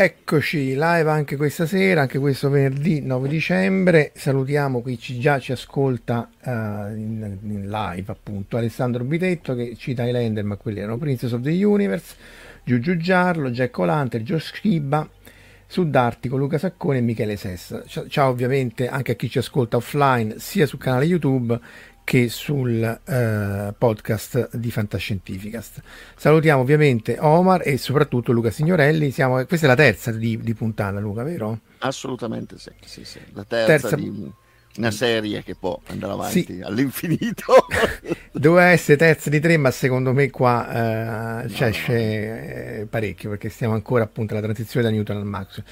Eccoci, live anche questa sera, anche questo venerdì 9 dicembre. Salutiamo chi ci già ci ascolta uh, in, in, live, appunto. Alessandro Bitetto che cita Highlander, ma quelli erano Princess of the Universe, Giugiu Giarlo, Jack O'Lantern, Josh Schiba, Sudartico, Luca Saccone e Michele Sessa. Ciao ovviamente anche a chi ci ascolta offline, sia sul canale YouTube che sul eh, podcast di Fantascientificast. Salutiamo ovviamente Omar e soprattutto Luca Signorelli. Siamo, questa è la terza di, di puntata, Luca, vero? Assolutamente sì, sì, sì. la terza, terza... di una serie che può andare avanti sì. all'infinito. Doveva essere terza di tre, ma secondo me qua eh, no, c'è no, no. parecchio perché stiamo ancora appunto alla transizione da Newton al Max.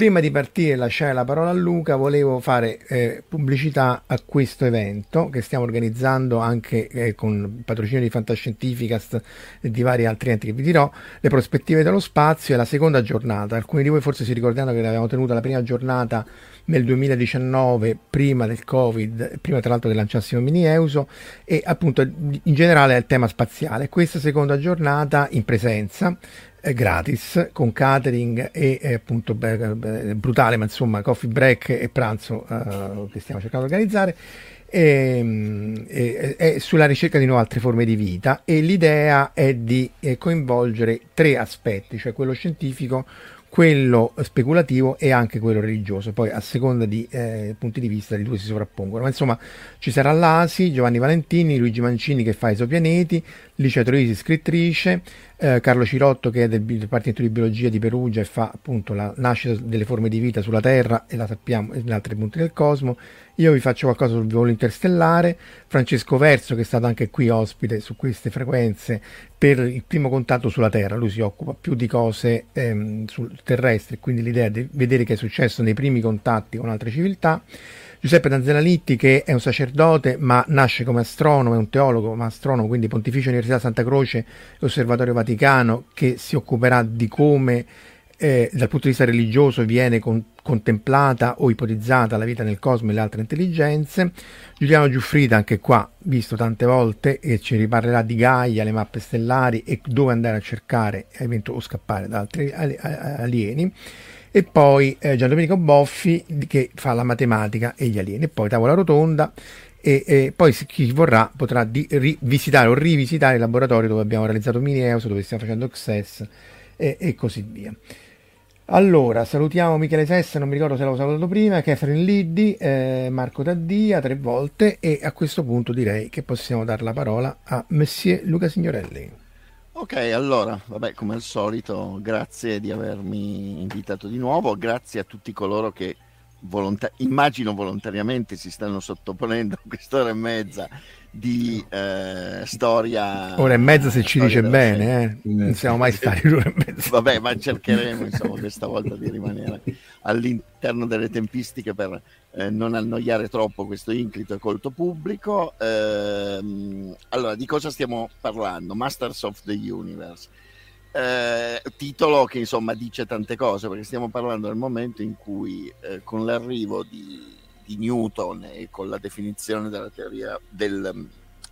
Prima di partire e lasciare la parola a Luca, volevo fare eh, pubblicità a questo evento che stiamo organizzando anche eh, con patrocinio di Fantascientificast e di vari altri enti che vi dirò. Le prospettive dello spazio è la seconda giornata. Alcuni di voi forse si ricorderanno che l'abbiamo tenuta la prima giornata nel 2019, prima del Covid, prima tra l'altro che lanciassimo Mini Euso, e appunto in generale è il tema spaziale. Questa seconda giornata in presenza gratis con catering e eh, appunto beh, brutale ma insomma coffee break e pranzo uh, che stiamo cercando di organizzare e, e, e, sulla ricerca di nuove altre forme di vita e l'idea è di eh, coinvolgere tre aspetti cioè quello scientifico quello speculativo e anche quello religioso, poi a seconda di eh, punti di vista di due si sovrappongono. Ma insomma ci sarà l'Asi, Giovanni Valentini, Luigi Mancini che fa Esopianeti, Licia Troisi scrittrice, eh, Carlo Cirotto che è del Dipartimento di Biologia di Perugia e fa appunto la nascita delle forme di vita sulla Terra e la sappiamo in altri punti del cosmo. Io vi faccio qualcosa sul volo interstellare, Francesco Verso che è stato anche qui ospite su queste frequenze per il primo contatto sulla Terra, lui si occupa più di cose ehm, sul terrestre, quindi l'idea di vedere che è successo nei primi contatti con altre civiltà. Giuseppe Danzelalitti che è un sacerdote ma nasce come astronomo, è un teologo ma astronomo, quindi Pontificia Università Santa Croce e Osservatorio Vaticano che si occuperà di come eh, dal punto di vista religioso viene con, contemplata o ipotizzata la vita nel cosmo e le altre intelligenze. Giuliano Giuffrida anche qua, visto tante volte, e ci riparlerà di Gaia, le mappe stellari e dove andare a cercare o scappare da altri alieni e poi eh, Gian Domenico Boffi che fa la matematica e gli alieni, e poi Tavola Rotonda e, e poi chi vorrà potrà di, rivisitare o rivisitare il laboratorio dove abbiamo realizzato Mineus, dove stiamo facendo Access e, e così via. Allora, salutiamo Michele Sessa, non mi ricordo se l'avevo salutato prima, Catherine Liddi, eh, Marco Taddia tre volte e a questo punto direi che possiamo dare la parola a Messie Luca Signorelli. Ok, allora, vabbè, come al solito, grazie di avermi invitato di nuovo, grazie a tutti coloro che volonta- immagino volontariamente si stanno sottoponendo a quest'ora e mezza di eh, storia. Ora e mezza se ci dice bene, eh? non siamo mai stati due e mezza. Vabbè, ma cercheremo insomma questa volta di rimanere all'interno delle tempistiche per eh, non annoiare troppo questo inclito e colto pubblico. Ehm, allora, di cosa stiamo parlando? Masters of the Universe. Eh, titolo che insomma dice tante cose perché stiamo parlando del momento in cui eh, con l'arrivo di, di, Newton e con la definizione della teoria, del,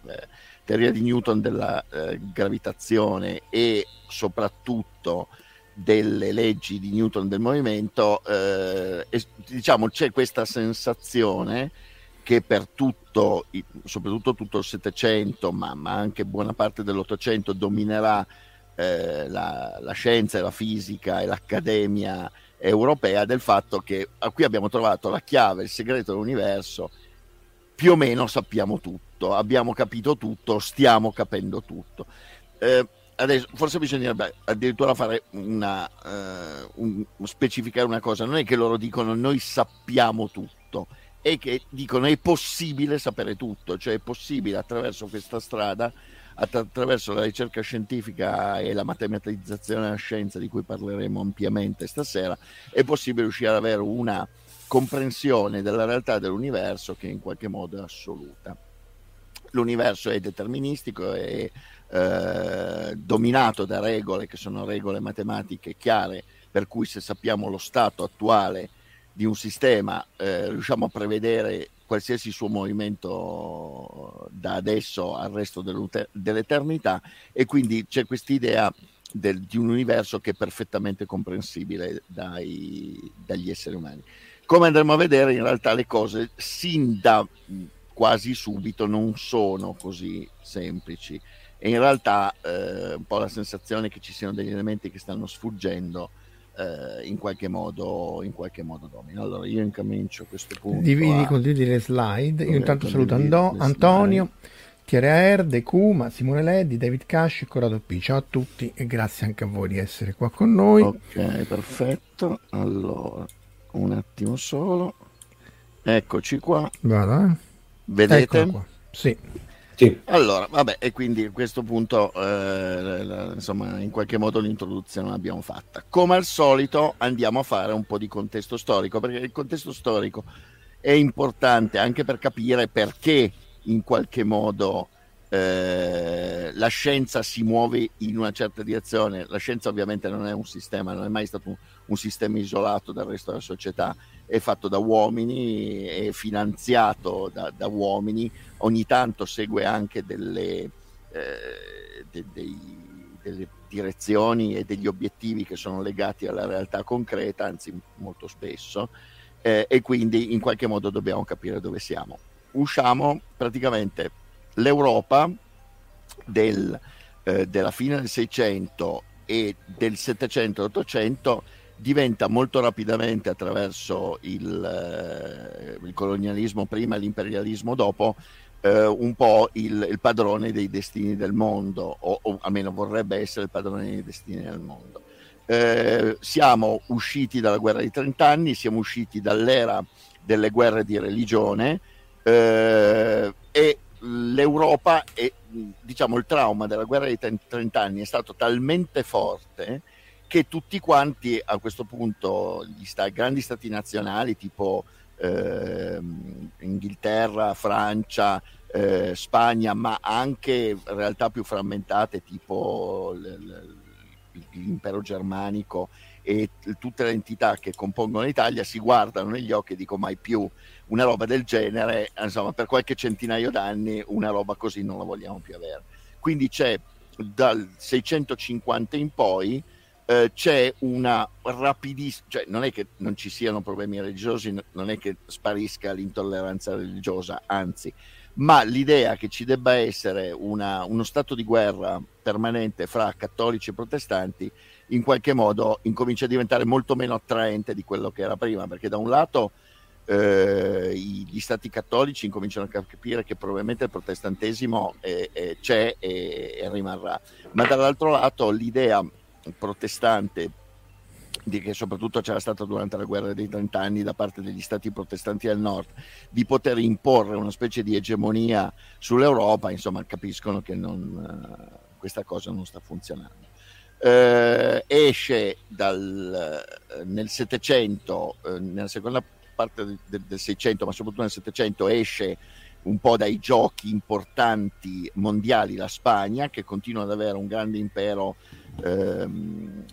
eh, teoria di Newton della eh, gravitazione e soprattutto delle leggi di Newton del movimento, eh, e, diciamo c'è questa sensazione che per tutto, soprattutto tutto il Settecento, ma, ma, anche buona parte dell'Ottocento, dominerà eh, la, la, scienza e la fisica e l'accademia europea del fatto che qui abbiamo trovato la chiave, il segreto dell'universo, più o meno sappiamo tutto, abbiamo capito tutto, stiamo capendo tutto. Eh, adesso forse bisognerebbe addirittura fare una, uh, un, specificare una cosa, non è che loro dicono noi sappiamo tutto, è che dicono è possibile sapere tutto, cioè è possibile attraverso questa strada, attraverso la ricerca scientifica e la matematizzazione della scienza di cui parleremo ampiamente stasera, è possibile riuscire ad avere una comprensione della realtà dell'universo che in qualche modo è assoluta. L'universo è deterministico, è eh, dominato da regole che sono regole matematiche chiare, per cui se sappiamo lo stato attuale di un sistema eh, riusciamo a prevedere qualsiasi suo movimento da adesso al resto dell'eternità e quindi c'è quest'idea del, di un universo che è perfettamente comprensibile dai, dagli esseri umani. Come andremo a vedere, in realtà le cose sin da quasi subito non sono così semplici e in realtà eh, un po' la sensazione che ci siano degli elementi che stanno sfuggendo eh, in qualche modo in qualche modo domino. Allora io incomincio a questo punto. Dividi, a... condividi le slide. Io intanto saluto Ando- Antonio, Thierry Aer, De Kuma, Simone Leddi, David Casci e Corrado P. Ciao a tutti e grazie anche a voi di essere qua con noi. Ok, perfetto. Allora, un attimo solo. Eccoci qua. Vado, eh. Vedete? Qua. Sì. Sì. Allora, vabbè, e quindi a questo punto, eh, insomma, in qualche modo l'introduzione l'abbiamo fatta. Come al solito andiamo a fare un po' di contesto storico, perché il contesto storico è importante anche per capire perché in qualche modo eh, la scienza si muove in una certa direzione. La scienza ovviamente non è un sistema, non è mai stato un, un sistema isolato dal resto della società è fatto da uomini, è finanziato da, da uomini, ogni tanto segue anche delle, eh, de, dei, delle direzioni e degli obiettivi che sono legati alla realtà concreta, anzi molto spesso, eh, e quindi in qualche modo dobbiamo capire dove siamo. Usciamo praticamente l'Europa del, eh, della fine del 600 e del 700-800 diventa molto rapidamente attraverso il, eh, il colonialismo prima e l'imperialismo dopo eh, un po' il, il, padrone dei destini del mondo o, o, almeno vorrebbe essere il padrone dei destini del mondo. Eh, siamo usciti dalla guerra di 30 anni, siamo usciti dall'era delle guerre di religione eh, e l'Europa e diciamo il trauma della guerra di 30 anni è stato talmente forte che tutti quanti a questo punto, gli sta, grandi stati nazionali tipo eh, Inghilterra, Francia, eh, Spagna, ma anche realtà più frammentate tipo l'impero germanico e tutte le entità che compongono l'Italia si guardano negli occhi e dicono mai più una roba del genere, insomma per qualche centinaio d'anni una roba così non la vogliamo più avere. Quindi c'è dal 650 in poi eh, c'è una rapidissima, cioè non è che non ci siano problemi religiosi, non è che sparisca l'intolleranza religiosa, anzi, ma l'idea che ci debba essere una, uno stato di guerra permanente fra cattolici e protestanti in qualche modo incomincia a diventare molto meno attraente di quello che era prima, perché da un lato eh, gli stati cattolici incominciano a capire che probabilmente il protestantesimo è, è, c'è e, e rimarrà, ma dall'altro lato l'idea protestante che soprattutto c'era stata durante la guerra dei trent'anni da parte degli stati protestanti del nord, di poter imporre una specie di egemonia sull'Europa, insomma capiscono che non, uh, questa cosa non sta funzionando. Uh, esce dal, uh, nel Settecento, nella seconda parte del, 600, ma soprattutto nel Settecento, esce un po' dai giochi importanti mondiali la Spagna, che continua ad avere un grande impero ehm,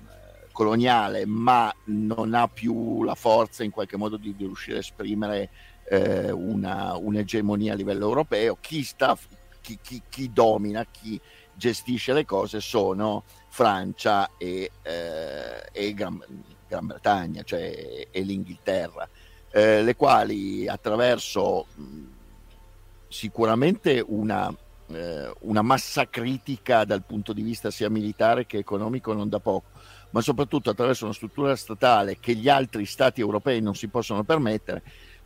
coloniale, ma non ha più la forza in qualche modo di, riuscire a esprimere eh, una, un'egemonia a livello europeo. Chi, sta, chi, chi, chi domina, chi gestisce le cose sono Francia e, eh, e Gran, Gran, Bretagna, cioè e l'Inghilterra, eh, le quali attraverso mh, sicuramente una, eh, una massa critica dal punto di vista sia militare che economico non da poco, ma soprattutto attraverso una struttura statale che gli altri stati europei non si possono permettere,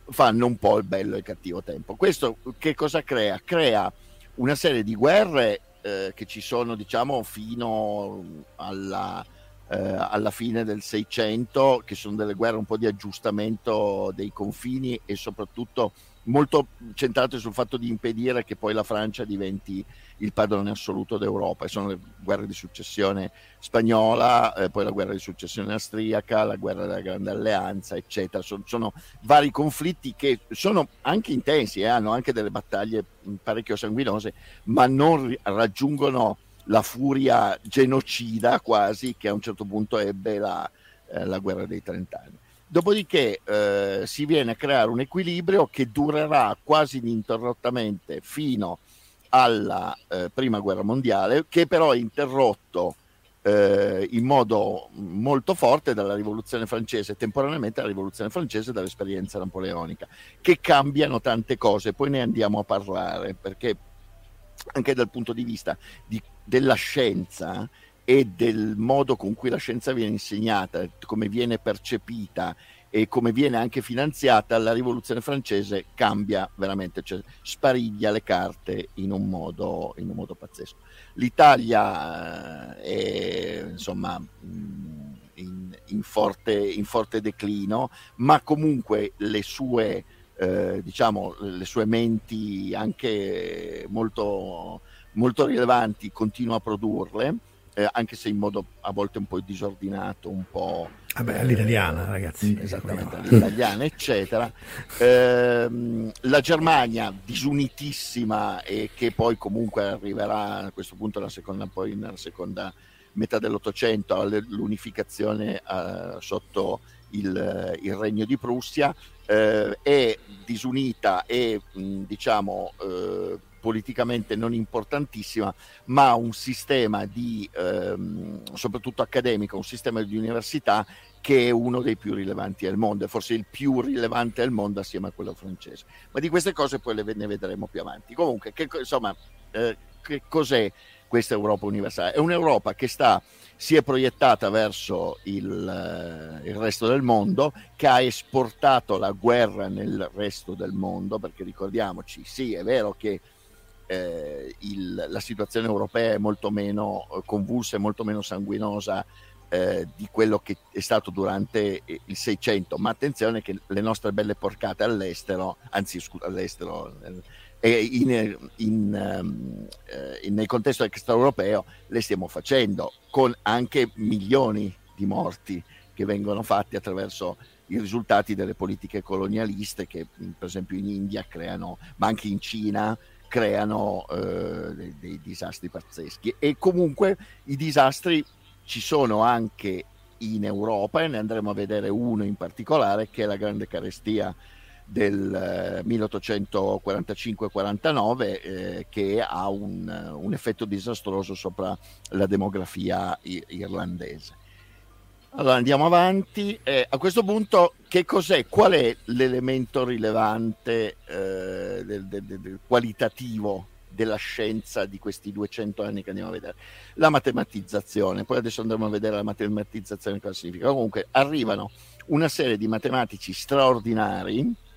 fanno un po' il bello e il cattivo tempo. Questo che cosa crea? Crea una serie di guerre eh, che ci sono diciamo fino alla, eh, alla fine del 600, che sono delle guerre un po' di aggiustamento dei confini e soprattutto molto centrate sul fatto di impedire che poi la Francia diventi il padrone assoluto d'Europa. E sono le guerre di successione spagnola, eh, poi la guerra di successione austriaca, la guerra della Grande Alleanza, eccetera. Sono, sono vari conflitti che sono anche intensi, eh, hanno anche delle battaglie parecchio sanguinose, ma non raggiungono la furia genocida quasi che a un certo punto ebbe la, eh, la guerra dei trent'anni. Dopodiché eh, si viene a creare un equilibrio che durerà quasi ininterrottamente fino alla eh, prima guerra mondiale, che però è interrotto eh, in modo molto forte dalla rivoluzione francese, temporaneamente dalla rivoluzione francese e dall'esperienza napoleonica, che cambiano tante cose, poi ne andiamo a parlare, perché anche dal punto di vista di, della scienza e del modo con cui la scienza viene insegnata, come viene percepita e come viene anche finanziata, la rivoluzione francese cambia veramente, cioè spariglia le carte in un modo, in un modo pazzesco. L'Italia eh, è insomma mm, in, in, forte, in forte declino, ma comunque le sue, eh, diciamo, le sue menti anche molto, molto rilevanti continua a produrle eh, anche se in modo a volte un po' disordinato, un po'... Vabbè, all'italiana, ragazzi. Esattamente, all'italiana, eccetera. Eh, la Germania disunitissima e che poi comunque arriverà a questo punto alla seconda, poi nella seconda metà dell'Ottocento all'unificazione eh, sotto il, il, regno di Prussia, eh, è disunita e mh, diciamo eh, politicamente non importantissima, ma un sistema di, ehm, soprattutto accademico, un sistema di università che è uno dei più rilevanti al mondo, forse il più rilevante al mondo assieme a quello francese. Ma di queste cose poi le, ne vedremo più avanti. Comunque, che, insomma, eh, che cos'è questa Europa universale? È un'Europa che sta, si è proiettata verso il, eh, il, resto del mondo, che ha esportato la guerra nel resto del mondo, perché ricordiamoci, sì, è vero che eh, il, la situazione europea è molto meno eh, convulsa e molto meno sanguinosa eh, di quello che è stato durante il 600, ma attenzione che le nostre belle porcate all'estero, anzi scusa, all'estero, eh, in, in, ehm, eh, in, nel contesto extraeuropeo le stiamo facendo con anche milioni di morti che vengono fatti attraverso i risultati delle politiche colonialiste che per esempio in India creano, ma anche in Cina creano eh, dei, dei, disastri pazzeschi e comunque i disastri ci sono anche in Europa e ne andremo a vedere uno in particolare che è la grande carestia del eh, 1845-49 eh, che ha un, un, effetto disastroso sopra la demografia irlandese. Allora andiamo avanti. Eh, a questo punto, che cos'è? Qual è l'elemento rilevante eh, del, del, del, qualitativo della scienza di questi 200 anni che andiamo a vedere? La matematizzazione. Poi adesso andremo a vedere la matematizzazione cosa significa. Comunque arrivano una serie di matematici straordinari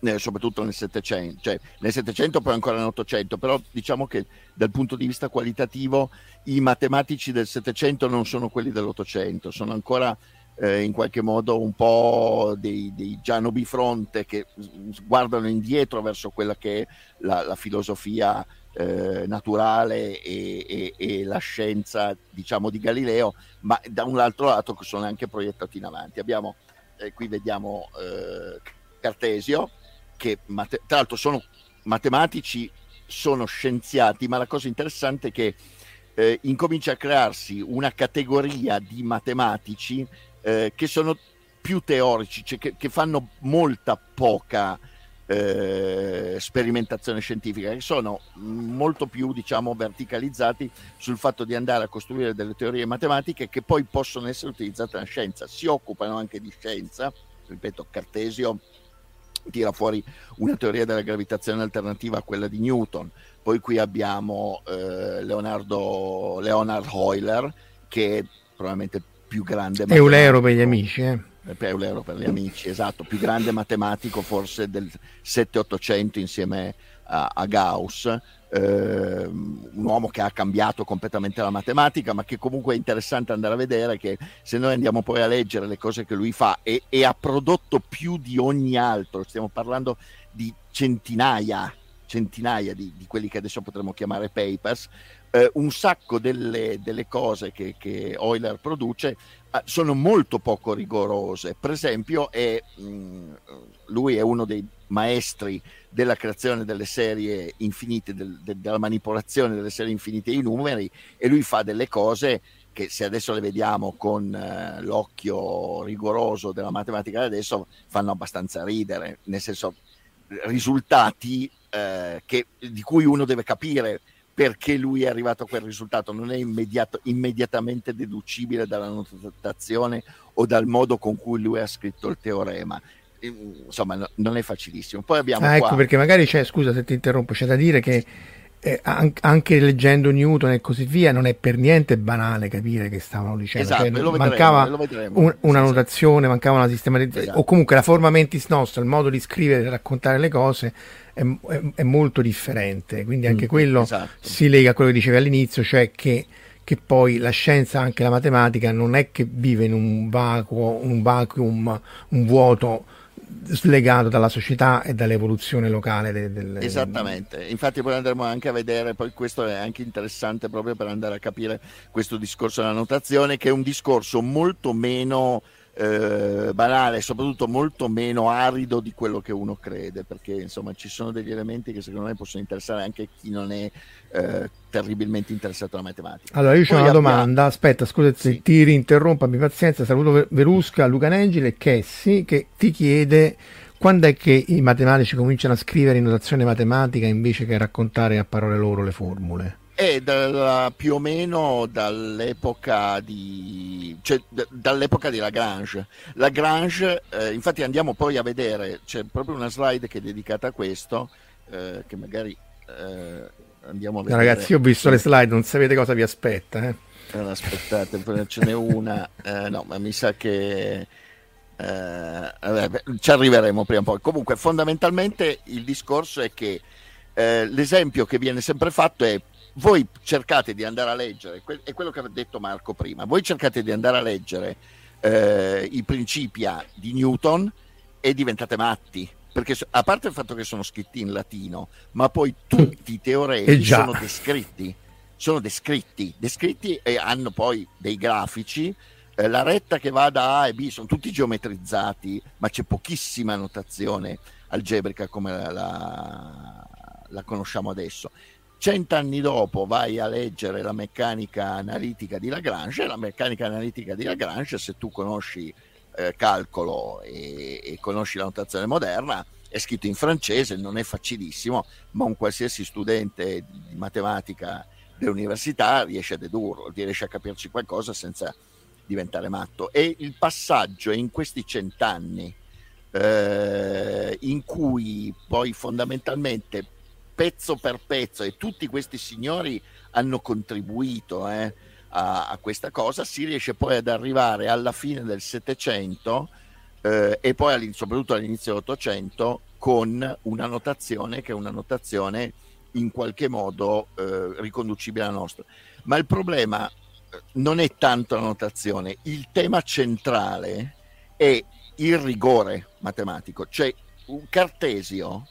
eh, soprattutto nel Settecento, cioè nel Settecento poi ancora nell'Ottocento, però diciamo che dal punto di vista qualitativo i matematici del Settecento non sono quelli dell'Ottocento, sono ancora eh, in qualche modo un po' dei, dei Giano Bifronte che guardano indietro verso quella che è la, la filosofia eh, naturale e, e, e, la scienza diciamo di Galileo, ma da un altro lato sono anche proiettati in avanti. Abbiamo, eh, qui vediamo eh, Cartesio, che mate- tra l'altro sono matematici, sono scienziati, ma la cosa interessante è che eh, incomincia a crearsi una categoria di matematici eh, che sono più teorici, cioè che, che fanno molta poca eh, sperimentazione scientifica, che sono molto più diciamo, verticalizzati sul fatto di andare a costruire delle teorie matematiche che poi possono essere utilizzate nella scienza. Si occupano anche di scienza, ripeto, Cartesio tira fuori una teoria della gravitazione alternativa a quella di Newton. Poi qui abbiamo eh, Leonardo, Leonard Euler, che è probabilmente più grande. Eulero per gli amici, eh? Eulero per gli amici, esatto, più grande matematico forse del 7-800 insieme a, a Gauss. Eh, un uomo che ha cambiato completamente la matematica, ma che comunque è interessante andare a vedere che se noi andiamo poi a leggere le cose che lui fa e, e ha prodotto più di ogni altro, stiamo parlando di centinaia, centinaia di, di quelli che adesso potremmo chiamare papers, eh, un sacco delle, delle cose che, che, Euler produce eh, sono molto poco rigorose. Per esempio, è, mh, mm, lui è uno dei maestri della creazione delle serie infinite, del, de, della manipolazione delle serie infinite di numeri e lui fa delle cose che se adesso le vediamo con uh, l'occhio rigoroso della matematica adesso fanno abbastanza ridere, nel senso risultati uh, che, di cui uno deve capire perché lui è arrivato a quel risultato, non è immediatamente deducibile dalla notazione o dal modo con cui lui ha scritto il teorema insomma no, non è facilissimo. Poi abbiamo ah, ecco perché magari c'è, scusa se ti interrompo, c'è da dire che eh, anche leggendo Newton e così via non è per niente banale capire che stavano dicendo. Esatto, cioè, vedremo, mancava un, una sì, notazione, mancava una sistematizzazione esatto. o comunque la forma mentis nostra, il modo di scrivere e raccontare le cose è, è, è, molto differente. Quindi anche mm, quello esatto. si lega a quello che dicevi all'inizio, cioè che che poi la scienza, anche la matematica, non è che vive in un vacuo, un vacuum, un vuoto slegato dalla società e dall'evoluzione locale. Del, del, Esattamente, infatti poi andremo anche a vedere, poi questo è anche interessante proprio per andare a capire questo discorso della notazione, che è un discorso molto meno eh, banale, soprattutto molto meno arido di quello che uno crede, perché insomma ci sono degli elementi che secondo me possono interessare anche chi non è eh, terribilmente interessato alla matematica. Allora io ho una abbiamo... domanda, aspetta scusa sì. ti rinterrompo, abbi pazienza, saluto Verusca, Luca Nengile e Chessi che ti chiede quando è che i matematici cominciano a scrivere in notazione matematica invece che raccontare a parole loro le formule? È dalla, più o meno dall'epoca di, cioè, d- dall'epoca di Lagrange. Lagrange, eh, infatti andiamo poi a vedere, c'è proprio una slide che è dedicata a questo, eh, che magari eh, andiamo a vedere. Ragazzi, io ho visto le slide, non sapete cosa vi aspetta. Eh? eh aspettate, ce n'è una, eh, no, ma mi sa che... Eh, ci arriveremo prima o poi. Comunque, fondamentalmente il discorso è che l'esempio che viene sempre fatto è voi cercate di andare a leggere, è quello che ha detto Marco prima, voi cercate di andare a leggere eh, i principia di Newton e diventate matti, perché a parte il fatto che sono scritti in latino, ma poi tutti i teoremi eh sono descritti, sono descritti, descritti e hanno poi dei grafici, eh, la retta che va da A e B sono tutti geometrizzati, ma c'è pochissima notazione algebrica come la, la, la conosciamo adesso cent'anni dopo vai a leggere la meccanica analitica di Lagrange, la meccanica analitica di Lagrange, se tu conosci eh, calcolo e, e, conosci la notazione moderna, è scritto in francese, non è facilissimo, ma un qualsiasi studente di matematica dell'università riesce a dedurlo, riesce a capirci qualcosa senza diventare matto. E il passaggio in questi cent'anni eh, in cui poi fondamentalmente pezzo per pezzo e tutti questi signori hanno contribuito eh, a, a, questa cosa, si riesce poi ad arrivare alla fine del Settecento eh, e poi soprattutto all'inizio dell'Ottocento con una notazione che è una notazione in qualche modo eh, riconducibile alla nostra. Ma il problema eh, non è tanto la notazione, il tema centrale è il rigore matematico, cioè un cartesio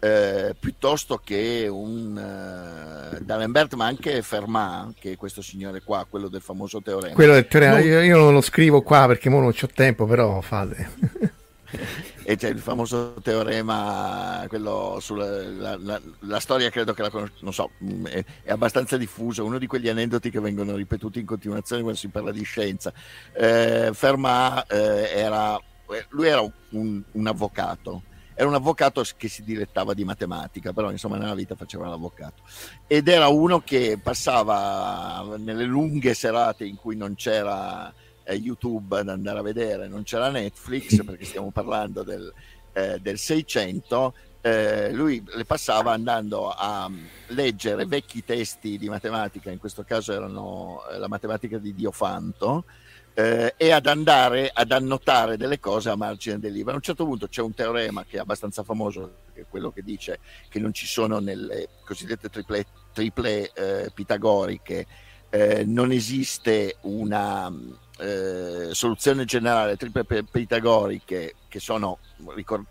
eh, piuttosto che un uh, D'Alembert, ma anche Fermat, che è questo signore qua, quello del famoso teorema. Quello del teorema, non... io, io, non lo scrivo qua perché ora non ho tempo, però fate. e c'è il famoso teorema, quello sulla la, la, la storia, credo che la conosco, non so, mm, è, è, abbastanza diffuso, uno di quegli aneddoti che vengono ripetuti in continuazione quando si parla di scienza. Eh, Fermat eh, era, lui era un, un avvocato era un avvocato che si dilettava di matematica, però insomma nella vita faceva l'avvocato. Ed era uno che passava nelle lunghe serate in cui non c'era eh, YouTube ad andare a vedere, non c'era Netflix, perché stiamo parlando del, eh, del 600, eh, lui le passava andando a leggere vecchi testi di matematica, in questo caso erano eh, la matematica di Diofanto, eh, e ad andare ad annotare delle cose a margine del libro. A un certo punto c'è un teorema che è abbastanza famoso, che è quello che dice che non ci sono nelle cosiddette triple, triple eh, pitagoriche, eh, non esiste una eh, soluzione generale triple pitagoriche che sono ricord-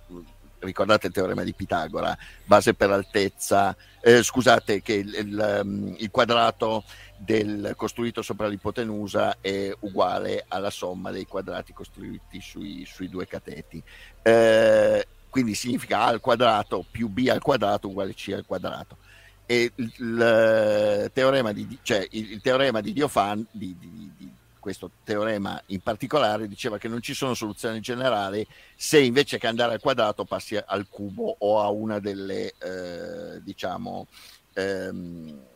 ricordate il teorema di Pitagora, base per altezza, eh, scusate che il, il, um, il, quadrato del costruito sopra l'ipotenusa è uguale alla somma dei quadrati costruiti sui, sui due cateti. Eh, quindi significa A al quadrato più B al quadrato uguale C al quadrato. E il, il teorema di, cioè, il, teorema di Diofan, di, di, di questo teorema in particolare diceva che non ci sono soluzioni generali se invece che andare al quadrato passi al cubo o a una delle eh, diciamo ehm,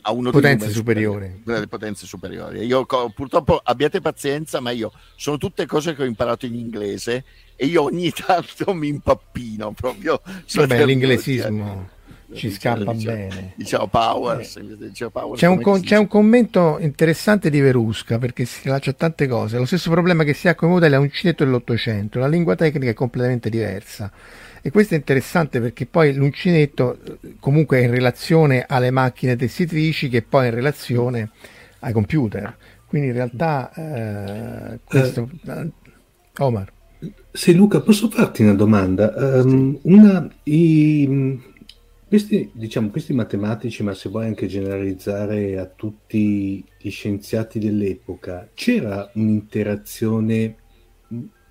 a uno potenze superiori. Delle potenze superiori. Io purtroppo abbiate pazienza, ma io sono tutte cose che ho imparato in inglese e io ogni tanto mi impappino proprio. Vabbè, l'inglesismo ci scappa diciamo, bene. Diciamo Powers, eh. diciamo Powers c'è, un con, c'è un, commento interessante di Verusca perché si lascia tante cose. Lo stesso problema che si ha con i modelli a uncinetto dell'Ottocento, la lingua tecnica è completamente diversa. E questo è interessante perché poi l'uncinetto comunque è in relazione alle macchine tessitrici che poi è in relazione ai computer. Quindi in realtà eh, questo... Eh, Omar. Sì, Luca, posso farti una domanda? Um, una, i, questi, diciamo, questi matematici, ma se vuoi anche generalizzare a tutti gli scienziati dell'epoca, c'era un'interazione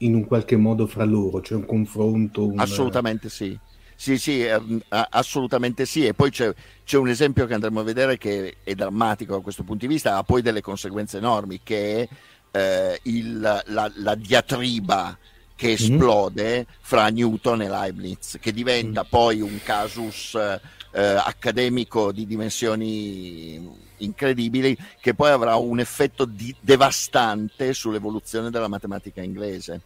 in un qualche modo fra loro, c'è un confronto? Un... Assolutamente sì. Sì, sì, ehm, assolutamente sì. E poi c'è, c'è, un esempio che andremo a vedere che è drammatico da questo punto di vista, ha poi delle conseguenze enormi, che è eh, il, la, la diatriba che mm-hmm. esplode mm. fra Newton e Leibniz, che diventa mm. poi un casus eh, accademico di dimensioni incredibili, che poi avrà un effetto di- devastante sull'evoluzione della matematica inglese.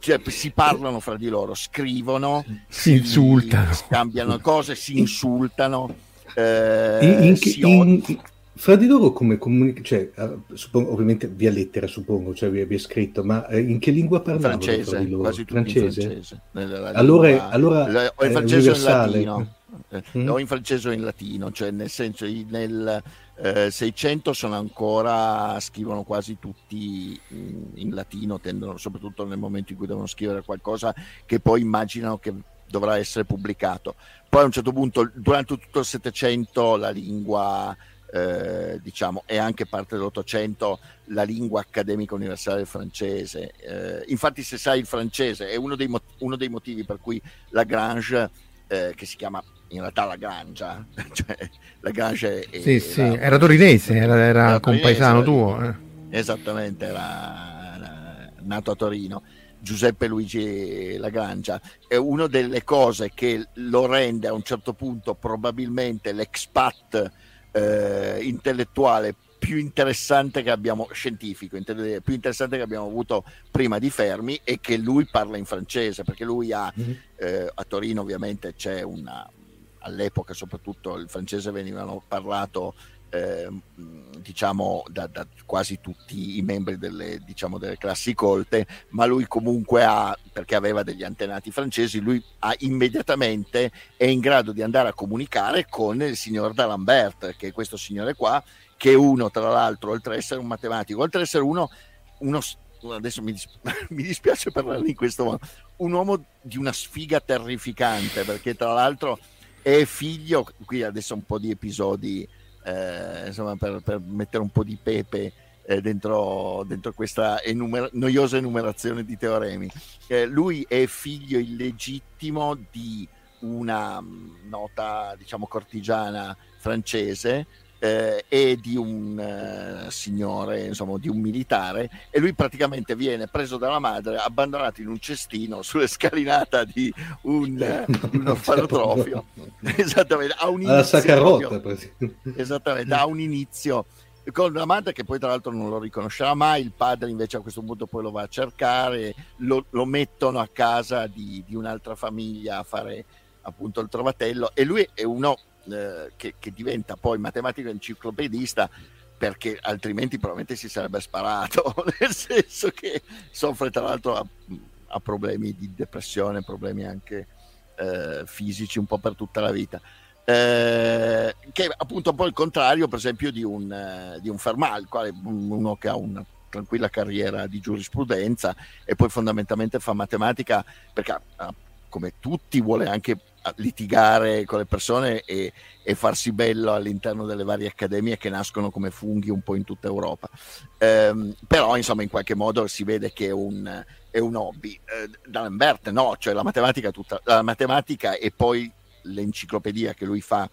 Cioè, si parlano fra di loro, scrivono, si, si insultano, scambiano cose, si insultano. Eh, in, in, si in, fra di loro come comunicano, cioè, uh, suppongo, ovviamente via lettera suppongo, cioè vi abbia scritto, ma eh, in che lingua parlavano francese, fra di loro? Quasi francese? francese. Allora, lingua, allora o in francese o in latino, mm. o in francese o in latino, cioè nel senso nel eh, 600 sono ancora, scrivono quasi tutti in, in latino, tendono, soprattutto nel momento in cui devono scrivere qualcosa che poi immaginano che dovrà essere pubblicato. Poi a un certo punto, durante tutto il 700, la lingua eh, diciamo, è anche parte dell'Ottocento la lingua accademica universale francese. Eh, infatti, se sai il francese, è uno dei, mot- uno dei motivi per cui Lagrange, eh, che si chiama in realtà Lagrange, cioè Lagrange è, sì, sì, era, era torinese, era, era, era compaesano tuo. Eh. Esattamente, era, era nato a Torino. Giuseppe Luigi Lagrangia è una delle cose che lo rende a un certo punto probabilmente l'expat eh, intellettuale più interessante che abbiamo, scientifico, più interessante che abbiamo avuto prima di Fermi e che lui parla in francese, perché lui ha, mm-hmm. eh, a Torino ovviamente c'è una, all'epoca soprattutto il francese venivano parlato eh, diciamo da, da, quasi tutti i membri delle, diciamo, delle classi colte, ma lui comunque ha, perché aveva degli antenati francesi, lui ha immediatamente è in grado di andare a comunicare con il signor D'Alembert, che è questo signore qua, che è uno tra l'altro, oltre ad essere un matematico, oltre ad essere uno, uno adesso mi, dispiace, mi dispiace parlarne in questo modo, un uomo di una sfiga terrificante, perché tra l'altro è figlio, qui adesso un po' di episodi eh, insomma, per, per, mettere un po' di pepe eh, dentro, dentro, questa enumer- noiosa enumerazione di teoremi. Eh, lui è figlio illegittimo di una mm, nota, diciamo, cortigiana francese eh, e di un uh, signore, insomma, di un militare, e lui praticamente viene preso dalla madre, abbandonato in un cestino sulle scalinate di un, un orfanotrofio. esattamente, ha un inizio. esattamente, ha un inizio con la madre che poi tra l'altro non lo riconoscerà mai, il padre invece a questo punto poi lo va a cercare, lo, lo mettono a casa di, di, un'altra famiglia a fare appunto il trovatello e lui è uno eh, che, che, diventa poi matematico enciclopedista perché altrimenti probabilmente si sarebbe sparato, nel senso che soffre tra l'altro a, a problemi di depressione, problemi anche eh, fisici un po' per tutta la vita. Eh, che è appunto un po' il contrario, per esempio, di un, eh, di un Fermat, quale uno che ha una tranquilla carriera di giurisprudenza e poi fondamentalmente fa matematica perché come tutti vuole anche litigare con le persone e, e, farsi bello all'interno delle varie accademie che nascono come funghi un po' in tutta Europa. Eh, però insomma in qualche modo si vede che è un, è un hobby. Eh, D'Alembert no, cioè la matematica, tutta, la matematica e poi l'enciclopedia che lui fa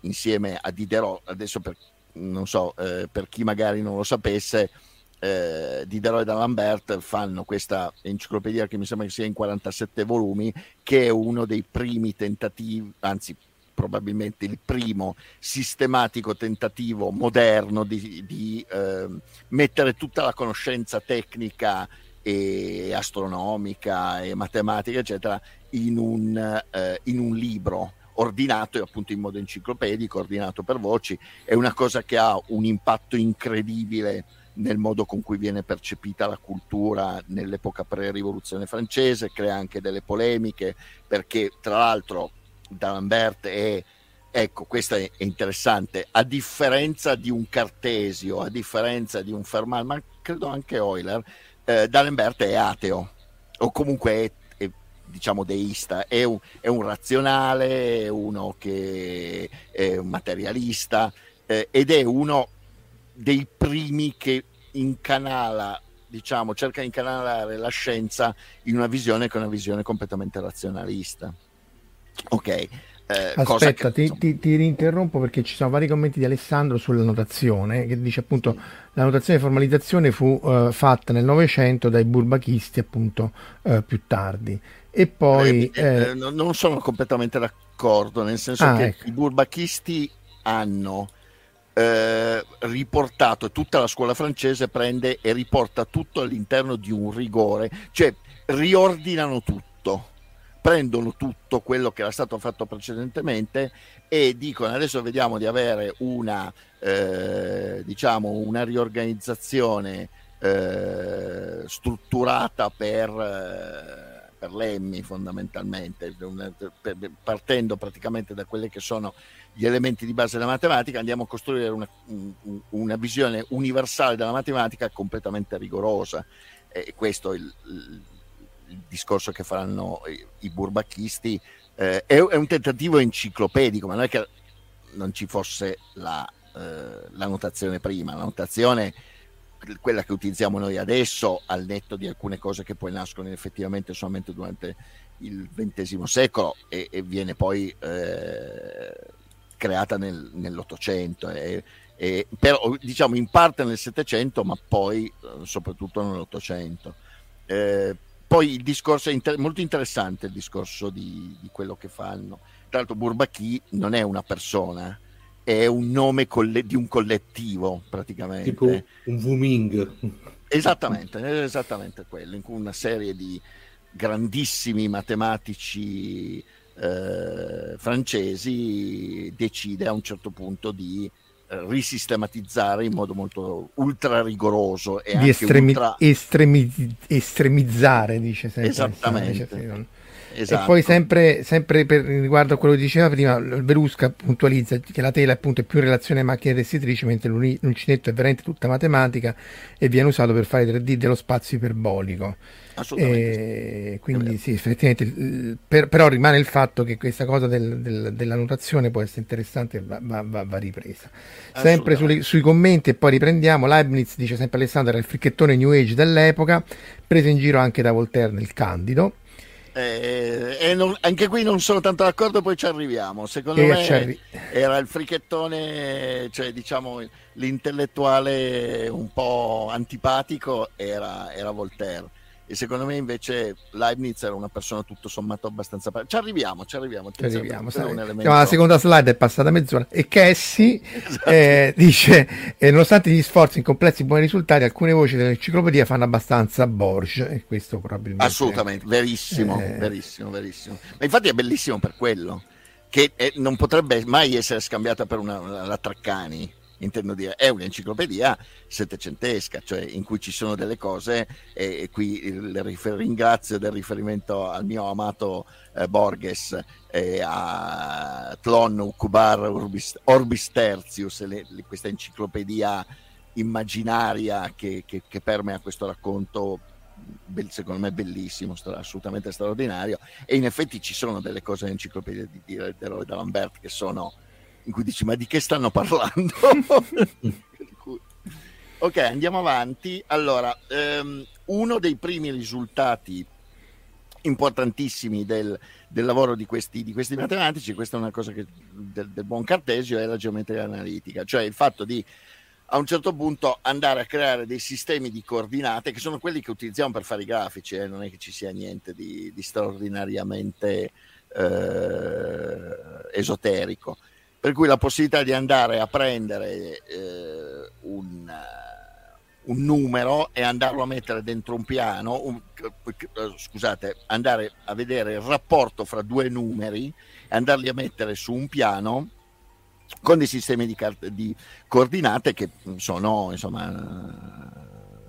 insieme a Diderot, adesso per, non so, eh, per chi magari non lo sapesse, eh, Diderot e D'Alembert fanno questa enciclopedia che mi sembra che sia in 47 volumi, che è uno dei primi tentativi, anzi probabilmente il primo sistematico tentativo moderno di, di eh, mettere tutta la conoscenza tecnica e astronomica e matematica, eccetera, in un, eh, in un libro ordinato appunto in modo enciclopedico, ordinato per voci, è una cosa che ha un impatto incredibile nel modo con cui viene percepita la cultura nell'epoca pre-rivoluzione francese, crea anche delle polemiche, perché tra l'altro D'Alembert è, ecco, questo è interessante, a differenza di un Cartesio, a differenza di un Fermat, ma credo anche Euler, eh, D'Alembert è ateo, o comunque è diciamo deista, è un, è un, razionale, è uno che è un materialista eh, ed è uno dei primi che incanala, diciamo, cerca di incanalare la scienza in una visione che è una visione completamente razionalista. Ok. Eh, Aspetta, che, ti, ti, ti, rinterrompo perché ci sono vari commenti di Alessandro sulla notazione che dice appunto sì. la notazione di formalizzazione fu uh, fatta nel Novecento dai burbachisti appunto uh, più tardi e poi eh, eh, non sono completamente d'accordo nel senso ah, che ecco. i burbachisti hanno eh, riportato tutta la scuola francese prende e riporta tutto all'interno di un rigore, cioè riordinano tutto, prendono tutto quello che era stato fatto precedentemente e dicono adesso vediamo di avere una, eh, diciamo, una riorganizzazione eh, strutturata per eh, per l'EMMI fondamentalmente, partendo praticamente da quelli che sono gli elementi di base della matematica, andiamo a costruire una, una visione universale della matematica completamente rigorosa. E questo è il, il discorso che faranno i, i burbacchisti. Eh, è, è, un tentativo enciclopedico, ma non è che non ci fosse la, eh, la notazione prima, la notazione quella che utilizziamo noi adesso, al netto di alcune cose che poi nascono effettivamente solamente durante il XX secolo e, e viene poi eh, creata nel, nell'Ottocento, e, e, però diciamo in parte nel Settecento, ma poi eh, soprattutto nell'Ottocento. Eh, poi il discorso è inter- molto interessante, il discorso di, di quello che fanno. Tra l'altro Bourbaki non è una persona, è un nome coll- di un collettivo praticamente. Tipo un Wuming. Esattamente, esattamente quello, in cui una serie di grandissimi matematici eh, francesi decide a un certo punto di eh, risistematizzare in modo molto ultra rigoroso e di estremi- ultra... estremi- estremizzare, dice sempre. Esattamente. Esatto. E poi sempre, sempre per riguardo a quello che diceva prima, Verusca puntualizza che la tela appunto è più in relazione a macchine tessitrici, mentre l'uncinetto è veramente tutta matematica e viene usato per fare 3D dello spazio iperbolico. Assolutamente. quindi sì, effettivamente, per, però rimane il fatto che questa cosa del, del, della notazione può essere interessante e va, va, va, va ripresa. Sempre sui, sui commenti e poi riprendiamo, Leibniz dice sempre Alessandro era il fricchettone New Age dell'epoca, preso in giro anche da Voltaire nel Candido Eh, e non, anche qui non sono tanto d'accordo, poi ci arriviamo. Secondo e me arri- era il frichettone, cioè diciamo l'intellettuale un po' antipatico, era, era Voltaire e secondo me invece Leibniz era una persona tutto sommato abbastanza ci arriviamo ci arriviamo, ci arriviamo elemento... la seconda slide è passata mezz'ora. E Cassie esatto. eh, dice eh, nonostante gli sforzi in complessi buoni risultati alcune voci dell'enciclopedia fanno abbastanza Borges e questo probabilmente assolutamente verissimo eh... verissimo verissimo. Ma infatti è bellissimo per quello che eh, non potrebbe mai essere scambiata per una, una la Traccani intendo dire, è un'enciclopedia settecentesca, cioè in cui ci sono delle cose, e qui il rifer- ringrazio del riferimento al mio amato eh, Borges, e a Tlon Cubar Orbis, Orbis Tertius, le, le, questa enciclopedia immaginaria che, che, che permea questo racconto secondo me bellissimo, assolutamente straordinario e in effetti ci sono delle cose nell'enciclopedia di, di, di D'Alembert che sono in cui dici ma di che stanno parlando? ok, andiamo avanti. Allora, um, uno dei primi risultati importantissimi del, del lavoro di questi, di questi, matematici, questa è una cosa che, del, del, buon Cartesio, è la geometria analitica, cioè il fatto di a un certo punto andare a creare dei sistemi di coordinate che sono quelli che utilizziamo per fare i grafici, eh? non è che ci sia niente di, di straordinariamente eh, esoterico per cui la possibilità di andare a prendere eh, un, un, numero e andarlo a mettere dentro un piano, un, scusate, andare a vedere il rapporto fra due numeri e andarli a mettere su un piano con dei sistemi di, carte, di coordinate che sono, insomma,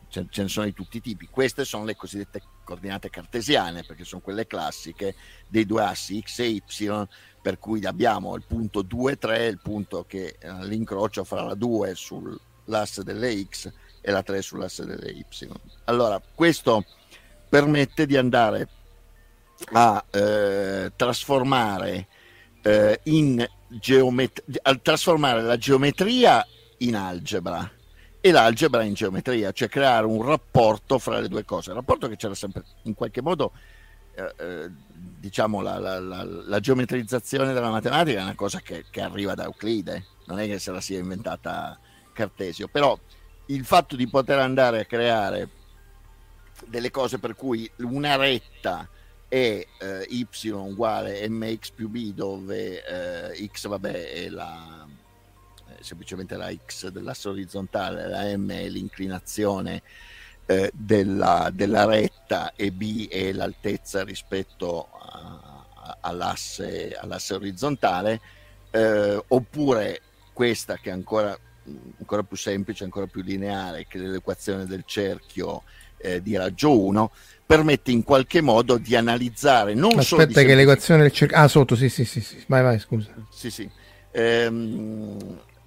ce, ne sono di tutti i tipi. Queste sono le cosiddette coordinate cartesiane, perché sono quelle classiche dei due assi x e y per cui abbiamo il punto 2, 3, il punto che è eh, l'incrocio fra la 2 sull'asse delle x e la 3 sull'asse delle y. Allora, questo permette di andare a eh, trasformare eh, in geometria, a trasformare la geometria in algebra e l'algebra in geometria, cioè creare un rapporto fra le due cose, un rapporto che c'era sempre in qualche modo eh, eh, diciamo la, la, la, la, geometrizzazione della matematica è una cosa che, che, arriva da Euclide, non è che se la sia inventata Cartesio, però il fatto di poter andare a creare delle cose per cui una retta è eh, y uguale mx più b dove eh, x vabbè è la eh, semplicemente la x dell'asse orizzontale la m è l'inclinazione eh, della, della, retta e B è l'altezza rispetto a, a, all'asse, all'asse, orizzontale, eh, oppure questa che è ancora, ancora, più semplice, ancora più lineare, che è l'equazione del cerchio eh, di raggio 1, permette in qualche modo di analizzare non Aspetta solo... Aspetta che l'equazione del cerchio... Ah, sotto, sì, sì, sì, sì. vai, vai, scusa. Sì, sì. Ehm,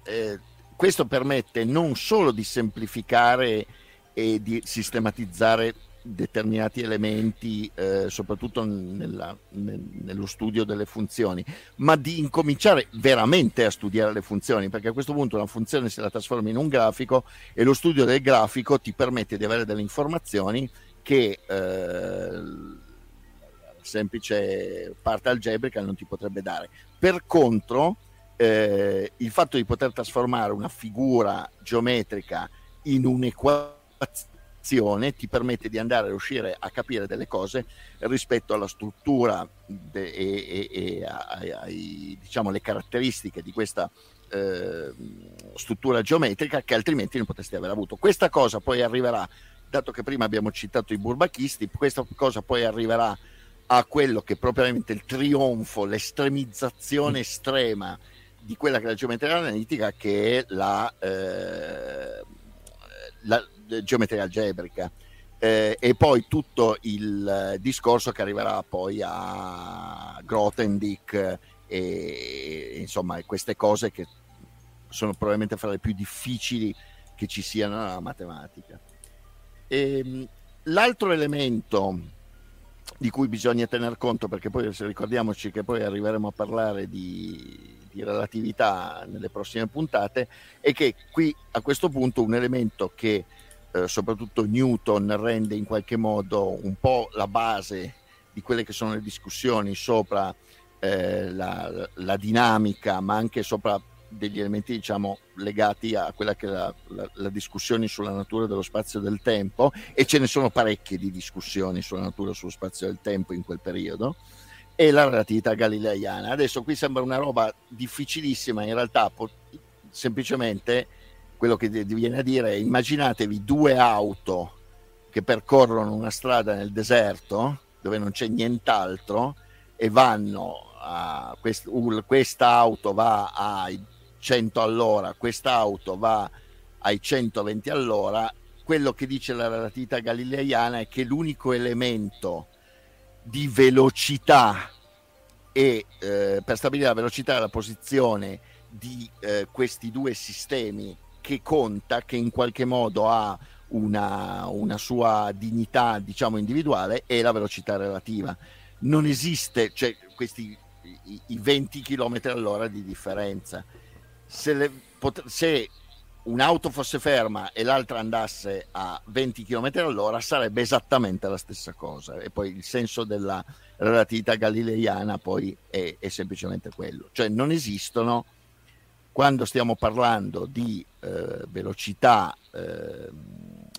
eh, questo permette non solo di semplificare e di sistematizzare determinati elementi, eh, soprattutto nella, nel, nello studio delle funzioni, ma di incominciare veramente a studiare le funzioni, perché a questo punto una funzione se la trasforma in un grafico e lo studio del grafico ti permette di avere delle informazioni che eh, semplice parte algebrica non ti potrebbe dare. Per contro, eh, il fatto di poter trasformare una figura geometrica in un'equazione azione ti permette di andare a riuscire a capire delle cose rispetto alla struttura de, e, e, e ai, ai, diciamo, le caratteristiche di questa eh, struttura geometrica che altrimenti non potresti aver avuto. Questa cosa poi arriverà, dato che prima abbiamo citato i burbachisti, questa cosa poi arriverà a quello che è propriamente il trionfo, l'estremizzazione estrema di quella che è la geometria analitica, che è la, eh, la, geometria algebrica. Eh, e poi tutto il discorso che arriverà poi a Grothendieck e, e insomma queste cose che sono probabilmente fra le più difficili che ci siano nella matematica. E, ehm, l'altro elemento di cui bisogna tener conto, perché poi ricordiamoci che poi arriveremo a parlare di, di relatività nelle prossime puntate, è che qui a questo punto un elemento che eh, soprattutto Newton rende in qualche modo un po' la base di quelle che sono le discussioni sopra eh, la, la, dinamica, ma anche sopra degli elementi diciamo, legati a quella che è la, la, la, discussione sulla natura dello spazio e del tempo, e ce ne sono parecchie di discussioni sulla natura e sullo spazio e del tempo in quel periodo, e la relatività galileiana. Adesso qui sembra una roba difficilissima, in realtà po- semplicemente quello che viene a dire è immaginatevi due auto che percorrono una strada nel deserto dove non c'è nient'altro e vanno a quest, questa auto va ai 100 all'ora, questa auto va ai 120 all'ora, quello che dice la relatività galileiana è che l'unico elemento di velocità e eh, per stabilire la velocità e la posizione di eh, questi due sistemi che conta, che in qualche modo ha una, una sua dignità diciamo individuale è la velocità relativa. Non esiste cioè questi i, i 20 km all'ora di differenza. Se, le, pot- se un'auto fosse ferma e l'altra andasse a 20 km all'ora sarebbe esattamente la stessa cosa. E poi il senso della relatività galileiana poi è, è semplicemente quello. Cioè non esistono quando stiamo parlando di eh, velocità eh,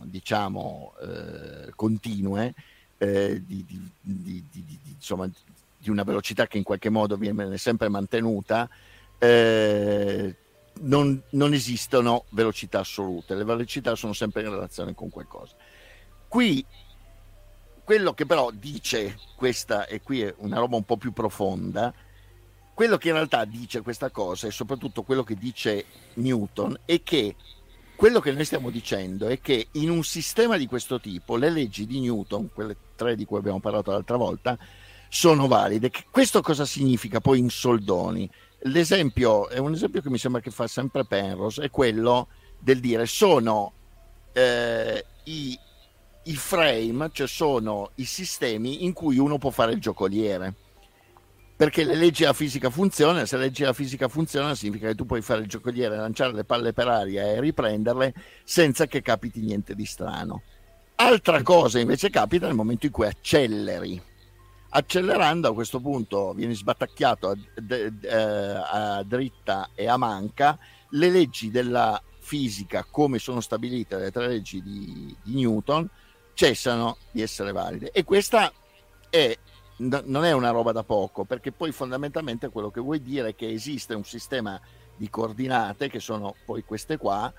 diciamo eh, continue eh, di, di, di, insomma, di una velocità che in qualche modo viene sempre mantenuta eh, non, non, esistono velocità assolute. Le velocità sono sempre in relazione con qualcosa. Qui quello che però dice questa e qui è una roba un po' più profonda quello che in realtà dice questa cosa e soprattutto quello che dice Newton è che quello che noi stiamo dicendo è che in un sistema di questo tipo le leggi di Newton, quelle tre di cui abbiamo parlato l'altra volta, sono valide. Questo cosa significa poi in soldoni? L'esempio è un esempio che mi sembra che fa sempre Penrose, è quello del dire sono eh, i, i frame, cioè sono i sistemi in cui uno può fare il giocoliere perché le leggi della fisica funzionano, se le leggi della fisica funzionano significa che tu puoi fare il giocoliere, lanciare le palle per aria e riprenderle senza che capiti niente di strano. Altra cosa invece capita nel momento in cui acceleri. Accelerando a questo punto vieni sbattacchiato a, a, a dritta e a manca, le leggi della fisica come sono stabilite dalle tre leggi di, di Newton cessano di essere valide e questa è non è una roba da poco, perché poi fondamentalmente quello che vuoi dire è che esiste un sistema di coordinate, che sono poi queste qua,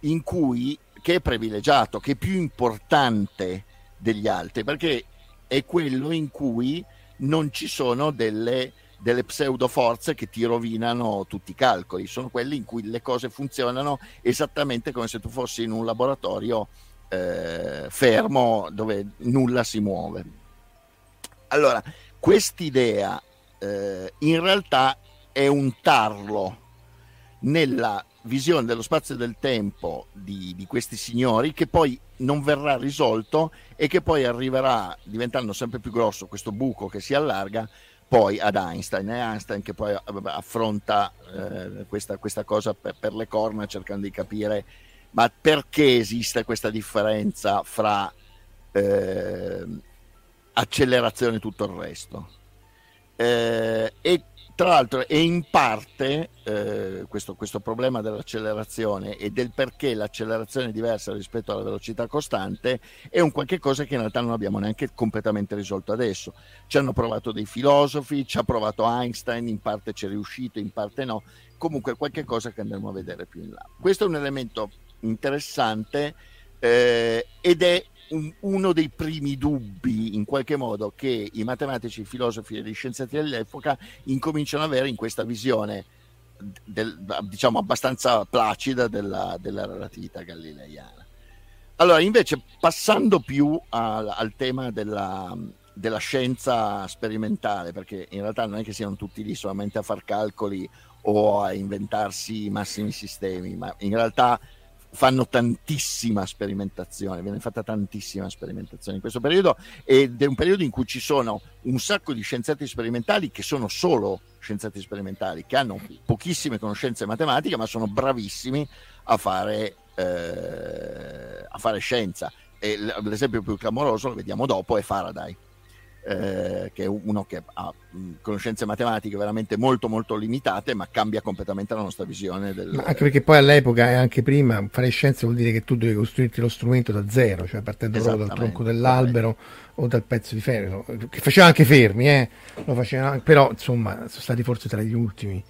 in cui, che è privilegiato, che è più importante degli altri, perché è quello in cui non ci sono delle, delle pseudo forze che ti rovinano tutti i calcoli, sono quelli in cui le cose funzionano esattamente come se tu fossi in un laboratorio eh, fermo dove nulla si muove. Allora, quest'idea eh, in realtà è un tarlo nella visione dello spazio e del tempo di, di, questi signori che poi non verrà risolto e che poi arriverà diventando sempre più grosso questo buco che si allarga poi ad Einstein. È Einstein che poi affronta eh, questa, questa, cosa per, per, le corna cercando di capire ma perché esiste questa differenza fra eh, accelerazione tutto il resto. Eh, e tra l'altro, e in parte eh, questo, questo, problema dell'accelerazione e del perché l'accelerazione è diversa rispetto alla velocità costante è un qualche cosa che in realtà non abbiamo neanche completamente risolto adesso. Ci hanno provato dei filosofi, ci ha provato Einstein, in parte ci è riuscito, in parte no. Comunque qualche cosa che andremo a vedere più in là. Questo è un elemento interessante eh, ed è un, uno dei primi dubbi in qualche modo che i matematici, i filosofi e gli scienziati dell'epoca incominciano ad avere in questa visione del, diciamo abbastanza placida della, della, relatività galileiana. Allora, invece, passando più al, al tema della, della scienza sperimentale, perché in realtà non è che siano tutti lì solamente a far calcoli o a inventarsi i massimi sistemi, ma in realtà fanno tantissima sperimentazione, viene fatta tantissima sperimentazione in questo periodo ed è un periodo in cui ci sono un sacco di scienziati sperimentali che sono solo scienziati sperimentali, che hanno pochissime conoscenze matematiche ma sono bravissimi a fare, eh, a fare scienza. E l'esempio più clamoroso, lo vediamo dopo, è Faraday. Eh, che è uno che ha conoscenze matematiche veramente molto molto limitate, ma cambia completamente la nostra visione. Del... Ma anche perché poi all'epoca e anche prima fare scienze vuol dire che tu devi costruirti lo strumento da zero, cioè partendo proprio dal tronco dell'albero o dal pezzo di ferro, che faceva anche fermi, eh? Lo faceva, però insomma sono stati forse tra gli ultimi.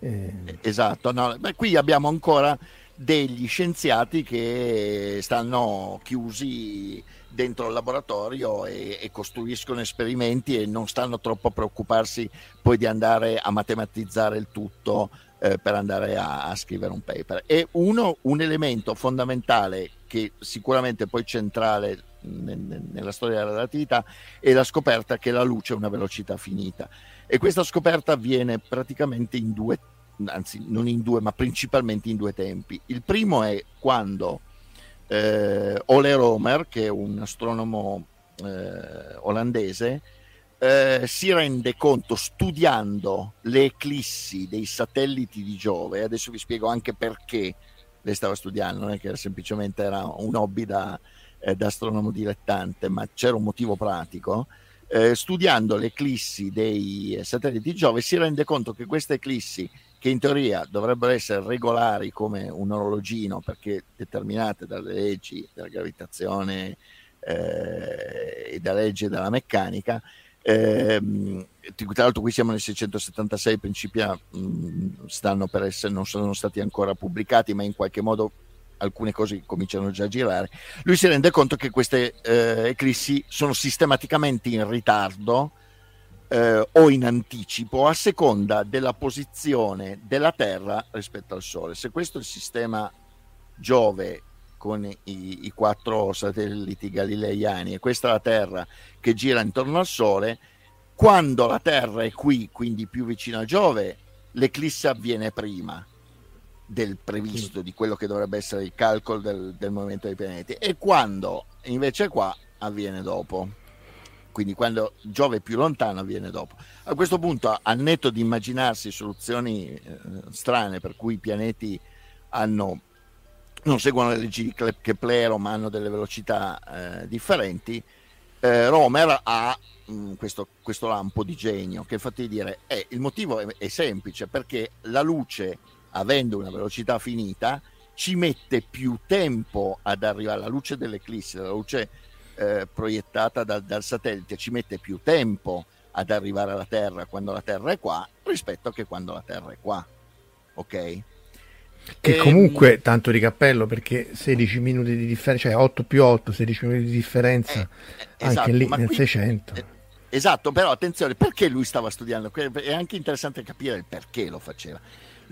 Eh. Esatto, no, beh, qui abbiamo ancora degli scienziati che stanno chiusi dentro il laboratorio e, e, costruiscono esperimenti e non stanno troppo a preoccuparsi poi di andare a matematizzare il tutto eh, per andare a, a, scrivere un paper. E uno, un elemento fondamentale che sicuramente poi centrale nel, nella storia della relatività è la scoperta che la luce ha una velocità finita. E questa scoperta avviene praticamente in due, anzi non in due, ma principalmente in due tempi. Il primo è quando eh, Ole Romer, che è un astronomo eh, olandese, eh, si rende conto studiando le eclissi dei satelliti di Giove, adesso vi spiego anche perché lei stava studiando, non è che semplicemente era un hobby da, eh, da astronomo dilettante, ma c'era un motivo pratico. Eh, studiando le eclissi dei satelliti di Giove si rende conto che queste eclissi che in teoria dovrebbero essere regolari come un orologino perché determinate dalle leggi della gravitazione eh, e dalle leggi della meccanica. Eh, tra l'altro qui siamo nel 676, i principi mh, stanno per essere, non sono stati ancora pubblicati, ma in qualche modo alcune cose cominciano già a girare. Lui si rende conto che queste eh, eclissi sono sistematicamente in ritardo eh, o in anticipo a seconda della posizione della Terra rispetto al Sole. Se questo è il sistema Giove con i, i quattro satelliti galileiani e questa è la Terra che gira intorno al Sole, quando la Terra è qui, quindi più vicino a Giove, l'eclisse avviene prima del previsto, di quello che dovrebbe essere il calcolo del, del movimento dei pianeti, e quando invece qua avviene dopo quindi quando Giove è più lontano viene dopo. A questo punto, al netto di immaginarsi soluzioni eh, strane per cui i pianeti hanno, non seguono le leggi di Keplero ma hanno delle velocità eh, differenti, eh, Romer ha mh, mm, questo, questo, lampo di genio che infatti dire eh, il motivo è, è semplice perché la luce avendo una velocità finita ci mette più tempo ad arrivare alla luce dell'eclisse, la luce eh, proiettata dal, dal, satellite ci mette più tempo ad arrivare alla Terra quando la Terra è qua rispetto che quando la Terra è qua. Ok? Che e, ehm, comunque tanto di cappello perché 16 minuti di differenza, cioè 8 più 8, 16 minuti di differenza eh, eh, anche esatto, lì nel qui, 600. Eh, esatto, però attenzione, perché lui stava studiando? È anche interessante capire il perché lo faceva.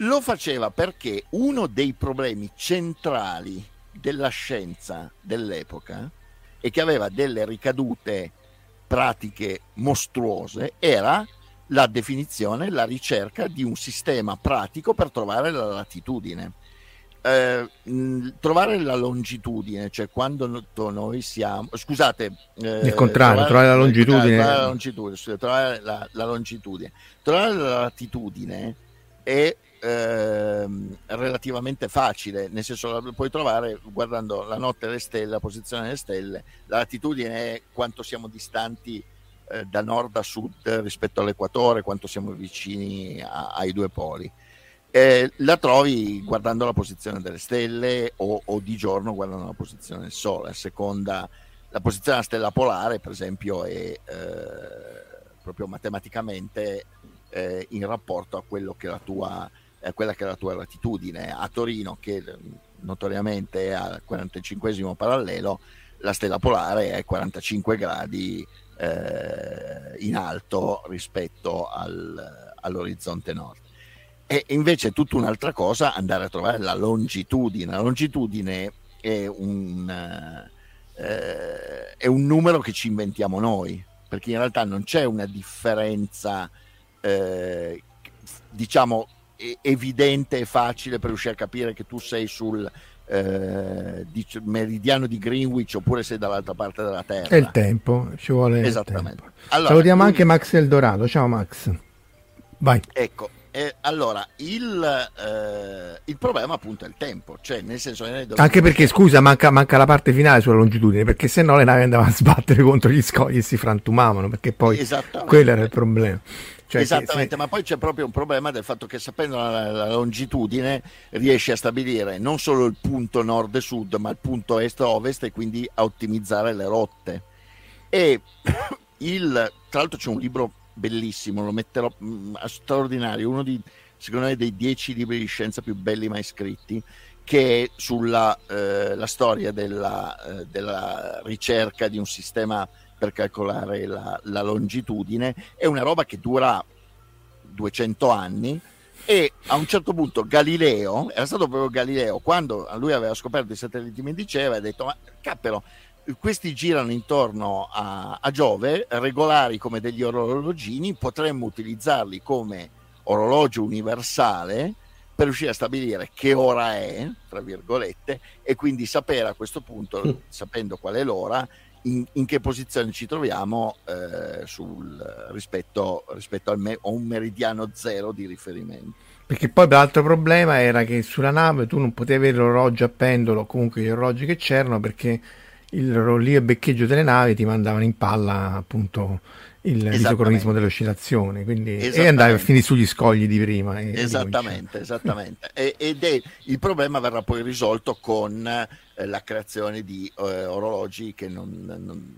Lo faceva perché uno dei problemi centrali della scienza dell'epoca e che aveva delle ricadute pratiche mostruose era la definizione, la ricerca di un sistema pratico per trovare la latitudine. Eh, trovare la longitudine, cioè quando noi siamo, scusate, eh, il contrario, trovare, trovare la longitudine, trovare la longitudine, trovare la, la longitudine, trovare la latitudine è Ehm, relativamente facile, nel senso la puoi trovare guardando la notte e le stelle, la posizione delle stelle, la latitudine è quanto siamo distanti eh, da nord a sud rispetto all'equatore, quanto siamo vicini a, ai due poli. Eh, la trovi guardando la posizione delle stelle o, o, di giorno guardando la posizione del Sole, a seconda la posizione della stella polare, per esempio, è eh, proprio matematicamente eh, in rapporto a quello che la tua eh, quella che è la tua latitudine. A Torino, che notoriamente è al 45 parallelo, la stella polare è 45 gradi eh, in alto rispetto al, all'orizzonte nord. E invece è tutta un'altra cosa andare a trovare la longitudine. La longitudine è un, eh, è un numero che ci inventiamo noi, perché in realtà non c'è una differenza, eh, diciamo, evidente e facile per riuscire a capire che tu sei sul eh, meridiano di Greenwich oppure sei dall'altra parte della Terra. È il tempo, ci vuole Esattamente. Allora, Salutiamo lui... anche Max Eldorado. Ciao Max. Vai. Ecco, eh, allora, il, eh, il, problema appunto è il tempo, cioè nel senso. Anche perché, scusa, manca, manca, la parte finale sulla longitudine, perché se no le navi andavano a sbattere contro gli scogli e si frantumavano, perché poi quello era il problema. Cioè Esattamente, se... ma poi c'è proprio un problema del fatto che sapendo la, la longitudine riesci a stabilire non solo il punto nord e sud, ma il punto est-ovest e quindi a ottimizzare le rotte. E il, tra l'altro c'è un libro bellissimo, lo metterò mh, mm, straordinario, uno di, secondo me, dei dieci libri di scienza più belli mai scritti, che è sulla eh, storia della, eh, della, ricerca di un sistema per calcolare la, la, longitudine. È una roba che dura 200 anni. E a un certo punto Galileo, era stato proprio Galileo, quando lui aveva scoperto i satelliti Medicea, ha detto: Ma cappero, questi girano intorno a, a, Giove, regolari come degli orologini, potremmo utilizzarli come orologio universale per riuscire a stabilire che ora è, tra virgolette, e quindi sapere a questo punto, mm. sapendo qual è l'ora, in, in, che posizione ci troviamo eh, sul, rispetto, rispetto me, a un meridiano zero di riferimento. Perché poi l'altro problema era che sulla nave tu non potevi avere l'orologio a pendolo, comunque gli orologi che c'erano, perché il rollio e beccheggio delle navi ti mandavano in palla appunto il isocronismo dell'oscillazione quindi, e andavi a finire sugli scogli di prima esattamente, esattamente. e, ed è, il problema verrà poi risolto con eh, la creazione di eh, orologi che non, non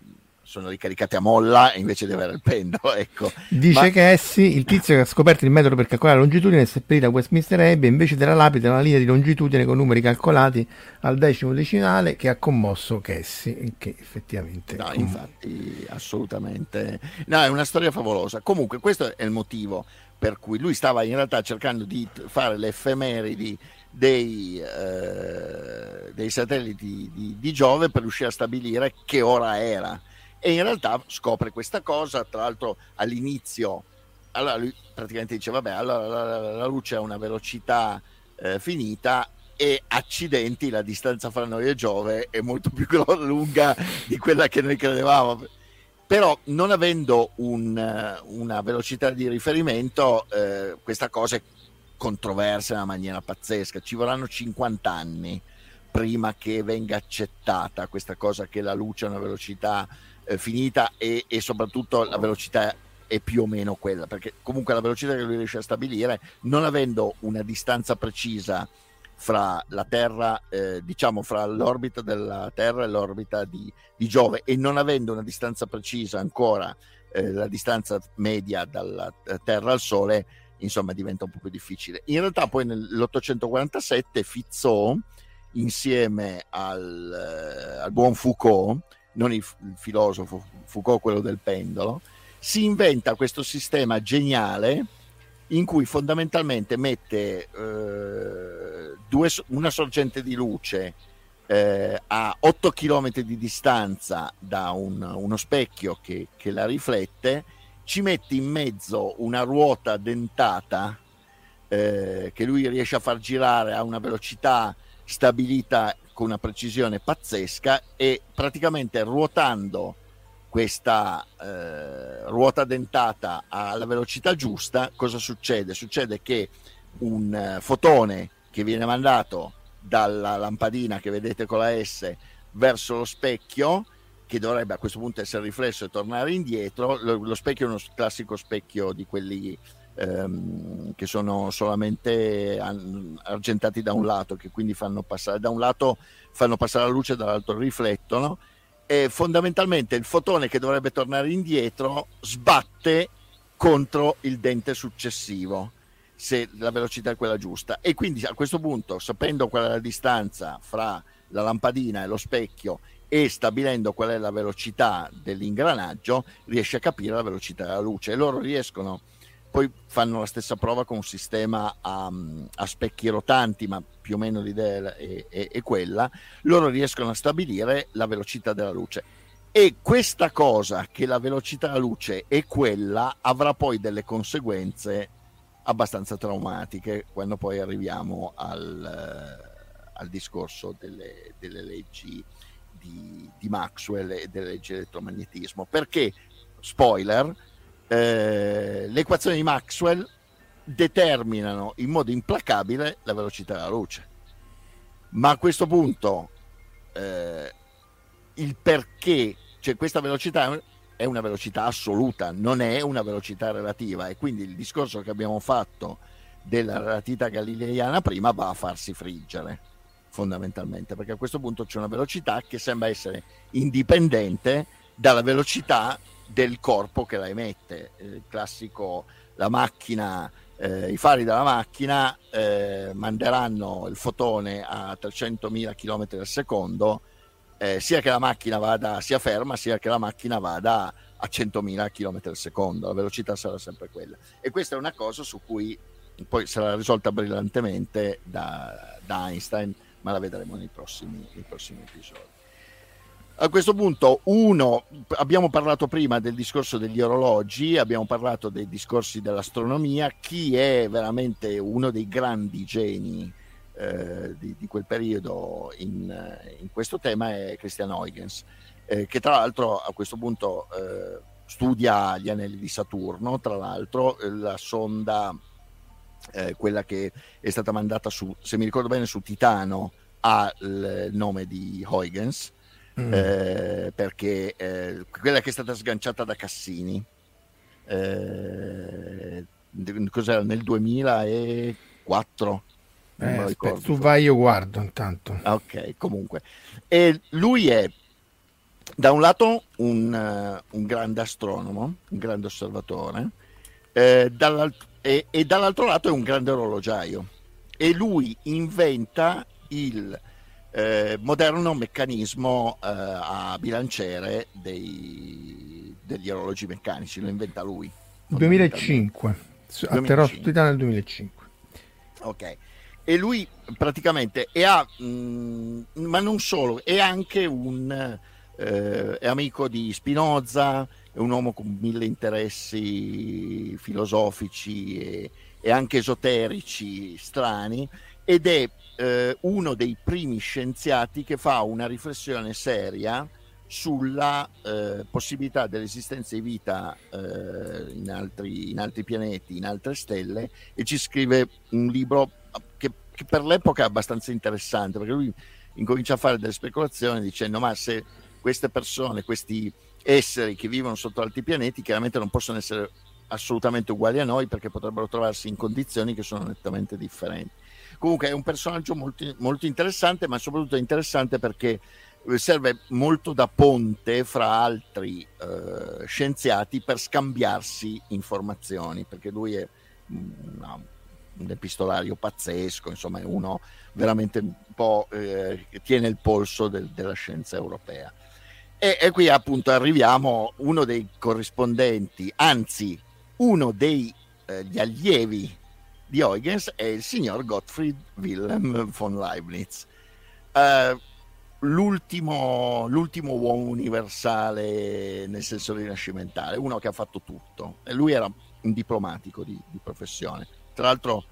sono ricaricati a molla invece di avere il pendolo. Ecco. Dice Ma... che essi, il tizio che ha scoperto il metodo per calcolare la longitudine è seppellito a Westminster Abbey invece della lapide una linea di longitudine con numeri calcolati al decimo decimale che ha commosso Cassie, che effettivamente... No, com... infatti, assolutamente. No, è una storia favolosa. Comunque questo è il motivo per cui lui stava in realtà cercando di fare le effemeridi dei, eh, dei satelliti di, di Giove per riuscire a stabilire che ora era e in realtà scopre questa cosa, tra l'altro all'inizio, allora lui praticamente dice vabbè, allora la, la luce ha una velocità eh, finita e accidenti la distanza fra noi e Giove è molto più lunga di quella che noi credevamo. Però non avendo un, una velocità di riferimento, eh, questa cosa è controversa in una maniera pazzesca. Ci vorranno 50 anni prima che venga accettata questa cosa che la luce ha una velocità eh, finita e, e soprattutto la velocità è più o meno quella, perché comunque la velocità che lui riesce a stabilire, non avendo una distanza precisa fra la Terra, eh, diciamo fra l'orbita della Terra e l'orbita di, di, Giove, e non avendo una distanza precisa ancora, eh, la distanza media dalla eh, Terra al Sole, insomma diventa un po' più difficile. In realtà poi nell'847 Fizeau, insieme al, eh, al buon Foucault, non il, il filosofo Foucault, quello del pendolo, si inventa questo sistema geniale in cui fondamentalmente mette eh, due, una sorgente di luce eh, a 8 km di distanza da un, uno specchio che, che, la riflette, ci mette in mezzo una ruota dentata eh, che lui riesce a far girare a una velocità stabilita con una precisione pazzesca e praticamente ruotando questa eh, ruota dentata alla velocità giusta, cosa succede? Succede che un eh, fotone che viene mandato dalla lampadina che vedete con la S verso lo specchio, che dovrebbe a questo punto essere riflesso e tornare indietro, lo, lo specchio è uno classico specchio di quelli ehm, che sono solamente argentati da un lato, che quindi fanno passare da un lato fanno passare la luce, dall'altro riflettono. E fondamentalmente il fotone che dovrebbe tornare indietro sbatte contro il dente successivo se la velocità è quella giusta e quindi a questo punto sapendo qual è la distanza fra la lampadina e lo specchio e stabilendo qual è la velocità dell'ingranaggio riesce a capire la velocità della luce e loro riescono poi fanno la stessa prova con un sistema a, a specchi rotanti, ma più o meno l'idea è, è, è, quella, loro riescono a stabilire la velocità della luce. E questa cosa, che la velocità della luce è quella, avrà poi delle conseguenze abbastanza traumatiche quando poi arriviamo al, al discorso delle, delle leggi di, di Maxwell e delle leggi dell'elettromagnetismo. Perché, spoiler, eh, l'equazione di Maxwell determinano in modo implacabile la velocità della luce. Ma a questo punto eh, il perché, cioè questa velocità è una velocità assoluta, non è una velocità relativa e quindi il discorso che abbiamo fatto della relatività galileiana prima va a farsi friggere fondamentalmente perché a questo punto c'è una velocità che sembra essere indipendente dalla velocità del corpo che la emette. Il classico la macchina eh, i fari della macchina eh, manderanno il fotone a 300.000 km al secondo eh, sia che la macchina vada sia ferma sia che la macchina vada a 100.000 km al secondo. La velocità sarà sempre quella. E questa è una cosa su cui poi sarà risolta brillantemente da, da Einstein ma la vedremo nei prossimi, nei prossimi episodi a questo punto, uno, abbiamo parlato prima del discorso degli orologi, abbiamo parlato dei discorsi dell'astronomia, chi è veramente uno dei grandi geni eh, di, di, quel periodo in, in, questo tema è Christian Huygens, eh, che tra l'altro a questo punto eh, studia gli anelli di Saturno, tra l'altro la sonda, eh, quella che è stata mandata su, se mi ricordo bene, su Titano, ha il nome di Huygens mm. eh, perché eh, quella che è stata sganciata da Cassini, eh, cos'era nel 2004? Eh, aspetta, tu vai, io guardo intanto. Ah, ok, comunque. E lui è da un lato un, uh, un grande astronomo, un grande osservatore, eh, e, e, dall'altro lato è un grande orologiaio. E lui inventa il eh, moderno meccanismo eh, a bilanciere dei, degli orologi meccanici, lo inventa lui. 2005, atterrò su Titano nel 2005. Ok, e lui praticamente è, ha, mh, mm, ma non solo, è anche un eh, è amico di Spinoza, è un uomo con mille interessi filosofici e, e anche esoterici strani ed è eh, uno dei primi scienziati che fa una riflessione seria sulla eh, possibilità dell'esistenza di vita eh, in, altri, in, altri, pianeti, in altre stelle e ci scrive un libro che, che, per l'epoca è abbastanza interessante perché lui incomincia a fare delle speculazioni dicendo ma se queste persone, questi esseri che vivono sotto altri pianeti chiaramente non possono essere assolutamente uguali a noi perché potrebbero trovarsi in condizioni che sono nettamente differenti Comunque è un personaggio molto, molto interessante, ma soprattutto interessante perché eh, serve molto da ponte fra altri eh, scienziati per scambiarsi informazioni, perché lui è una, un epistolario pazzesco, insomma è uno veramente un po' eh, che tiene il polso del, della scienza europea. E, e, qui appunto arriviamo uno dei corrispondenti, anzi uno degli eh, allievi di Huygens è il signor Gottfried Wilhelm von Leibniz. Uh, l'ultimo, l'ultimo, uomo universale nel senso rinascimentale, uno che ha fatto tutto. Lui era un diplomatico di, di professione. Tra l'altro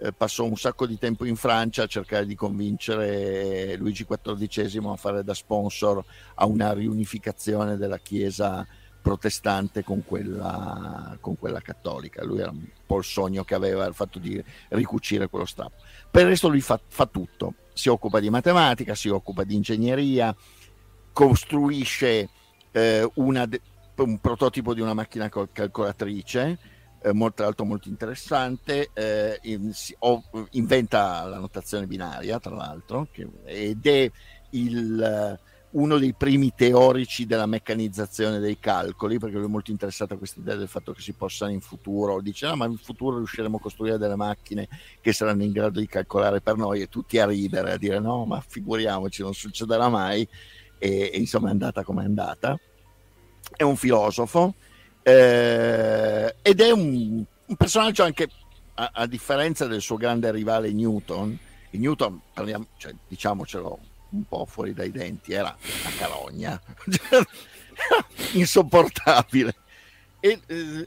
eh, passò un sacco di tempo in Francia a cercare di convincere Luigi XIV a fare da sponsor a una riunificazione della Chiesa protestante con quella, con quella cattolica. Lui era un po' il sogno che aveva, il fatto di ricucire quello strappo. Per il resto lui fa, fa tutto, si occupa di matematica, si occupa di ingegneria, costruisce eh, una, un prototipo di una macchina calcolatrice, eh, molto, alto, molto interessante, eh, in, si, o, inventa la notazione binaria, tra l'altro, che, ed è il uno dei primi teorici della meccanizzazione dei calcoli, perché lui è molto interessato a questa idea del fatto che si possa in futuro, dice no, ma in futuro riusciremo a costruire delle macchine che saranno in grado di calcolare per noi e tutti a ridere, a dire no, ma figuriamoci, non succederà mai, e, e insomma è andata come è andata. È un filosofo eh, ed è un, un personaggio anche, a, a, differenza del suo grande rivale Newton, Newton, parliamo, cioè, diciamocelo un po' fuori dai denti, era una carogna, insopportabile. E eh,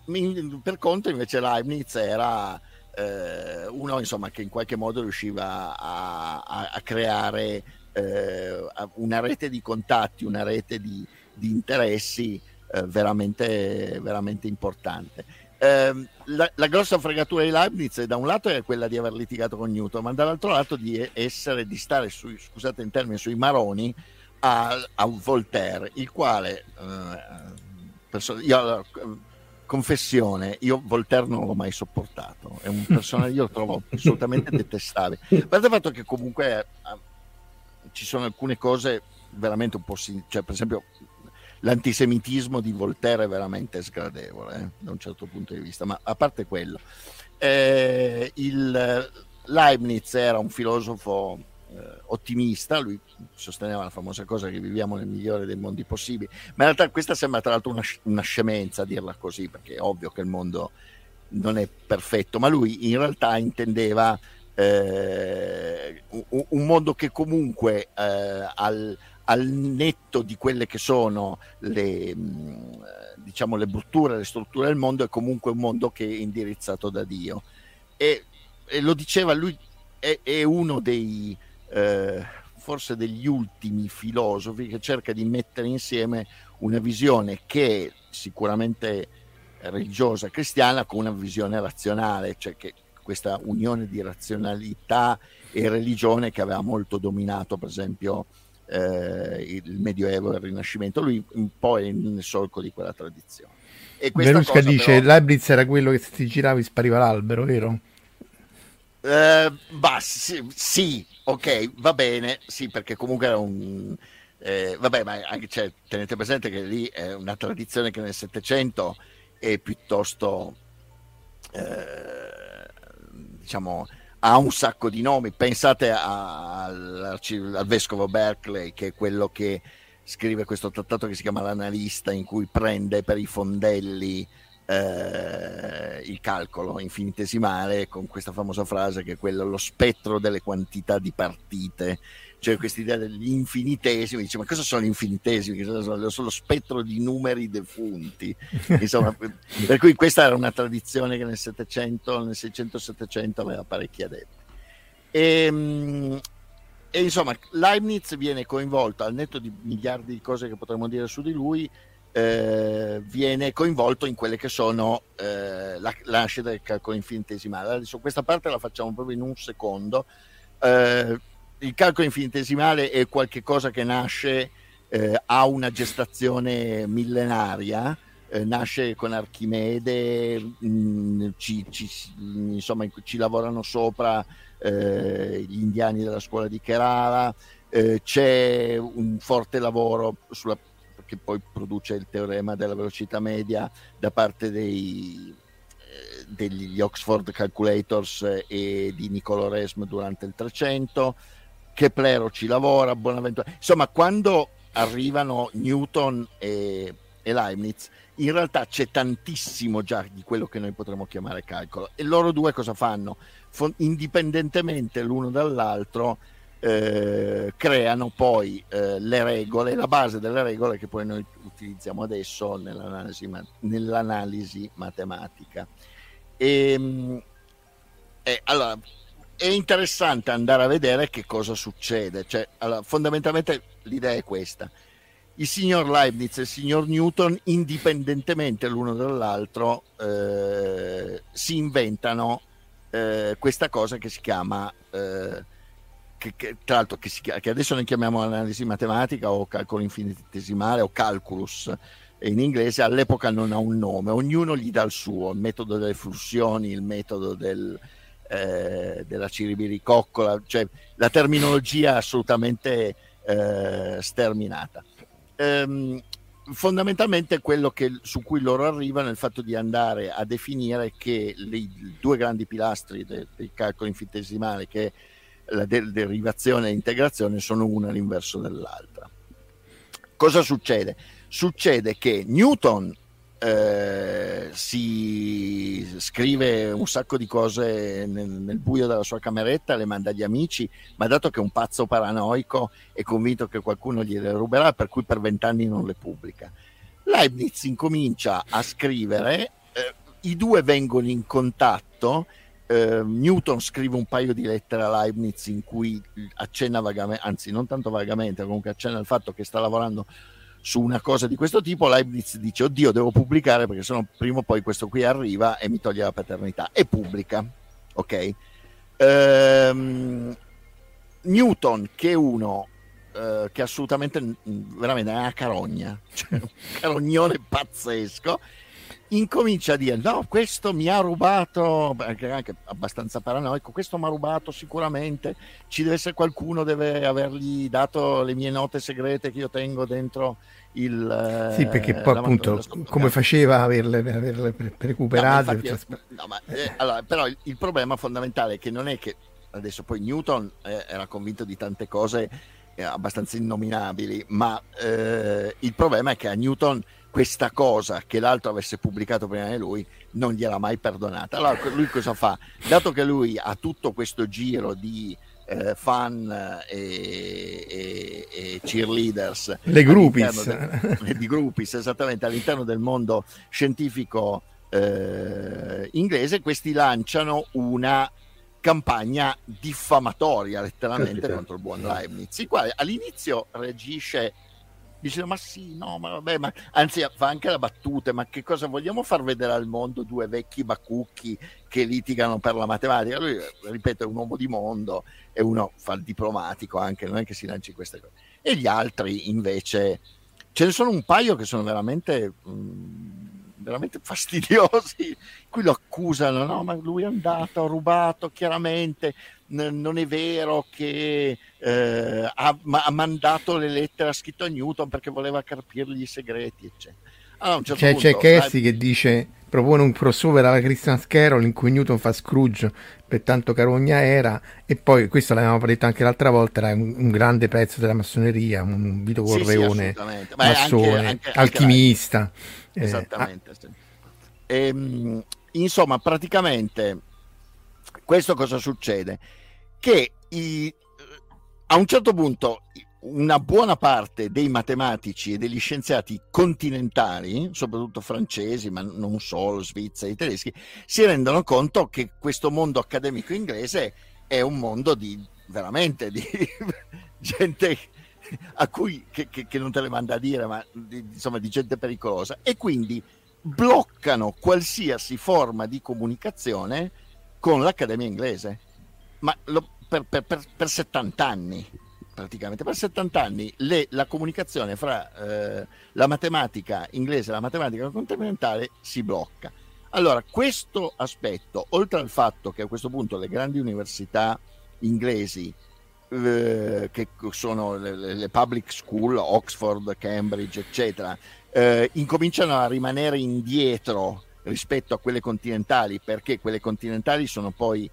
per contro invece Leibniz era eh, uno insomma, che in qualche modo riusciva a, a, a creare eh, una rete di contatti, una rete di, di interessi eh, veramente, veramente importante. Ehm, la, la, grossa fregatura di Leibniz da un lato è quella di aver litigato con Newton, ma dall'altro lato di essere, di stare sui, scusate in termini, sui maroni a, a Voltaire, il quale, eh, perso- io, confessione, io Voltaire non l'ho mai sopportato, è un personaggio io lo trovo assolutamente detestabile. A parte il fatto che comunque eh, ci sono alcune cose veramente un po' sin- cioè per esempio l'antisemitismo di Voltaire è veramente sgradevole eh, da un certo punto di vista, ma a parte quello, eh, il, Leibniz era un filosofo eh, ottimista, lui sosteneva la famosa cosa che viviamo nel migliore dei mondi possibili, ma in realtà questa sembra tra l'altro una, una scemenza dirla così, perché è ovvio che il mondo non è perfetto, ma lui in realtà intendeva eh, un, un, mondo che comunque eh, al, al netto di quelle che sono le, mm, diciamo, le brutture, le strutture del mondo, è comunque un mondo che è indirizzato da Dio. E, e lo diceva lui, è, è uno dei, eh, forse degli ultimi filosofi che cerca di mettere insieme una visione che è sicuramente religiosa cristiana con una visione razionale, cioè che questa unione di razionalità e religione che aveva molto dominato, per esempio, eh, il Medioevo e il Rinascimento. Lui un po' è nel solco di quella tradizione. E Verusca dice: però... Leibniz era quello che se ti giravi spariva l'albero, vero? Eh, bah, sì, sì, ok, va bene, sì, perché comunque era un. Eh, vabbè, ma anche, cioè, tenete presente che lì è una tradizione che nel Settecento è piuttosto, eh, diciamo, ha un sacco di nomi. Pensate a, al, al, vescovo Berkeley, che è quello che scrive questo trattato che si chiama L'analista, in cui prende per i fondelli eh, il calcolo infinitesimale con questa famosa frase che è quella lo spettro delle quantità di partite cioè questa idea degli infinitesimi, dice ma cosa sono gli infinitesimi? Sono, sono lo spettro di numeri defunti. Insomma, per cui questa era una tradizione che nel 700, nel 600-700 aveva parecchi adepti. E, ehm, e, insomma, Leibniz viene coinvolto, al netto di miliardi di cose che potremmo dire su di lui, eh, viene coinvolto in quelle che sono eh, la, la nascita del calcolo infinitesimale. Adesso questa parte la facciamo proprio in un secondo. Eh, il calcolo infinitesimale è qualcosa che nasce, eh, ha una gestazione millenaria, eh, nasce con Archimede, mh, mm, ci, ci, insomma, ci lavorano sopra eh, gli indiani della scuola di Kerala, eh, c'è un forte lavoro sulla, che poi produce il teorema della velocità media da parte dei, eh, degli Oxford Calculators e di Niccolò Resm durante il 300 Keplero ci lavora, Bonaventura. Insomma, quando arrivano Newton e, e Leibniz, in realtà c'è tantissimo già di quello che noi potremmo chiamare calcolo. E loro due cosa fanno? indipendentemente l'uno dall'altro, eh, creano poi eh, le regole, la base delle regole che poi noi utilizziamo adesso nell'analisi, nell'analisi matematica. E, ehm, eh, allora, è interessante andare a vedere che cosa succede. Cioè, allora, fondamentalmente l'idea è questa. Il signor Leibniz e il signor Newton, indipendentemente l'uno dall'altro, eh, si inventano eh, questa cosa che si chiama, eh, che, che, tra l'altro che, si, che, adesso noi chiamiamo analisi matematica o calcolo infinitesimale o calculus in inglese, all'epoca non ha un nome, ognuno gli dà il suo, il metodo delle flussioni, il metodo del, eh, della ciribiricoccola, cioè la terminologia assolutamente eh, sterminata. Ehm, fondamentalmente quello che, su cui loro arrivano è il fatto di andare a definire che i due grandi pilastri del, del calcolo infinitesimale, che è la de- derivazione e l'integrazione, sono una all'inverso dell'altra. Cosa succede? Succede che Newton eh, si scrive un sacco di cose nel, nel, buio della sua cameretta, le manda agli amici, ma dato che è un pazzo paranoico è convinto che qualcuno gliele ruberà, per cui per vent'anni non le pubblica. Leibniz incomincia a scrivere, eh, i due vengono in contatto. Eh, Newton scrive un paio di lettere a Leibniz in cui accenna vagamente, anzi non tanto vagamente, comunque accenna al fatto che sta lavorando su una cosa di questo tipo, Leibniz dice oddio devo pubblicare perché sennò prima o poi questo qui arriva e mi toglie la paternità e pubblica, ok? Ehm, Newton che è uno eh, che assolutamente veramente è una carogna, cioè un carognone pazzesco incomincia a dire no questo mi ha rubato anche abbastanza paranoico questo mi ha rubato sicuramente ci deve essere qualcuno deve avergli dato le mie note segrete che io tengo dentro il sì perché poi appunto come faceva averle, averle recuperate no, infatti, no, ma, eh, allora, però il, il, problema fondamentale è che non è che adesso poi Newton eh, era convinto di tante cose eh, abbastanza innominabili ma eh, il problema è che a Newton questa cosa che l'altro avesse pubblicato prima di lui non gliela mai perdonata. Allora lui cosa fa? Dato che lui ha tutto questo giro di eh, fan e, e, e, cheerleaders, le groupies, del, di groupies esattamente all'interno del mondo scientifico eh, inglese, questi lanciano una campagna diffamatoria letteralmente contro il buon Leibniz, il quale all'inizio reagisce dice ma sì, no, ma vabbè, ma anzi fa anche la battuta, ma che cosa vogliamo far vedere al mondo due vecchi bacucchi che litigano per la matematica? Lui, ripeto, è un uomo di mondo e uno fa il diplomatico anche, non è che si lanci queste cose. E gli altri invece, ce ne sono un paio che sono veramente... Mh, mm, veramente fastidiosi, qui lo accusano, no, ma lui è andato, ha rubato, chiaramente n- non è vero che eh, ha, ma- ha, mandato le lettere, ha scritto a Newton perché voleva carpirgli i segreti, eccetera. Allora, certo c'è, punto, c'è Casey che dice propone un crossover alla Christmas Carol in cui Newton fa Scrooge per tanto carogna era e poi questo l'avevamo detto anche l'altra volta era un, un grande pezzo della massoneria un Vito Corleone sì, sì, massone anche, anche, alchimista anche eh, esattamente ah. sì. e, ehm, insomma praticamente questo cosa succede? Che i, a un certo punto una buona parte dei matematici e degli scienziati continentali, soprattutto francesi, ma non solo, svizzeri, tedeschi, si rendono conto che questo mondo accademico inglese è un mondo di veramente di gente a cui che, che, che, non te le manda a dire, ma di, insomma di gente pericolosa, e quindi bloccano qualsiasi forma di comunicazione con l'Accademia inglese, ma lo, per, per, per, per 70 anni praticamente per 70 anni le, la comunicazione fra eh, la matematica inglese e la matematica continentale si blocca. Allora, questo aspetto, oltre al fatto che a questo punto le grandi università inglesi, eh, che sono le, le, public school, Oxford, Cambridge, eccetera, eh, incominciano a rimanere indietro rispetto a quelle continentali, perché quelle continentali sono poi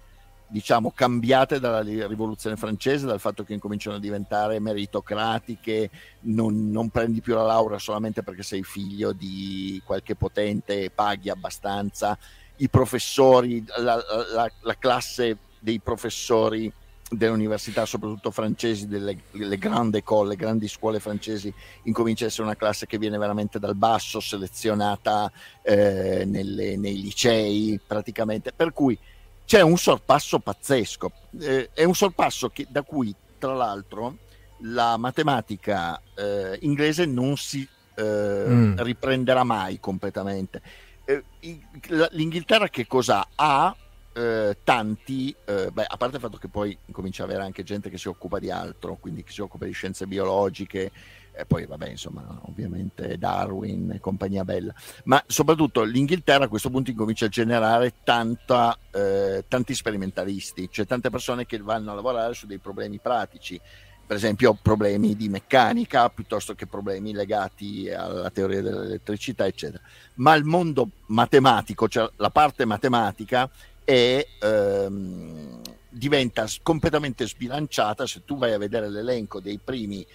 diciamo, cambiate dalla rivoluzione francese, dal fatto che incominciano a diventare meritocratiche, non, non, prendi più la laurea solamente perché sei figlio di qualche potente e paghi abbastanza, i professori, la, la, la classe dei professori delle università, soprattutto francesi, delle grandi école, le grandi scuole francesi, incomincia a essere una classe che viene veramente dal basso, selezionata eh, nelle, nei licei praticamente. Per cui c'è un sorpasso pazzesco, eh, è un sorpasso che, da cui tra l'altro la matematica eh, inglese non si eh, mm. riprenderà mai completamente. Eh, L'Inghilterra che cosa ha? Eh, tanti, eh, beh, a parte il fatto che poi comincia ad avere anche gente che si occupa di altro, quindi che si occupa di scienze biologiche, e poi vabbè insomma ovviamente Darwin e compagnia bella. Ma soprattutto l'Inghilterra a questo punto incomincia a generare tanta, eh, tanti sperimentalisti cioè tante persone che vanno a lavorare su dei problemi pratici per esempio problemi di meccanica piuttosto che problemi legati alla teoria dell'elettricità eccetera. Ma il mondo matematico cioè la parte matematica è ehm, diventa completamente sbilanciata se tu vai a vedere l'elenco dei primi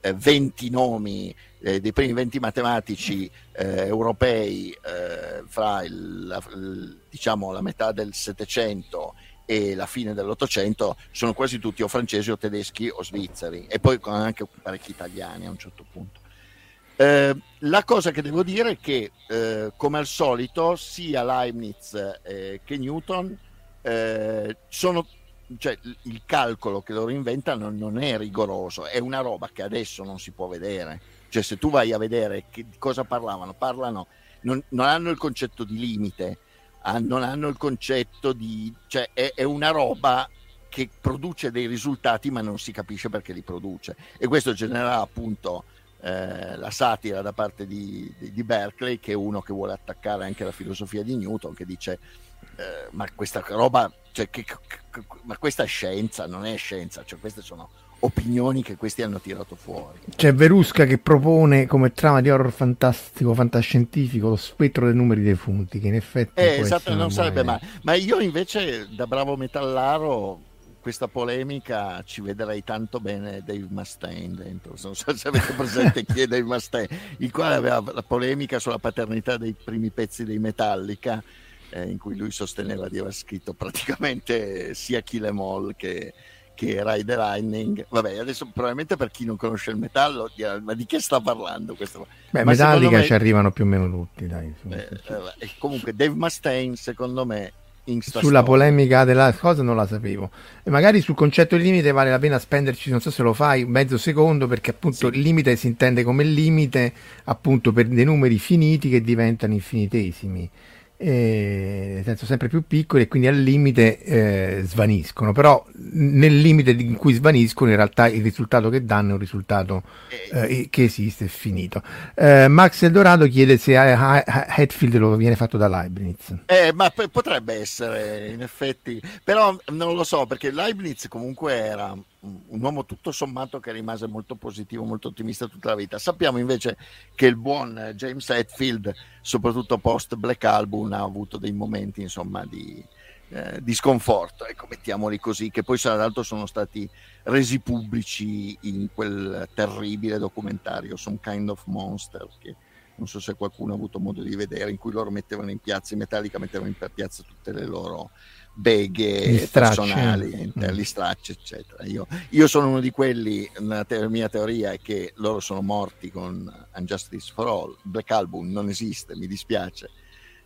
eh, 20 nomi eh, dei primi 20 matematici eh, europei eh, fra il, la, il, diciamo, la metà del Settecento e la fine dell'Ottocento sono quasi tutti o francesi o tedeschi o svizzeri e poi anche parecchi italiani a un certo punto. Eh, la cosa che devo dire è che, eh, come al solito, sia Leibniz eh, che Newton eh, sono cioè, il calcolo che loro inventano non è rigoroso, è una roba che adesso non si può vedere. Cioè se tu vai a vedere che, di cosa parlavano, parlano, non, non hanno il concetto di limite, ah, non hanno il concetto di... cioè è, è una roba che produce dei risultati ma non si capisce perché li produce e questo genererà appunto eh, la satira da parte di, di, di, Berkeley che è uno che vuole attaccare anche la filosofia di Newton che dice eh, ma questa roba cioè, che, che, ma questa è scienza non è scienza cioè queste sono opinioni che questi hanno tirato fuori c'è Verusca che propone come trama di horror fantastico fantascientifico lo spettro dei numeri defunti che in effetti eh, esatto non sarebbe mai. Ma io invece da bravo metallaro questa polemica ci vedrei tanto bene Dave Mustaine dentro. Non so se avete presente chi è Dave Mustaine, il quale aveva la polemica sulla paternità dei primi pezzi dei Metallica, eh, in cui lui sosteneva di aver scritto praticamente sia Kill Em All che, che Ride the Lightning. Vabbè, adesso probabilmente per chi non conosce il metallo, ma di che sta parlando questo? Beh, ma Metallica me... ci arrivano più o meno tutti, dai. Eh, eh, comunque Dave Mustaine, secondo me, sulla storia. polemica della cosa non la sapevo e magari sul concetto di limite vale la pena spenderci non so se lo fai mezzo secondo perché appunto sì. il limite si intende come limite appunto per dei numeri finiti che diventano infinitesimi nel senso sempre più piccoli e quindi al limite eh, svaniscono, però nel limite in cui svaniscono in realtà il risultato che danno è un risultato eh, che esiste e finito. Eh, Max Eldorado chiede se Hatfield lo viene fatto da Leibniz. Eh, ma p- potrebbe essere in effetti, però non lo so perché Leibniz comunque era un uomo tutto sommato che rimase molto positivo, molto ottimista tutta la vita. Sappiamo invece che il buon James Hetfield, soprattutto post Black Album, ha avuto dei momenti insomma di, eh, di sconforto, ecco, mettiamoli così, che poi tra l'altro sono stati resi pubblici in quel terribile documentario Some Kind of Monster che non so se qualcuno ha avuto modo di vedere, in cui loro mettevano in piazza, in Metallica mettevano in piazza tutte le loro beghe personali, mm. gli stracci, eccetera. Io, io, sono uno di quelli, la te- mia teoria è che loro sono morti con Unjustice for All, Black Album non esiste, mi dispiace.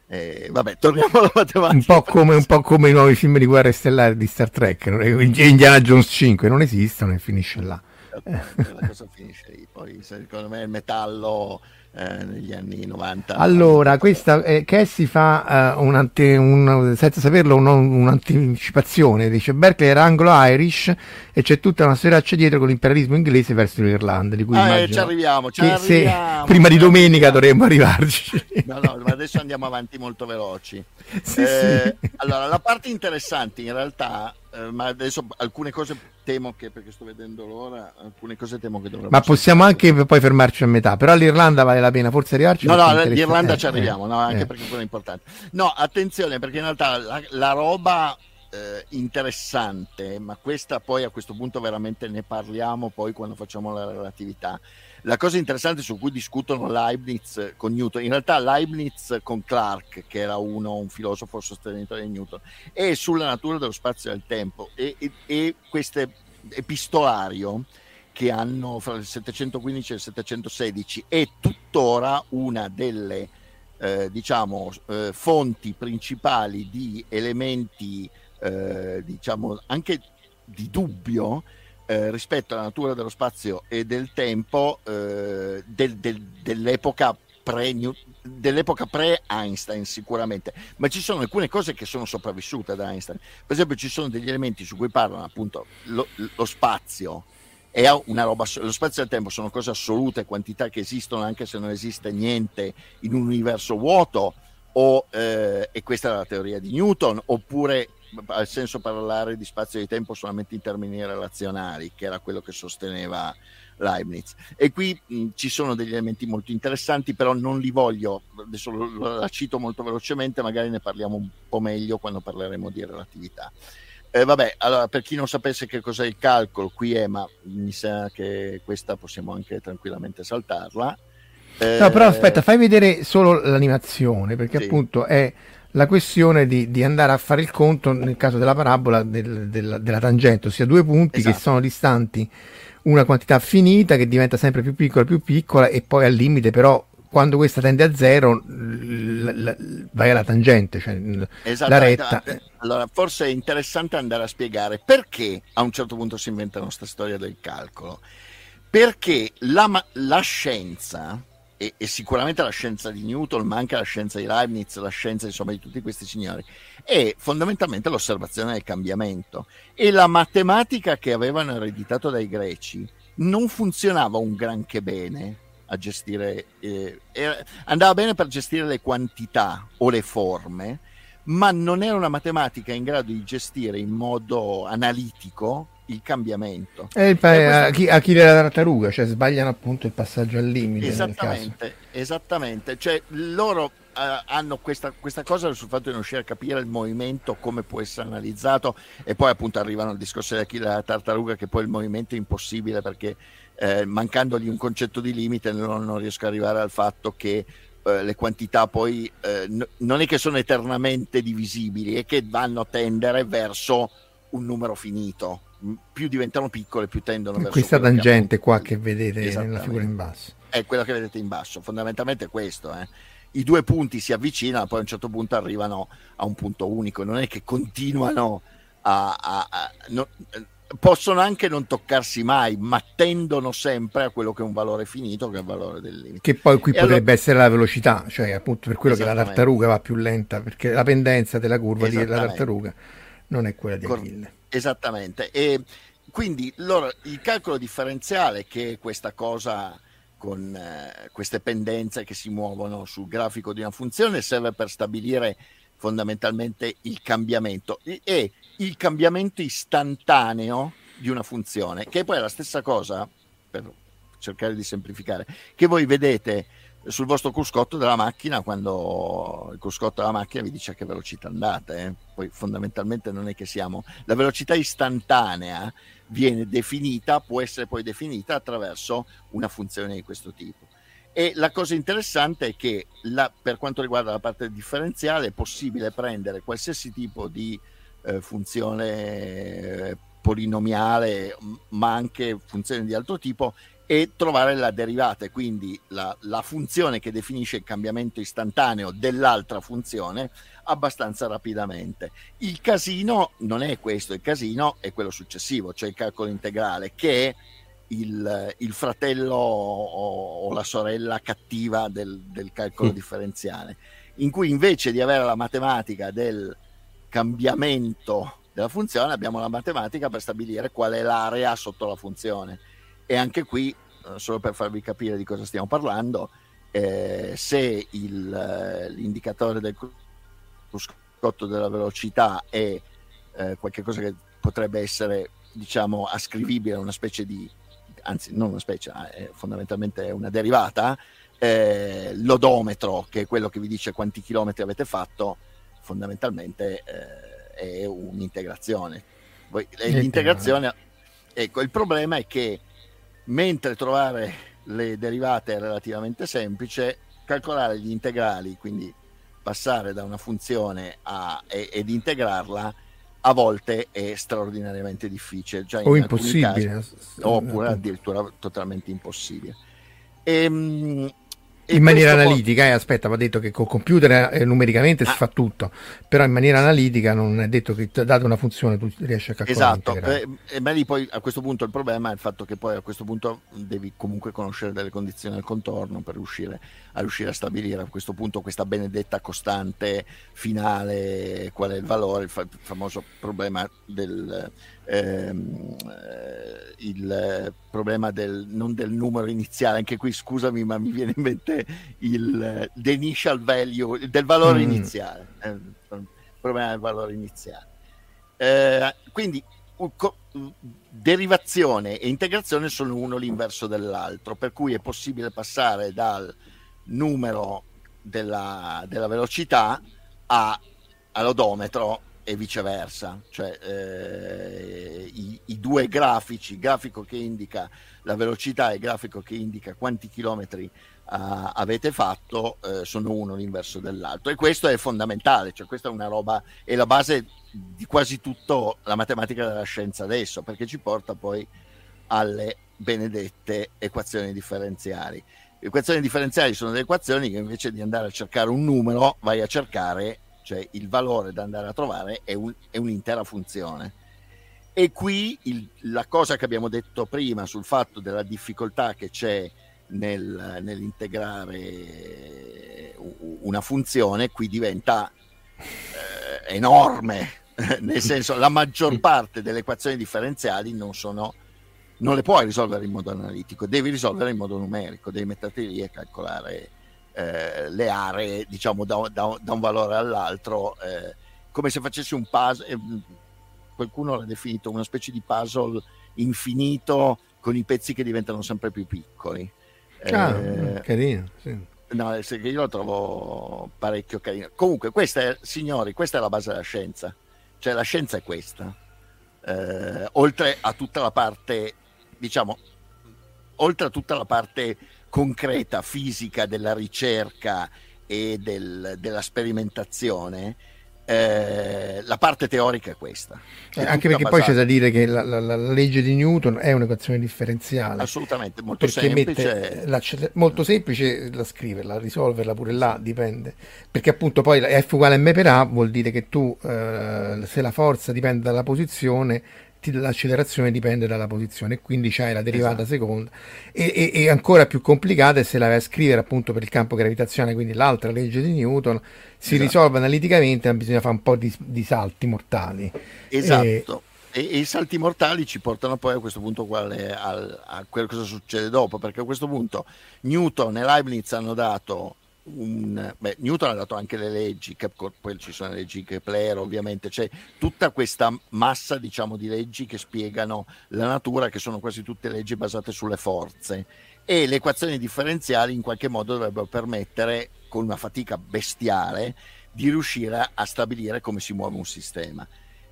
Eh, vabbè, torniamo alla matematica. Un po, come, un po' come i nuovi film di guerra stellare di Star Trek, Indiana Jones 5 non esistono e finisce là. La cosa finisce lì, poi secondo me il metallo eh, negli anni 90. Allora, questa eh, Cassie fa uh, un ante, un, senza saperlo un, un'anticipazione, dice Berkeley era anglo-irish e c'è tutta una storaccia dietro con l'imperialismo inglese verso l'Irlanda, di cui ah, eh, ci arriviamo, ci arriviamo. prima di domenica dovremmo arrivarci. No, no, ma adesso andiamo avanti molto veloci. Sì, eh, sì. Allora, la parte interessante in realtà eh, ma adesso alcune cose temo che, perché sto vedendo l'ora, alcune cose temo che dovremmo... Ma possiamo anche poi fermarci a metà, però l'Irlanda vale la pena forse arrivarci? No, no, l'Irlanda eh, ci arriviamo, eh, no, anche eh. perché quello è importante. No, attenzione, perché in realtà la, la roba eh, interessante, ma questa poi a questo punto veramente ne parliamo poi quando facciamo la relatività, la cosa interessante su cui discutono Leibniz con Newton, in realtà Leibniz con Clark, che era uno, un filosofo sostenitore di Newton, è sulla natura dello spazio e del tempo e, e, e questo epistolario che hanno fra il 715 e il 716 è tuttora una delle eh, diciamo, eh, fonti principali di elementi eh, diciamo anche di dubbio eh, rispetto alla natura dello spazio e del tempo eh, del, del, dell'epoca pre dell'epoca pre-Einstein sicuramente, ma ci sono alcune cose che sono sopravvissute da Einstein. Per esempio ci sono degli elementi su cui parlano appunto lo, lo spazio è una roba, lo spazio e il tempo sono cose assolute, quantità che esistono anche se non esiste niente in un universo vuoto, o, eh, e questa è la teoria di Newton, oppure al senso parlare di spazio e di tempo solamente in termini relazionali, che era quello che sosteneva Leibniz. E qui mh, ci sono degli elementi molto interessanti, però non li voglio, adesso la cito molto velocemente, magari ne parliamo un po' meglio quando parleremo di relatività. Eh, vabbè, allora per chi non sapesse che cos'è il calcolo, qui è, ma mi sa che questa possiamo anche tranquillamente saltarla. Eh, no, però aspetta, fai vedere solo l'animazione, perché sì. appunto è la questione di, di, andare a fare il conto nel caso della parabola del, del, della tangente, ossia due punti esatto. che sono distanti una quantità finita che diventa sempre più piccola più piccola e poi al limite però quando questa tende a zero l- l- vai alla tangente, cioè la retta. Allora, forse è interessante andare a spiegare perché a un certo punto si inventano questa storia del calcolo perché la, la scienza, e, e, sicuramente la scienza di Newton, ma anche la scienza di Leibniz, la scienza insomma di tutti questi signori, è fondamentalmente l'osservazione del cambiamento. E la matematica che avevano ereditato dai greci non funzionava un granché bene a gestire, eh, andava bene per gestire le quantità o le forme, ma non era una matematica in grado di gestire in modo analitico il cambiamento. È il pa- questa... chi, Achille la tartaruga, cioè sbagliano appunto il passaggio al limite. Esattamente, esattamente. Cioè loro uh, hanno questa, questa, cosa sul fatto di non riuscire a capire il movimento, come può essere analizzato e poi appunto arrivano al discorso di Achille la tartaruga che poi il movimento è impossibile perché eh, mancandogli un concetto di limite non, non riesco ad arrivare al fatto che eh, le quantità poi eh, n- non è che sono eternamente divisibili, è che vanno a tendere verso un numero finito. Più diventano piccole, più tendono verso questa tangente qua che vedete nella figura in basso. È quella che vedete in basso, fondamentalmente è questo. Eh. I due punti si avvicinano, poi a un certo punto arrivano a un punto unico, non è che continuano a, a, a no, possono anche non toccarsi mai, ma tendono sempre a quello che è un valore finito, che è il valore del limite. Che poi qui e potrebbe allora... essere la velocità, cioè appunto per quello che la tartaruga va più lenta, perché la pendenza della curva della tartaruga non è quella di Achille. Esattamente. E quindi loro, il calcolo differenziale, che è questa cosa con eh, queste pendenze che si muovono sul grafico di una funzione, serve per stabilire fondamentalmente il cambiamento e il cambiamento istantaneo di una funzione, che poi è la stessa cosa, per cercare di semplificare, che voi vedete sul vostro cruscotto della macchina quando il cruscotto della macchina vi dice a che velocità andate. Eh? Poi fondamentalmente non è che siamo... La velocità istantanea viene definita, può essere poi definita attraverso una funzione di questo tipo. E la cosa interessante è che la, per quanto riguarda la parte differenziale è possibile prendere qualsiasi tipo di eh, funzione eh, polinomiale, ma anche funzioni di altro tipo, e trovare la derivata, quindi la, la, funzione che definisce il cambiamento istantaneo dell'altra funzione abbastanza rapidamente. Il casino non è questo, il casino è quello successivo, cioè il calcolo integrale, che è il, il fratello o, o, la sorella cattiva del, del calcolo mm. differenziale, in cui invece di avere la matematica del cambiamento della funzione abbiamo la matematica per stabilire qual è l'area sotto la funzione. E anche qui, eh, solo per farvi capire di cosa stiamo parlando, eh, se il, eh, l'indicatore del cruscotto della velocità è eh, qualcosa che potrebbe essere diciamo ascrivibile a una specie di anzi non una specie, è fondamentalmente una derivata, eh, l'odometro, che è quello che vi dice quanti chilometri avete fatto, fondamentalmente eh, è un'integrazione. Poi, l'integrazione, ecco, il problema è che mentre trovare le derivate è relativamente semplice, calcolare gli integrali, quindi passare da una funzione a, ed integrarla a volte è straordinariamente difficile, cioè o impossibile, casi, oppure addirittura totalmente impossibile. E, ehm, in maniera analitica, eh, aspetta, va detto che col computer eh, numericamente ah. si fa tutto, però in maniera analitica non è detto che data una funzione tu riesci a calcolare. Esatto, eh, e beh, lì poi a questo punto il problema è il fatto che poi a questo punto devi comunque conoscere delle condizioni del contorno per riuscire a, riuscire a stabilire a questo punto questa benedetta costante finale, qual è il valore, il, fa- il famoso problema del ehm, eh, il problema del, non del numero iniziale, anche qui scusami ma mi viene in mente il the initial value, del valore mm. iniziale, eh, problema del valore iniziale. Eh, quindi co- derivazione e integrazione sono uno l'inverso dell'altro, per cui è possibile passare dal numero della, della velocità a, all'odometro e viceversa, cioè eh, i, i, due grafici, grafico che indica la velocità e grafico che indica quanti chilometri uh, avete fatto uh, sono uno l'inverso dell'altro e questo è fondamentale, cioè questa è una roba, è la base di quasi tutta la matematica della scienza adesso, perché ci porta poi alle benedette equazioni differenziali. Le equazioni differenziali sono delle equazioni che invece di andare a cercare un numero vai a cercare cioè il valore da andare a trovare è, un, è un'intera funzione. E qui il, la cosa che abbiamo detto prima sul fatto della difficoltà che c'è nel, nell'integrare una funzione, qui diventa eh, enorme, nel senso la maggior parte delle equazioni differenziali non sono non le puoi risolvere in modo analitico, devi risolvere in modo numerico, devi metterti lì e calcolare eh, le aree, diciamo, da, da, da, un valore all'altro, eh, come se facessi un puzzle, eh, qualcuno l'ha definito una specie di puzzle infinito con i pezzi che diventano sempre più piccoli. Ah, eh, carino, sì. No, io lo trovo parecchio carino. Comunque, questa è, signori, questa è la base della scienza. Cioè, la scienza è questa. Eh, oltre a tutta la parte diciamo, oltre a tutta la parte concreta, fisica della ricerca e del, della sperimentazione, eh, la parte teorica è questa. È anche perché basata... poi c'è da dire che la, la, la, legge di Newton è un'equazione differenziale. Assolutamente, molto semplice. La, molto semplice da scriverla, risolverla pure là, dipende. Perché appunto poi F uguale M per A vuol dire che tu, eh, se la forza dipende dalla posizione, l'accelerazione dipende dalla posizione e quindi c'hai la derivata esatto. seconda e, e, e, ancora più complicata è se la vai a scrivere appunto per il campo gravitazionale quindi l'altra legge di Newton si esatto. risolve analiticamente ma bisogna fare un po' di, di salti mortali esatto e, e, i salti mortali ci portano poi a questo punto quale, al, a quello che succede dopo perché a questo punto Newton e Leibniz hanno dato un, beh, Newton ha dato anche le leggi, poi ci sono le leggi Kepler ovviamente, c'è tutta questa massa diciamo di leggi che spiegano la natura, che sono quasi tutte leggi basate sulle forze e le equazioni differenziali in qualche modo dovrebbero permettere, con una fatica bestiale, di riuscire a stabilire come si muove un sistema.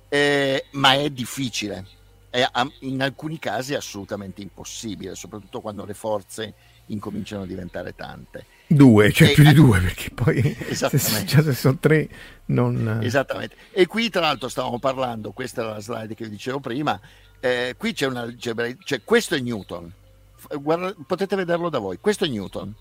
Eh, ma è difficile, è, in alcuni casi assolutamente impossibile, soprattutto quando le forze incominciano a diventare tante. Due, cioè e, più di due, perché poi se, se sono tre non... Esattamente. E qui tra l'altro stavamo parlando, questa era la slide che vi dicevo prima, eh, qui c'è una algebra, cioè questo è Newton, Guarda, potete vederlo da voi, questo è Newton,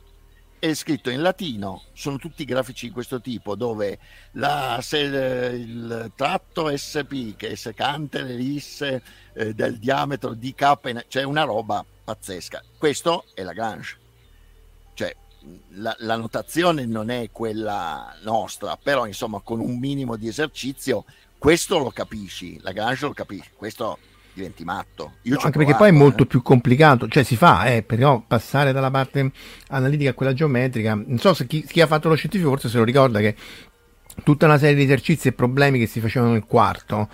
è scritto in latino, sono tutti grafici di questo tipo, dove la, se, il tratto SP, che è secante l'elisse eh, del diametro di K, cioè una roba pazzesca. Questo è Lagrange. Cioè, la, la, notazione non è quella nostra, però insomma con un minimo di esercizio questo lo capisci, Lagrange lo capisci, questo diventi matto. No, anche perché poi è molto eh. più complicato, cioè si fa, eh, però passare dalla parte analitica a quella geometrica, non so se chi, chi ha fatto lo scientifico forse se lo ricorda che tutta una serie di esercizi e problemi che si facevano nel quarto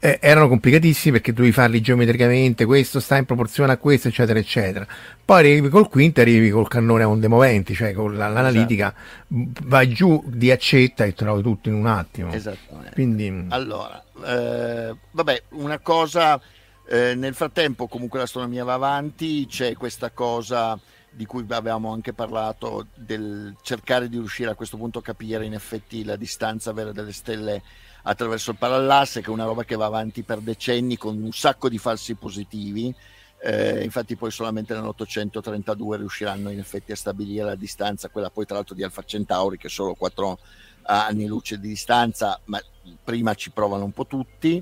eh, erano complicatissimi perché dovevi farli geometricamente, questo sta in proporzione a questo, eccetera, eccetera. Poi arrivi col quinto, arrivi col cannone a onde moventi, cioè con la, l'analitica, esatto. vai giù di accetta e trovi tutto in un attimo. Esattamente. Quindi... Allora, eh, vabbè, una cosa, eh, nel frattempo comunque l'astronomia va avanti, c'è questa cosa di cui avevamo anche parlato, del cercare di riuscire a questo punto a capire in effetti la distanza vera delle stelle attraverso il parallasse, che è una roba che va avanti per decenni con un sacco di falsi positivi. Eh, infatti poi solamente nell'832 riusciranno in effetti a stabilire la distanza, quella poi tra l'altro di Alfa Centauri che è solo 4 anni luce di distanza, ma prima ci provano un po' tutti.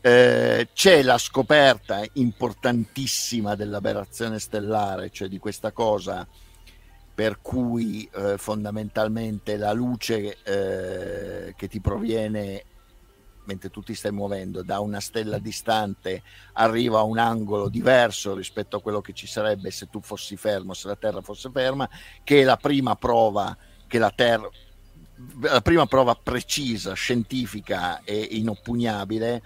Eh, c'è la scoperta importantissima dell'aberrazione stellare, cioè di questa cosa per cui eh, fondamentalmente la luce eh, che ti proviene mentre tu ti stai muovendo da una stella distante arriva a un angolo diverso rispetto a quello che ci sarebbe se tu fossi fermo, se la Terra fosse ferma, che è la prima prova che la Terra la prima prova precisa, scientifica e inoppugnabile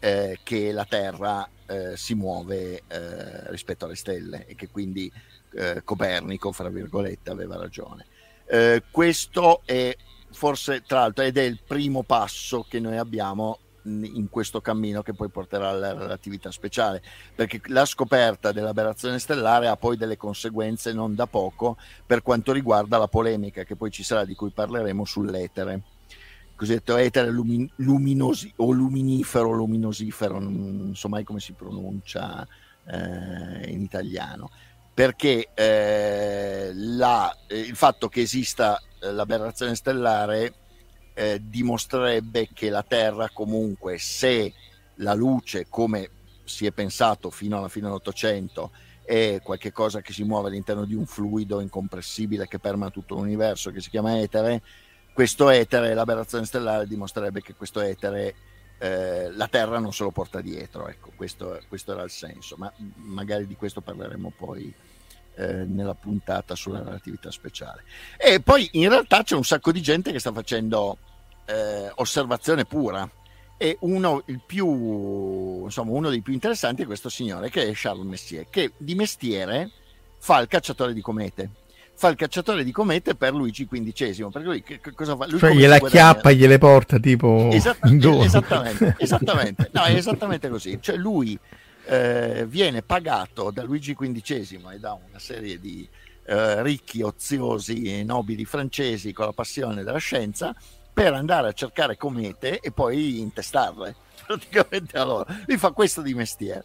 eh, che la Terra eh, si muove eh, rispetto alle stelle e che quindi eh, Copernico, fra virgolette, aveva ragione. Eh, questo è forse tra l'altro ed è il primo passo che noi abbiamo in questo cammino che poi porterà alla relatività speciale, perché la scoperta dell'aberrazione stellare ha poi delle conseguenze non da poco per quanto riguarda la polemica che poi ci sarà, di cui parleremo sull'etere. Cosiddetto etere lumin- luminosi o luminifero, luminosifero, non so mai come si pronuncia eh, in italiano, perché eh, la, eh, il fatto che esista l'aberrazione stellare eh, dimostrerebbe che la Terra comunque se la luce come si è pensato fino alla fine dell'Ottocento è qualcosa che si muove all'interno di un fluido incompressibile che permea tutto l'universo che si chiama etere questo etere, l'aberrazione stellare dimostrerebbe che questo etere eh, la Terra non se lo porta dietro, ecco, questo, questo, era il senso, ma magari di questo parleremo poi eh, nella puntata sulla relatività speciale. E poi in realtà c'è un sacco di gente che sta facendo eh, osservazione pura e uno, più, insomma, uno dei più interessanti è questo signore che è Charles Messier, che di mestiere fa il cacciatore di comete fa il cacciatore di comete per Luigi XV. Perché lui che, cosa fa? Lui cioè gliela chiappa, gliele porta tipo Esatta- esattamente, esattamente, no, è esattamente così. Cioè lui eh, viene pagato da Luigi XV e da una serie di eh, ricchi, oziosi e nobili francesi con la passione della scienza per andare a cercare comete e poi intestarle. Praticamente allora, lui fa questo di mestiere.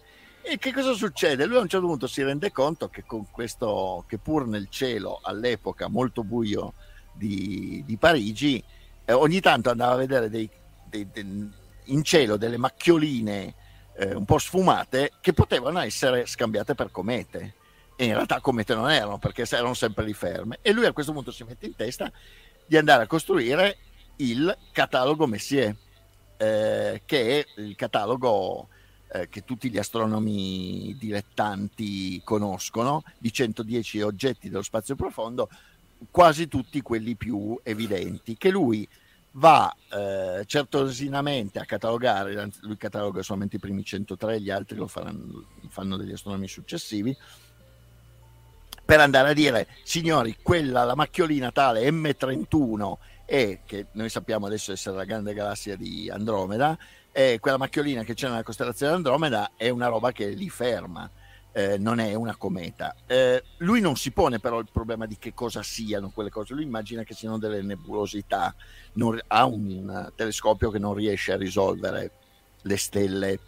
E che cosa succede? Lui a un certo punto si rende conto che con questo, che pur nel cielo all'epoca molto buio di, di Parigi, eh, ogni tanto andava a vedere dei, dei, dei, in cielo delle macchioline eh, un po' sfumate che potevano essere scambiate per comete. E in realtà comete non erano perché erano sempre lì ferme. E lui a questo punto si mette in testa di andare a costruire il catalogo Messier, eh, che è il catalogo eh, che tutti gli astronomi dilettanti conoscono, di 110 oggetti dello spazio profondo, quasi tutti quelli più evidenti, che lui va eh, certosinamente a catalogare, lui cataloga solamente i primi 103, gli altri lo faranno, fanno degli astronomi successivi, per andare a dire, signori, quella, la macchiolina tale M31 è, che noi sappiamo adesso essere la grande galassia di Andromeda, eh, quella macchiolina che c'è nella costellazione Andromeda è una roba che li ferma, eh, non è una cometa. Eh, lui non si pone però il problema di che cosa siano quelle cose, lui immagina che siano delle nebulosità, non, ha un telescopio che non riesce a risolvere le stelle.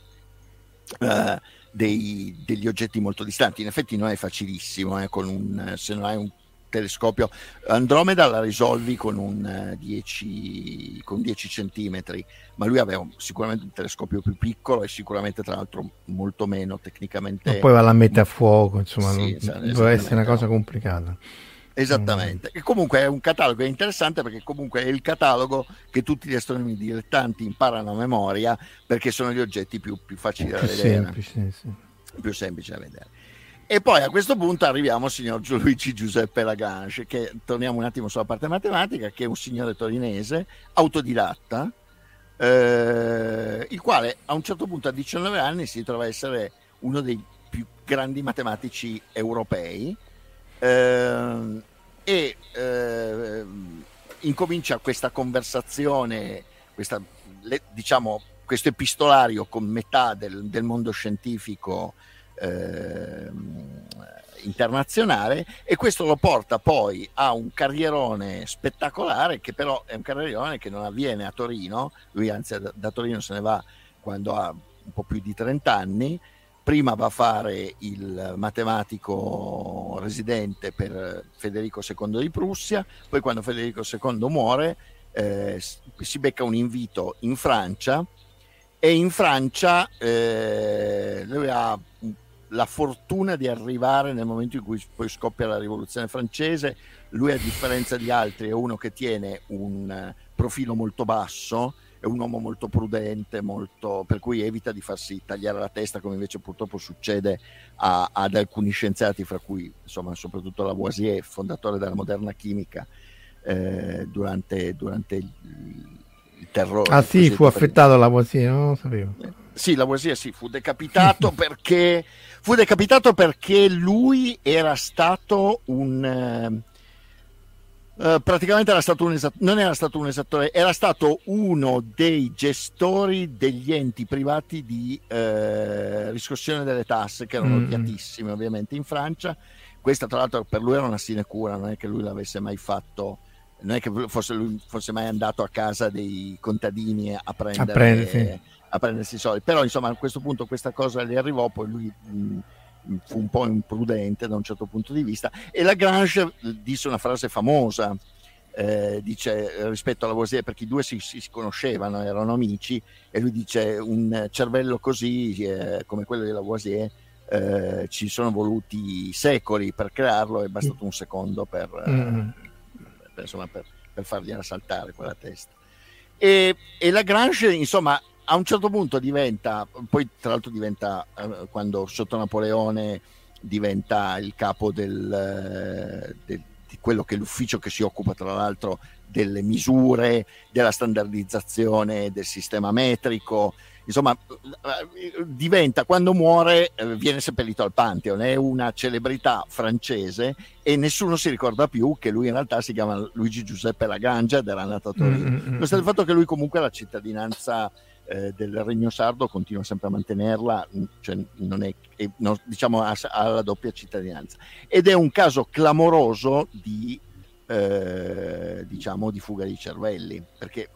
Uh, dei, degli oggetti molto distanti. In effetti non è facilissimo, eh, un, se non hai un telescopio. Andromeda la risolvi con un 10, eh, con 10 centimetri, ma lui aveva sicuramente un telescopio più piccolo e sicuramente tra l'altro molto meno tecnicamente. Ma poi va la mette a fuoco, insomma, sì, deve essere una cosa complicata. Esattamente, e comunque è un catalogo interessante perché comunque è il catalogo che tutti gli astronomi dilettanti imparano a memoria perché sono gli oggetti più, più facili da vedere. Semplici, sì. Più semplici da vedere. E poi a questo punto arriviamo al signor Gianluigi Giuseppe Lagrange, che torniamo un attimo sulla parte matematica, che è un signore torinese, autodidatta, eh, il quale a un certo punto a 19 anni si trova a essere uno dei più grandi matematici europei eh, e eh, incomincia questa conversazione, questa, le, diciamo, questo epistolario con metà del, del mondo scientifico eh, internazionale e questo lo porta poi a un carrierone spettacolare che però è un carrierone che non avviene a Torino, lui anzi da, Torino se ne va quando ha un po' più di 30 anni, prima va a fare il matematico residente per Federico II di Prussia, poi quando Federico II muore eh, si becca un invito in Francia e in Francia eh, lui ha la fortuna di arrivare nel momento in cui poi scoppia la rivoluzione francese. Lui, a differenza di altri, è uno che tiene un eh, profilo molto basso, è un uomo molto prudente, molto, per cui evita di farsi tagliare la testa, come invece purtroppo succede a, ad alcuni scienziati, fra cui insomma, soprattutto Lavoisier, fondatore della moderna chimica, eh, durante, durante il, il terrore. Ah sì, fu affettato Lavoisier, non lo sapevo. Eh, sì, Lavoisier sì, fu decapitato perché fu decapitato perché lui era stato un Uh, praticamente era stato un esat- non era stato un esattore, era stato uno dei gestori degli enti privati di uh, riscossione delle tasse, che erano mm. odiatissime ovviamente in Francia. Questa, tra l'altro, per lui era una sinecura, non è che lui l'avesse mai fatto, non è che fosse, lui fosse mai andato a casa dei contadini a prendere. A prendere a prendersi i soldi. Però insomma a questo punto questa cosa gli arrivò, poi lui mh, fu un po' imprudente da un certo punto di vista e Lagrange disse una frase famosa eh, dice rispetto alla Lavoisier, perché i due si, si, conoscevano, erano amici, e lui dice un cervello così eh, come quello di Lavoisier eh, ci sono voluti secoli per crearlo, è bastato un secondo per, mm. per, insomma, per, per fargliela saltare quella testa. E, e Lagrange, insomma, a un certo punto diventa, poi tra l'altro diventa, eh, quando sotto Napoleone diventa il capo del, eh, del, di quello che è l'ufficio che si occupa tra l'altro delle misure, della standardizzazione del sistema metrico, insomma diventa quando muore eh, viene seppellito al Pantheon. È una celebrità francese e nessuno si ricorda più che lui in realtà si chiama Luigi Giuseppe Lagrange ed era nato a Torino. Mm-hmm. nonostante il fatto che lui comunque la cittadinanza eh, del Regno Sardo continua sempre a mantenerla mm, cioè non è, è no, diciamo ha, ha, la doppia cittadinanza ed è un caso clamoroso di eh, diciamo di fuga di cervelli perché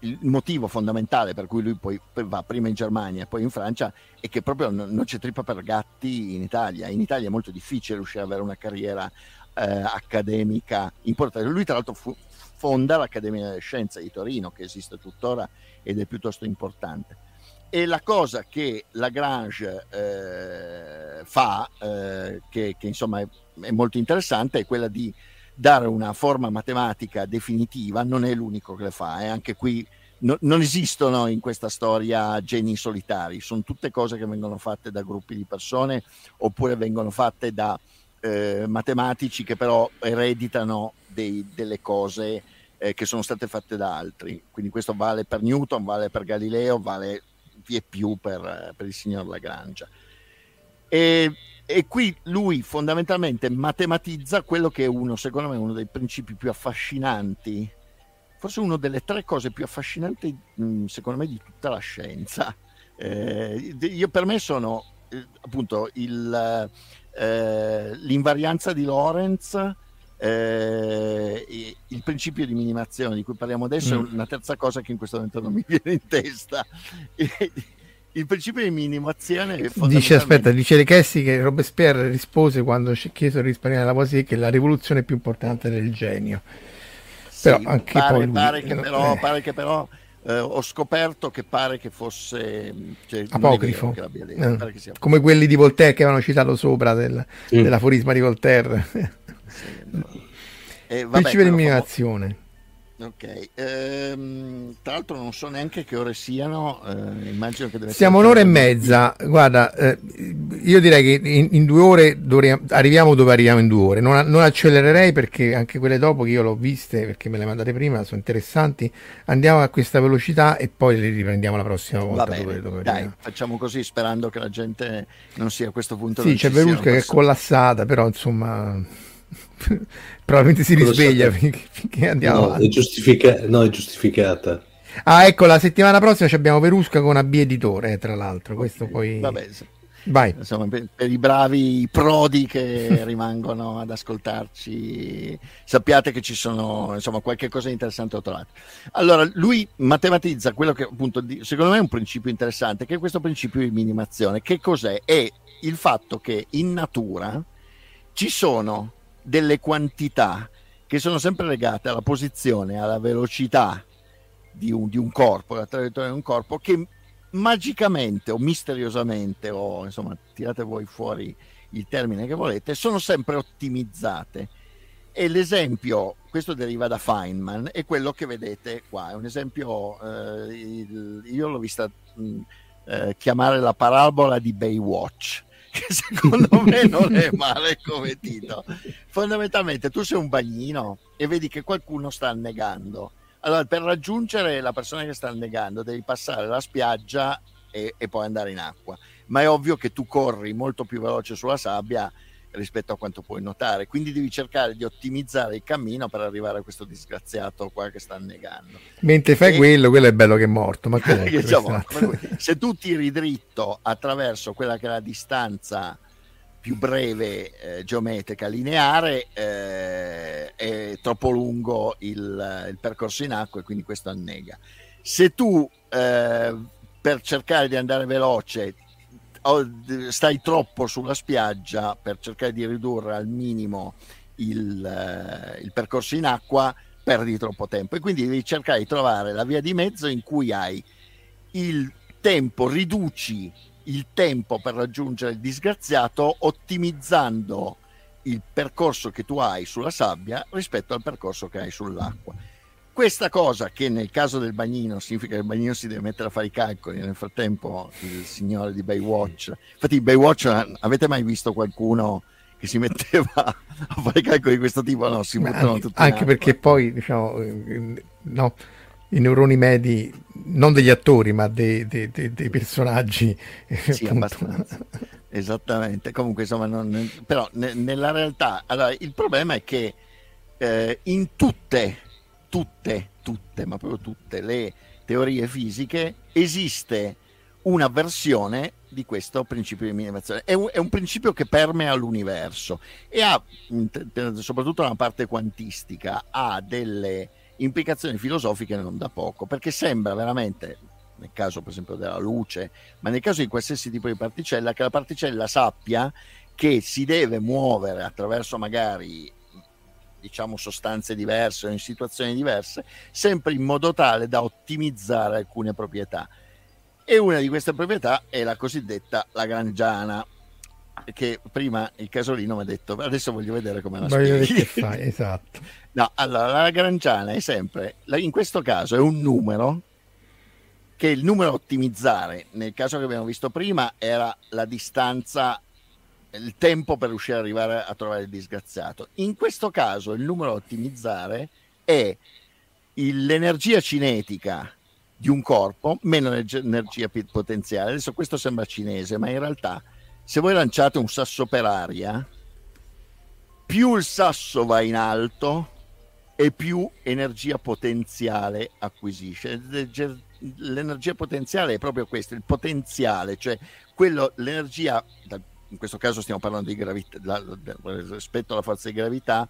il motivo fondamentale per cui lui poi va prima in Germania e poi in Francia è che proprio non, c'è trippa per gatti in Italia. In Italia è molto difficile riuscire ad avere una carriera eh, accademica importante. Lui tra l'altro fu, fonda l'Accademia delle Scienze di Torino che esiste tuttora ed è piuttosto importante. E la cosa che Lagrange eh, fa, eh, che, che, insomma è, è molto interessante, è quella di dare una forma matematica definitiva non è l'unico che le fa, eh. anche qui no, non esistono in questa storia geni solitari, sono tutte cose che vengono fatte da gruppi di persone oppure vengono fatte da eh, matematici che però ereditano dei, delle cose eh, che sono state fatte da altri. Quindi questo vale per Newton, vale per Galileo, vale vie più per, per il signor Lagrange. E e qui lui fondamentalmente matematizza quello che è uno, secondo me, uno dei principi più affascinanti, forse una delle tre cose più affascinanti, secondo me, di tutta la scienza. Eh, io per me sono eh, appunto il, eh, l'invarianza di Lorentz, eh, il principio di minimazione di cui parliamo adesso mm. è una terza cosa che in questo momento non mi viene in testa il principio di minimazione dice aspetta dice De Chessi che Robespierre rispose quando chiese di risparmiare la poesia che la rivoluzione è più importante del genio sì, però anche pare, poi lui, pare, che però, eh. pare che però eh, ho scoperto che pare che fosse cioè, apocrifo che detto, eh. che come quelli di Voltaire che avevano citato sopra del, mm. dell'aforisma di Voltaire. Eh, vabbè, principio di minimazione Ok, ehm, tra l'altro non so neanche che ore siano, eh, immagino che deve Siamo un'ora e mezza, guarda, eh, io direi che in, in due ore dovremo, arriviamo dove arriviamo in due ore, non, non, accelererei perché anche quelle dopo che io l'ho viste, perché me le mandate prima, sono interessanti, andiamo a questa velocità e poi le riprendiamo la prossima volta. Bene, dove, dove dai, facciamo così sperando che la gente non sia a questo punto. Sì, c'è Verusca che è collassata, però insomma probabilmente si risveglia finché, finché andiamo no, è, giustifica- no, è giustificata ah ecco la settimana prossima abbiamo Verusca con AB Editore tra l'altro questo okay. poi vabbè Vai. Insomma, per, per, i bravi prodi che rimangono ad ascoltarci, sappiate che ci sono insomma qualche cosa di interessante ho trovato. Allora, lui matematizza quello che appunto secondo me è un principio interessante, che è questo principio di minimazione. Che cos'è? È il fatto che in natura ci sono delle quantità che sono sempre legate alla posizione, alla velocità di un, di un corpo, la traiettoria di un corpo, che magicamente o misteriosamente, o insomma tirate voi fuori il termine che volete, sono sempre ottimizzate. E l'esempio, questo deriva da Feynman, è quello che vedete qua, è un esempio, eh, il, io l'ho vista mh, eh, chiamare la parabola di Baywatch che secondo me non è male come titolo. Fondamentalmente tu sei un bagnino e vedi che qualcuno sta annegando. Allora, per raggiungere la persona che sta annegando, devi passare la spiaggia e, e poi andare in acqua. Ma è ovvio che tu corri molto più veloce sulla sabbia rispetto a quanto puoi notare. Quindi devi cercare di ottimizzare il cammino per arrivare a questo disgraziato qua che sta annegando. Mentre fai e... quello, quello è bello che è morto. Ma comunque, diciamo, se tu tiri dritto attraverso quella che è la distanza più breve eh, geometrica lineare eh, è troppo lungo il, il, percorso in acqua e quindi questo annega. Se tu eh, per cercare di andare veloce stai troppo sulla spiaggia per cercare di ridurre al minimo il, eh, il percorso in acqua, perdi troppo tempo e quindi devi cercare di trovare la via di mezzo in cui hai il tempo, riduci il tempo per raggiungere il disgraziato ottimizzando il percorso che tu hai sulla sabbia rispetto al percorso che hai sull'acqua. Questa cosa che nel caso del bagnino significa che il bagnino si deve mettere a fare i calcoli, nel frattempo il signore di Baywatch, infatti Baywatch avete mai visto qualcuno che si metteva a fare i calcoli di questo tipo? No, si buttano anche, tutti anche perché poi diciamo no, i neuroni medi non degli attori ma dei, dei, dei, dei personaggi sì, esattamente. Comunque insomma non, però ne, nella realtà allora, il problema è che eh, in tutte tutte, tutte, ma proprio tutte le teorie fisiche esiste una versione di questo principio di minimizzazione. È un, è un principio che permea l'universo e ha, soprattutto nella parte quantistica, ha delle implicazioni filosofiche non da poco, perché sembra veramente, nel caso per esempio della luce, ma nel caso di qualsiasi tipo di particella, che la particella sappia che si deve muovere attraverso magari diciamo sostanze diverse o in situazioni diverse, sempre in modo tale da ottimizzare alcune proprietà. E una di queste proprietà è la cosiddetta lagrangiana, che prima il casolino mi ha detto adesso voglio vedere come la voglio spieghi. Che fai, esatto. No, allora la lagrangiana è sempre, in questo caso è un numero che il numero a ottimizzare, nel caso che abbiamo visto prima, era la distanza il tempo per riuscire ad arrivare a trovare il disgraziato. In questo caso il numero da ottimizzare è l'energia cinetica di un corpo meno energia potenziale. Adesso questo sembra cinese, ma in realtà se voi lanciate un sasso per aria, più il sasso va in alto e più energia potenziale acquisisce. L'energia potenziale è proprio questo, il potenziale, cioè quello, l'energia in questo caso stiamo parlando di gravità, rispetto alla forza di gravità,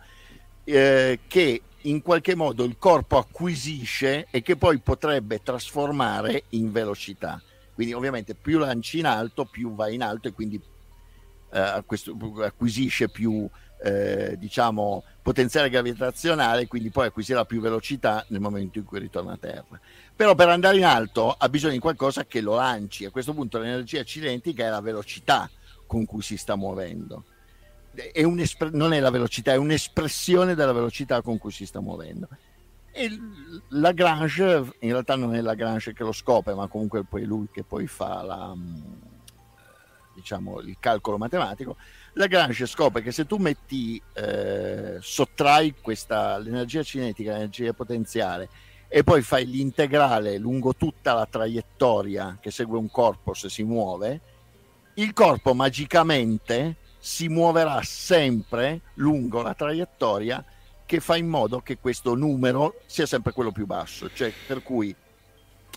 eh, che in qualche modo il corpo acquisisce e che poi potrebbe trasformare in velocità. Quindi ovviamente più lanci in alto, più va in alto e quindi eh, acquisisce più eh, diciamo potenziale gravitazionale, quindi poi acquisirà più velocità nel momento in cui ritorna a terra. Però per andare in alto ha bisogno di qualcosa che lo lanci. A questo punto l'energia cinetica è la velocità con cui si sta muovendo. È non è la velocità, è un'espressione della velocità con cui si sta muovendo. E Lagrange, in realtà non è Lagrange che lo scopre, ma comunque poi lui che poi fa la, diciamo, il calcolo matematico. Lagrange scopre che se tu metti, eh, sottrai questa, l'energia cinetica, l'energia potenziale, e poi fai l'integrale lungo tutta la traiettoria che segue un corpo se si muove, il corpo magicamente si muoverà sempre lungo la traiettoria che fa in modo che questo numero sia sempre quello più basso, cioè per cui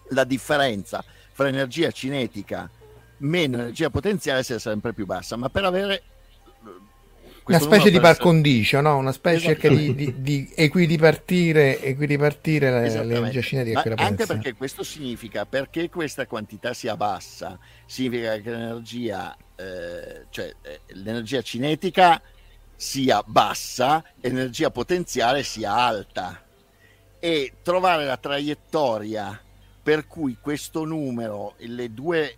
la differenza fra energia cinetica meno energia potenziale sia sempre più bassa, ma per avere una specie di par condicio, no? una specie esatto. di, di, di equidipartire, equidipartire l'energia cinetica. Ma anche perché questo significa, perché questa quantità sia bassa, significa che l'energia, eh, cioè eh, l'energia cinetica sia bassa l'energia potenziale sia alta. E trovare la traiettoria per cui questo numero, le due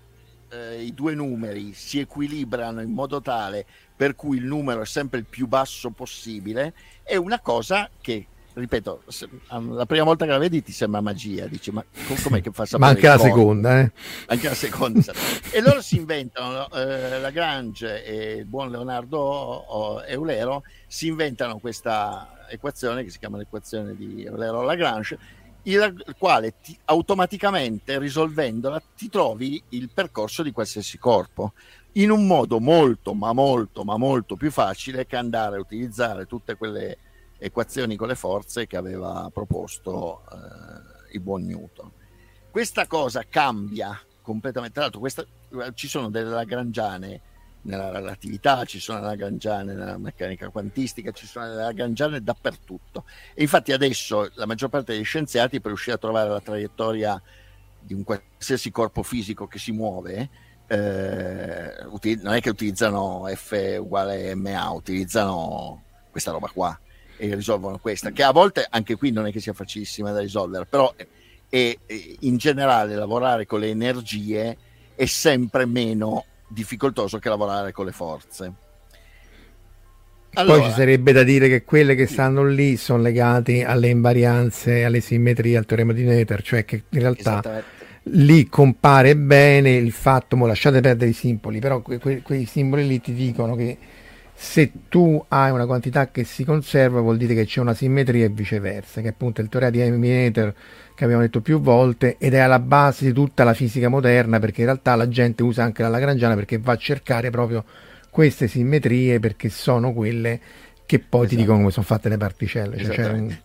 eh, i due numeri si equilibrano in modo tale per cui il numero è sempre il più basso possibile, è una cosa che ripeto, la prima volta che la vedi ti sembra magia, dici ma com'è che fa sapere? Ma anche la seconda, eh? Anche la seconda. E loro si inventano, eh, Lagrange e il buon Leonardo Eulero si inventano questa equazione che si chiama l'equazione di Eulero-Lagrange il quale ti, automaticamente risolvendola ti trovi il percorso di qualsiasi corpo in un modo molto ma molto ma molto più facile che andare a utilizzare tutte quelle equazioni con le forze che aveva proposto eh, il buon Newton. Questa cosa cambia completamente, tra l'altro questa, ci sono delle lagrangiane nella relatività, ci sono le Lagrangiane nella meccanica quantistica, ci sono le Lagrangiane dappertutto. E infatti adesso la maggior parte degli scienziati per riuscire a trovare la traiettoria di un qualsiasi corpo fisico che si muove, eh, non è che utilizzano F uguale MA, utilizzano questa roba qua. e risolvono questa, che a volte anche qui non è che sia facilissima da risolvere, però è, è, in generale lavorare con le energie è sempre meno difficoltoso che lavorare con le forze. Allora, Poi ci sarebbe da dire che quelle che stanno lì sono legate alle invarianze, alle simmetrie, al teorema di Noether, cioè che in realtà lì compare bene il fatto, mo lasciate perdere i simboli, però que, que, quei simboli lì ti dicono che se tu hai una quantità che si conserva vuol dire che c'è una simmetria e viceversa, che appunto è il teorema di Noether che abbiamo detto più volte ed è alla base di tutta la fisica moderna perché in realtà la gente usa anche la Lagrangiana perché va a cercare proprio queste simmetrie perché sono quelle che poi esatto. ti dicono come sono fatte le particelle. Cioè.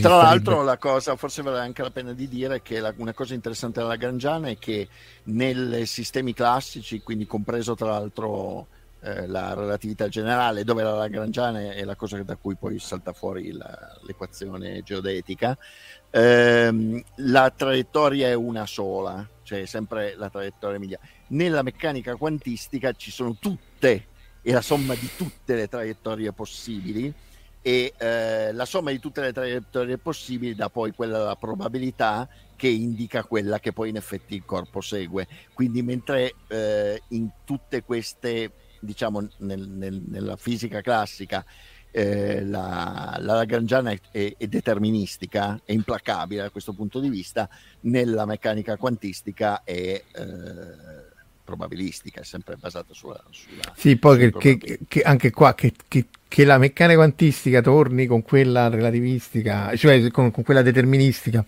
Tra l'altro, la cosa, forse vale anche la pena di dire che la, una cosa interessante della Lagrangiana è che nei sistemi classici, quindi compreso tra l'altro eh, la relatività generale, dove la Lagrangiana è la cosa da cui poi salta fuori la, l'equazione geodetica, ehm, la traiettoria è una sola, cioè sempre la traiettoria mediana. Nella meccanica quantistica ci sono tutte e la somma di tutte le traiettorie possibili e eh, la somma di tutte le traiettorie possibili dà poi quella della probabilità che indica quella che poi in effetti il corpo segue. Quindi mentre eh, in tutte queste, diciamo nel, nel, nella fisica classica, eh, la, la Lagrangiana è, è, è, deterministica, è implacabile da questo punto di vista, nella meccanica quantistica è eh, probabilistica, è sempre basata sulla... sulla sì, poi che, che, che, anche qua che, che, la meccanica quantistica torni con quella relativistica, cioè con, con quella deterministica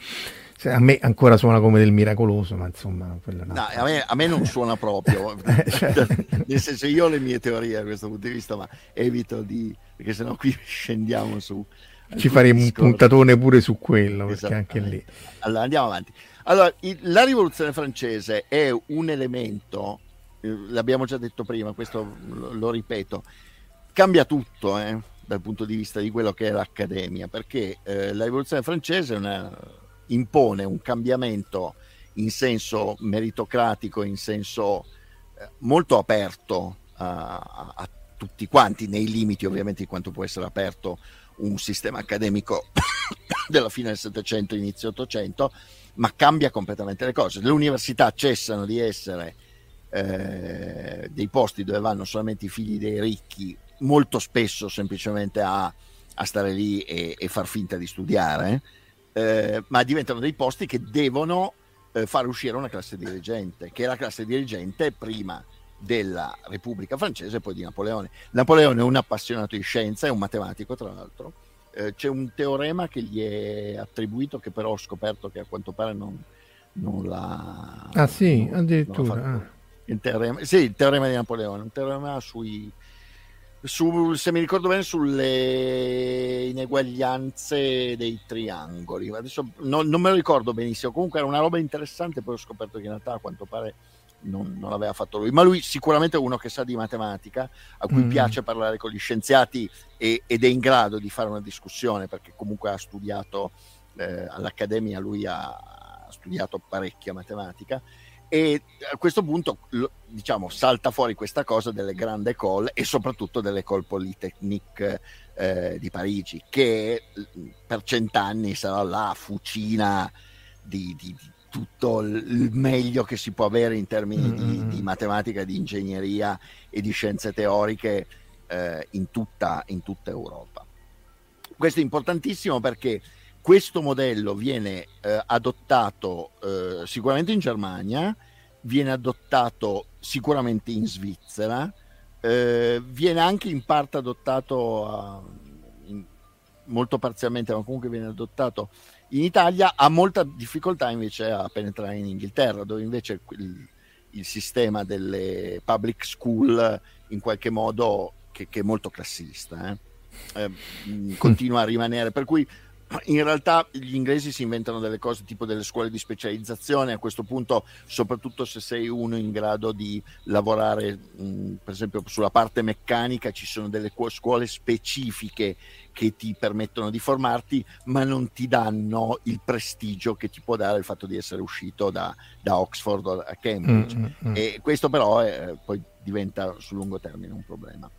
a me ancora suona come del miracoloso, ma insomma... No, a, me, a, me, non suona proprio, eh, cioè. nel senso io ho le mie teorie da questo punto di vista, ma evito di... perché sennò qui scendiamo su... Ci faremo discorsi. un puntatone pure su quello, perché anche lì... Allora andiamo avanti. Allora, il, la rivoluzione francese è un elemento, eh, l'abbiamo già detto prima, questo lo, lo ripeto, cambia tutto eh, dal punto di vista di quello che è l'accademia, perché eh, la rivoluzione francese una impone un cambiamento in senso meritocratico, in senso eh, molto aperto a, a, tutti quanti, nei limiti ovviamente di quanto può essere aperto un sistema accademico della fine del Settecento, inizio Ottocento, ma cambia completamente le cose. Le università cessano di essere eh, dei posti dove vanno solamente i figli dei ricchi, molto spesso semplicemente a, a stare lì e, e, far finta di studiare eh, ma diventano dei posti che devono eh, far uscire una classe dirigente, che è la classe dirigente prima della Repubblica francese e poi di Napoleone. Napoleone è un appassionato di scienza, è un matematico tra l'altro. Eh, c'è un teorema che gli è attribuito che però ho scoperto che a quanto pare non, non l'ha... Ah sì, non, addirittura. Non ah. il teorema, sì, il teorema di Napoleone, un teorema sui su, se mi ricordo bene, sulle ineguaglianze dei triangoli. Adesso non, non, me lo ricordo benissimo. Comunque era una roba interessante. Poi ho scoperto che in realtà, a quanto pare, non, non l'aveva fatto lui. Ma lui, sicuramente, è uno che sa di matematica, a cui mm. piace parlare con gli scienziati e, ed è in grado di fare una discussione perché comunque ha studiato eh, all'accademia. Lui ha, ha studiato parecchia matematica e a questo punto diciamo salta fuori questa cosa delle grandi école e soprattutto delle école polytechnique eh, di Parigi che per cent'anni sarà la fucina di, di, di, tutto il meglio che si può avere in termini mm-hmm. di, di, matematica, di ingegneria e di scienze teoriche eh, in, tutta, in tutta Europa. Questo è importantissimo perché questo modello viene eh, adottato eh, sicuramente in Germania, viene adottato sicuramente in Svizzera, eh, viene anche in parte adottato a, in, molto parzialmente, ma comunque viene adottato in Italia, ha molta difficoltà invece a penetrare in Inghilterra, dove invece il, il sistema delle public school in qualche modo che, che è molto classista. Eh? Eh, continua a rimanere per cui in realtà gli inglesi si inventano delle cose tipo delle scuole di specializzazione, a questo punto soprattutto se sei uno in grado di lavorare mh, per esempio sulla parte meccanica ci sono delle scuole specifiche che ti permettono di formarti ma non ti danno il prestigio che ti può dare il fatto di essere uscito da, da Oxford o a Cambridge mm, mm, mm. e questo però è, poi diventa sul lungo termine un problema.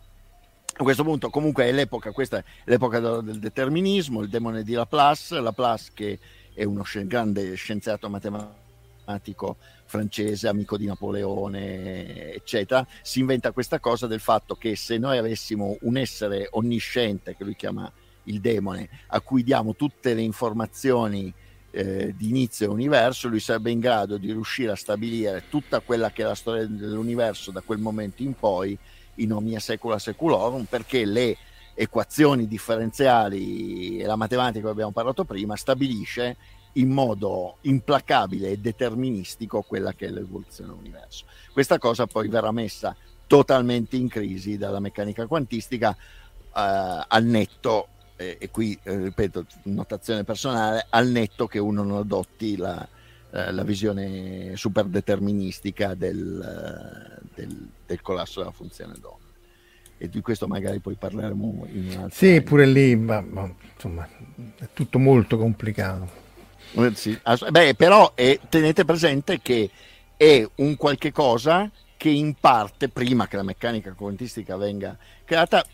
A questo punto comunque è l'epoca, questa è l'epoca del determinismo, il demone di Laplace, Laplace che è uno grande scienziato matematico francese, amico di Napoleone, eccetera, si inventa questa cosa del fatto che se noi avessimo un essere onnisciente, che lui chiama il demone, a cui diamo tutte le informazioni eh, di inizio dell'universo, lui sarebbe in grado di riuscire a stabilire tutta quella che è la storia dell'universo da quel momento in poi in omnia secula seculorum, perché le equazioni differenziali e la matematica che abbiamo parlato prima stabilisce in modo implacabile e deterministico quella che è l'evoluzione dell'universo. Questa cosa poi verrà messa totalmente in crisi dalla meccanica quantistica eh, al netto, eh, e qui eh, ripeto, notazione personale, al netto che uno non adotti la, eh, la visione superdeterministica del, del, del collasso della funzione d'onda e di questo magari poi parleremo in un altro Sì, anno. pure lì, ma, ma, insomma, è tutto molto complicato. Eh, sì, beh, però è, tenete presente che è un qualche cosa che in parte, prima che la meccanica quantistica venga creata,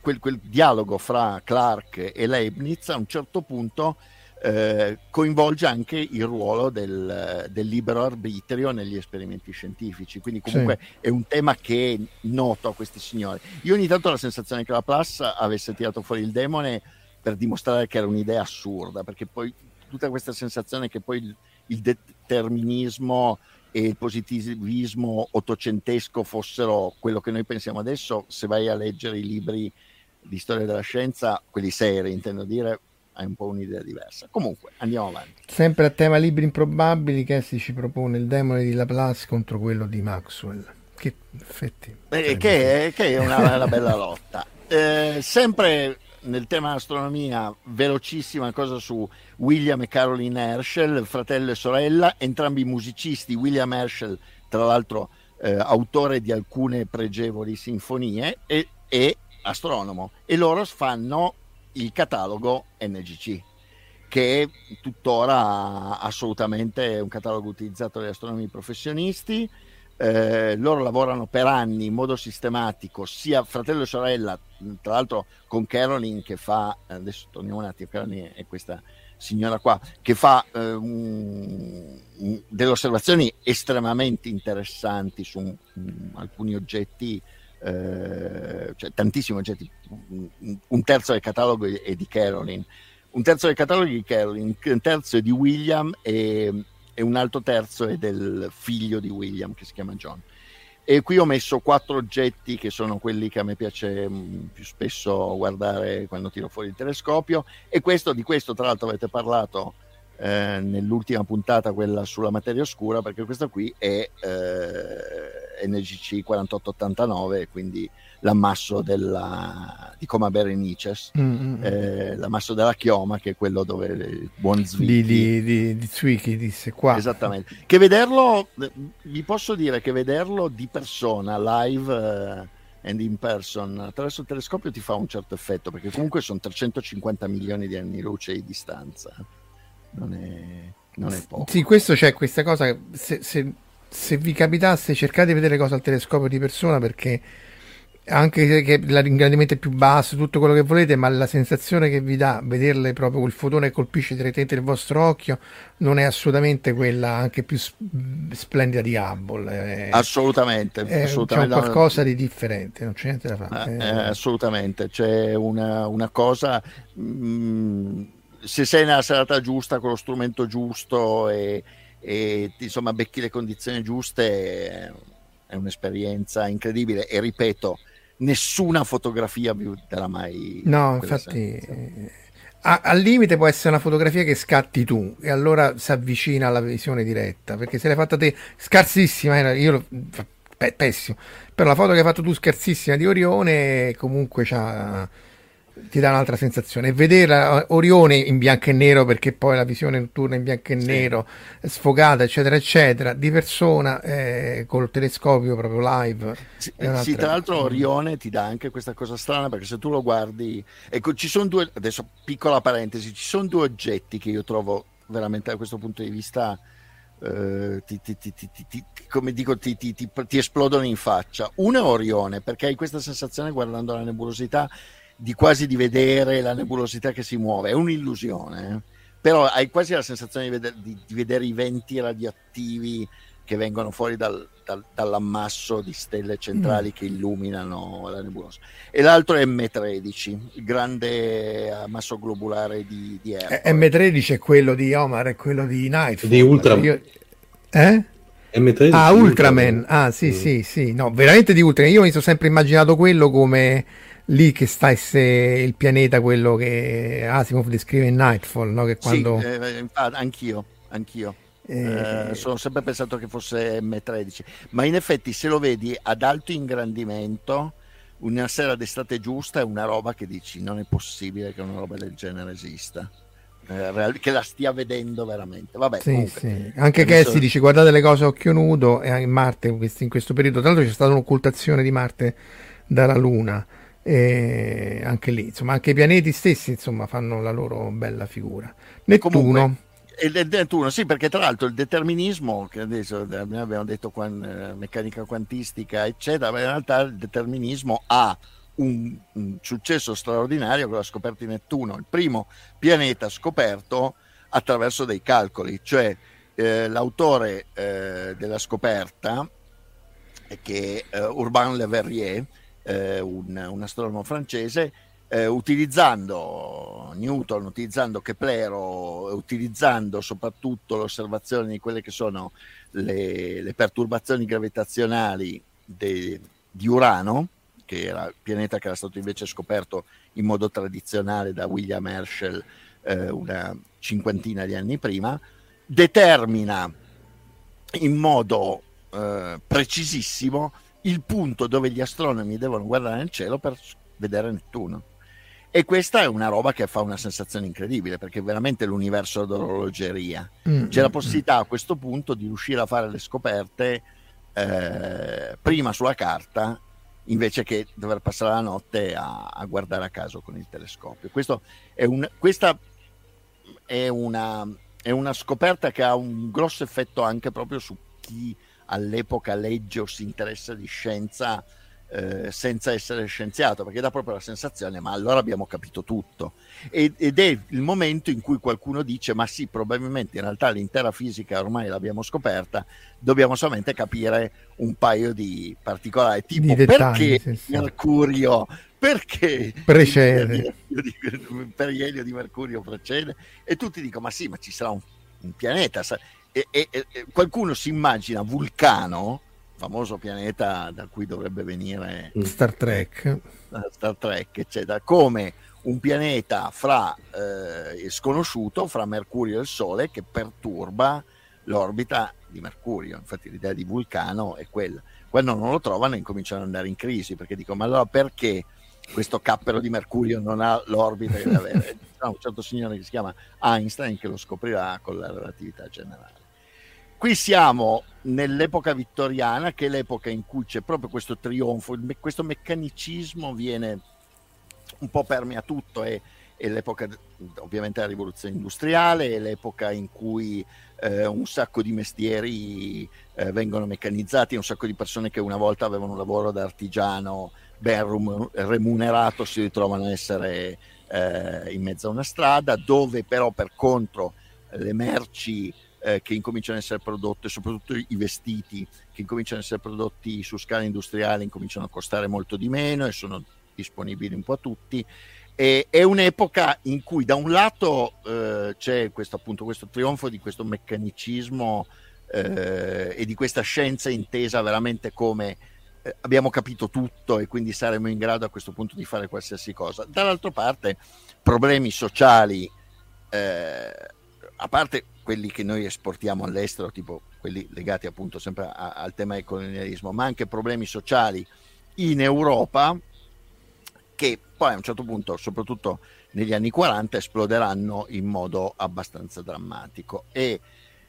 quel, quel dialogo fra Clark e Leibniz a un certo punto eh, coinvolge anche il ruolo del, del, libero arbitrio negli esperimenti scientifici. Quindi, comunque, sì. è un tema che è noto a questi signori. Io ogni tanto ho la sensazione che la Plus avesse tirato fuori il demone per dimostrare che era un'idea assurda, perché poi tutta questa sensazione che poi il, il determinismo e il positivismo ottocentesco fossero quello che noi pensiamo adesso, se vai a leggere i libri di storia della scienza, quelli seri, intendo dire, hai un po' un'idea diversa. Comunque, andiamo avanti. Sempre a tema libri improbabili, Cassi ci propone il demone di Laplace contro quello di Maxwell. Che effetti. Eh, che, è, che, è, una, una bella lotta. Eh, sempre nel tema astronomia, velocissima cosa su William e Caroline Herschel, fratello e sorella, entrambi musicisti. William Herschel, tra l'altro, eh, autore di alcune pregevoli sinfonie e, e astronomo. E loro fanno il catalogo NGC, che è tuttora assolutamente un catalogo utilizzato dagli astronomi professionisti. Eh, loro lavorano per anni in modo sistematico, sia fratello e sorella, tra l'altro con Caroline che fa, adesso torniamo un attimo, Caroline è questa signora qua, che fa eh, un, delle osservazioni estremamente interessanti su un, alcuni oggetti eh, cioè tantissimi oggetti, un terzo del catalogo è di Caroline, un terzo del catalogo è di Caroline, un terzo è di William e, e un altro terzo è del figlio di William che si chiama John. E qui ho messo quattro oggetti che sono quelli che a me piace mm, più spesso guardare quando tiro fuori il telescopio. E questo, di questo, tra l'altro, avete parlato eh, nell'ultima puntata, quella sulla materia oscura, perché questo qui è eh, NGC 4889, quindi l'ammasso della, di Coma Berenices, mm-hmm. eh, l'ammasso della chioma, che è quello dove il buon Zwicky... Di, di, di, di Zwicky disse qua. Esattamente. Che vederlo, vi posso dire che vederlo di persona, live... Uh, and in person attraverso il telescopio ti fa un certo effetto perché comunque sono 350 milioni di anni luce di distanza non è, non è poco. Sì, questo c'è questa cosa. Se, se, se, vi capitasse, cercate di vedere cose al telescopio di persona perché anche che l'ingrandimento è più basso, tutto quello che volete, ma la sensazione che vi dà vederle proprio quel fotone che colpisce direttamente il vostro occhio non è assolutamente quella anche più splendida di Hubble. È, assolutamente, è, assolutamente. C'è qualcosa di differente, non c'è niente da fare. Eh, eh, assolutamente, c'è una, una cosa. Mh, se sei nella serata giusta con lo strumento giusto e, e insomma becchi le condizioni giuste è un'esperienza incredibile. E ripeto nessuna fotografia te l'ha mai no infatti eh, a, al limite può essere una fotografia che scatti tu e allora si avvicina alla visione diretta perché se l'hai fatta te scarsissima eh, io lo, pessimo. Però la foto che hai fatto tu scarsissima di Orione comunque c'ha ti dà un'altra sensazione. E vedere Orione in bianco e nero, perché poi la visione notturna in bianco e sì. nero, sfogata, eccetera, eccetera, di persona eh, col telescopio proprio live. Sì, sì, tra l'altro Orione ti dà anche questa cosa strana, perché se tu lo guardi, ecco, ci sono due, adesso piccola parentesi, ci sono due oggetti che io trovo veramente da questo punto di vista eh, ti, ti, ti, come dico, ti, esplodono in faccia. Uno è Orione, perché hai questa sensazione guardando la nebulosità di quasi di vedere la nebulosità che si muove, è un'illusione, eh? però hai quasi la sensazione di vedere, di, di vedere i venti radioattivi che vengono fuori dal, dal, dall'ammasso di stelle centrali mm. che illuminano la nebulosa. E l'altro è M13, il grande ammasso globulare di, di Ercole. M13 è quello di Omar, è quello di Nightfall. Di Ultraman. Io... Eh? M13 ah, Ultraman. Ultraman. Ah, sì, mm. sì, sì. No, veramente di Ultraman. Io mi sono sempre immaginato quello come lì che stesse il pianeta, quello che Asimov descrive in Nightfall, no? Che quando... Sì, eh, anch'io, anch'io. Eh, sono sempre pensato che fosse M13, ma in effetti se lo vedi ad alto ingrandimento, una sera d'estate giusta è una roba che dici non è possibile che una roba del genere esista. Eh, che la stia vedendo veramente. Vabbè, sì, sì. Anche Cassie dice guardate le cose a occhio nudo e in Marte in questo periodo. Tra l'altro c'è stata un'occultazione di Marte dalla Luna. E anche lì, insomma, anche i pianeti stessi insomma, fanno la loro bella figura. Nettuno. Comunque, il Nettuno, sì, perché tra l'altro il determinismo, che adesso abbiamo detto quan, eh, meccanica quantistica, eccetera, ma in realtà il determinismo ha un, un, successo straordinario con la scoperta di Nettuno, il primo pianeta scoperto attraverso dei calcoli, cioè eh, l'autore eh, della scoperta, che è eh, Urbain Le Verrier, eh, un, un astronomo francese, eh, utilizzando Newton, utilizzando Keplero, utilizzando soprattutto l'osservazione di quelle che sono le, le perturbazioni gravitazionali de, di Urano, che era il pianeta che era stato invece scoperto in modo tradizionale da William Herschel eh, una cinquantina di anni prima, determina in modo eh, precisissimo il punto dove gli astronomi devono guardare nel cielo per vedere Nettuno. E questa è una roba che fa una sensazione incredibile perché veramente l'universo d'orologeria. Mm, C'è la mm, possibilità a questo punto di riuscire a fare le scoperte eh, prima sulla carta invece che dover passare la notte a, a guardare a caso con il telescopio. È un, questa è una, è una scoperta che ha un grosso effetto anche proprio su chi all'epoca legge o si interessa di scienza eh, senza essere scienziato, perché dà proprio la sensazione, ma allora abbiamo capito tutto. Ed, ed, è il momento in cui qualcuno dice, ma sì, probabilmente in realtà l'intera fisica ormai l'abbiamo scoperta, dobbiamo solamente capire un paio di particolari, tipo di dettagli, perché sì, sì. Mercurio perché precede per Elio di Mercurio precede e tutti dicono ma sì ma ci sarà un, un pianeta e, e, e, qualcuno si immagina Vulcano famoso pianeta da cui dovrebbe venire Star Trek, Star Trek eccetera, come un pianeta fra eh, sconosciuto fra Mercurio e il Sole che perturba l'orbita di Mercurio. Infatti l'idea di Vulcano è quella. Quando non lo trovano incominciano ad andare in crisi perché dicono ma allora perché questo cappero di Mercurio non ha l'orbita che deve avere? C'è un certo signore che si chiama Einstein che lo scoprirà con la relatività generale. Qui siamo nell'epoca vittoriana, che è l'epoca in cui c'è proprio questo trionfo, questo meccanicismo viene un po' permea tutto, è, è l'epoca ovviamente della rivoluzione industriale, è l'epoca in cui eh, un sacco di mestieri eh, vengono meccanizzati, un sacco di persone che una volta avevano un lavoro da artigiano ben remunerato si ritrovano a essere eh, in mezzo a una strada, dove però per contro le merci eh, che incominciano ad essere prodotte, soprattutto i vestiti che incominciano ad essere prodotti su scala industriale, incominciano a costare molto di meno e sono disponibili un po' a tutti. E, è un'epoca in cui da un lato eh, c'è questo, appunto, questo trionfo di questo meccanicismo eh, e di questa scienza intesa veramente come eh, abbiamo capito tutto e quindi saremo in grado a questo punto di fare qualsiasi cosa. Dall'altra parte problemi sociali, eh, a parte quelli che noi esportiamo all'estero, tipo quelli legati appunto sempre a, al tema del colonialismo, ma anche problemi sociali in Europa che poi a un certo punto, soprattutto negli anni 40, esploderanno in modo abbastanza drammatico. E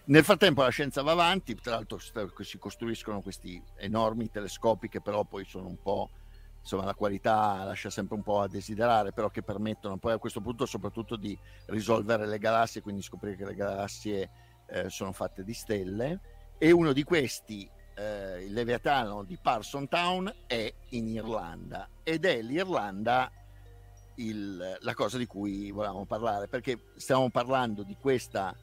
nel frattempo la scienza va avanti, tra l'altro si costruiscono questi enormi telescopi che però poi sono un po' insomma la qualità lascia sempre un po' a desiderare, però che permettono poi a questo punto soprattutto di risolvere le galassie, quindi scoprire che le galassie eh, sono fatte di stelle. E uno di questi, eh, il Leviatano di Parson Town, è in Irlanda. Ed è l'Irlanda il, la cosa di cui volevamo parlare, perché stiamo parlando di questa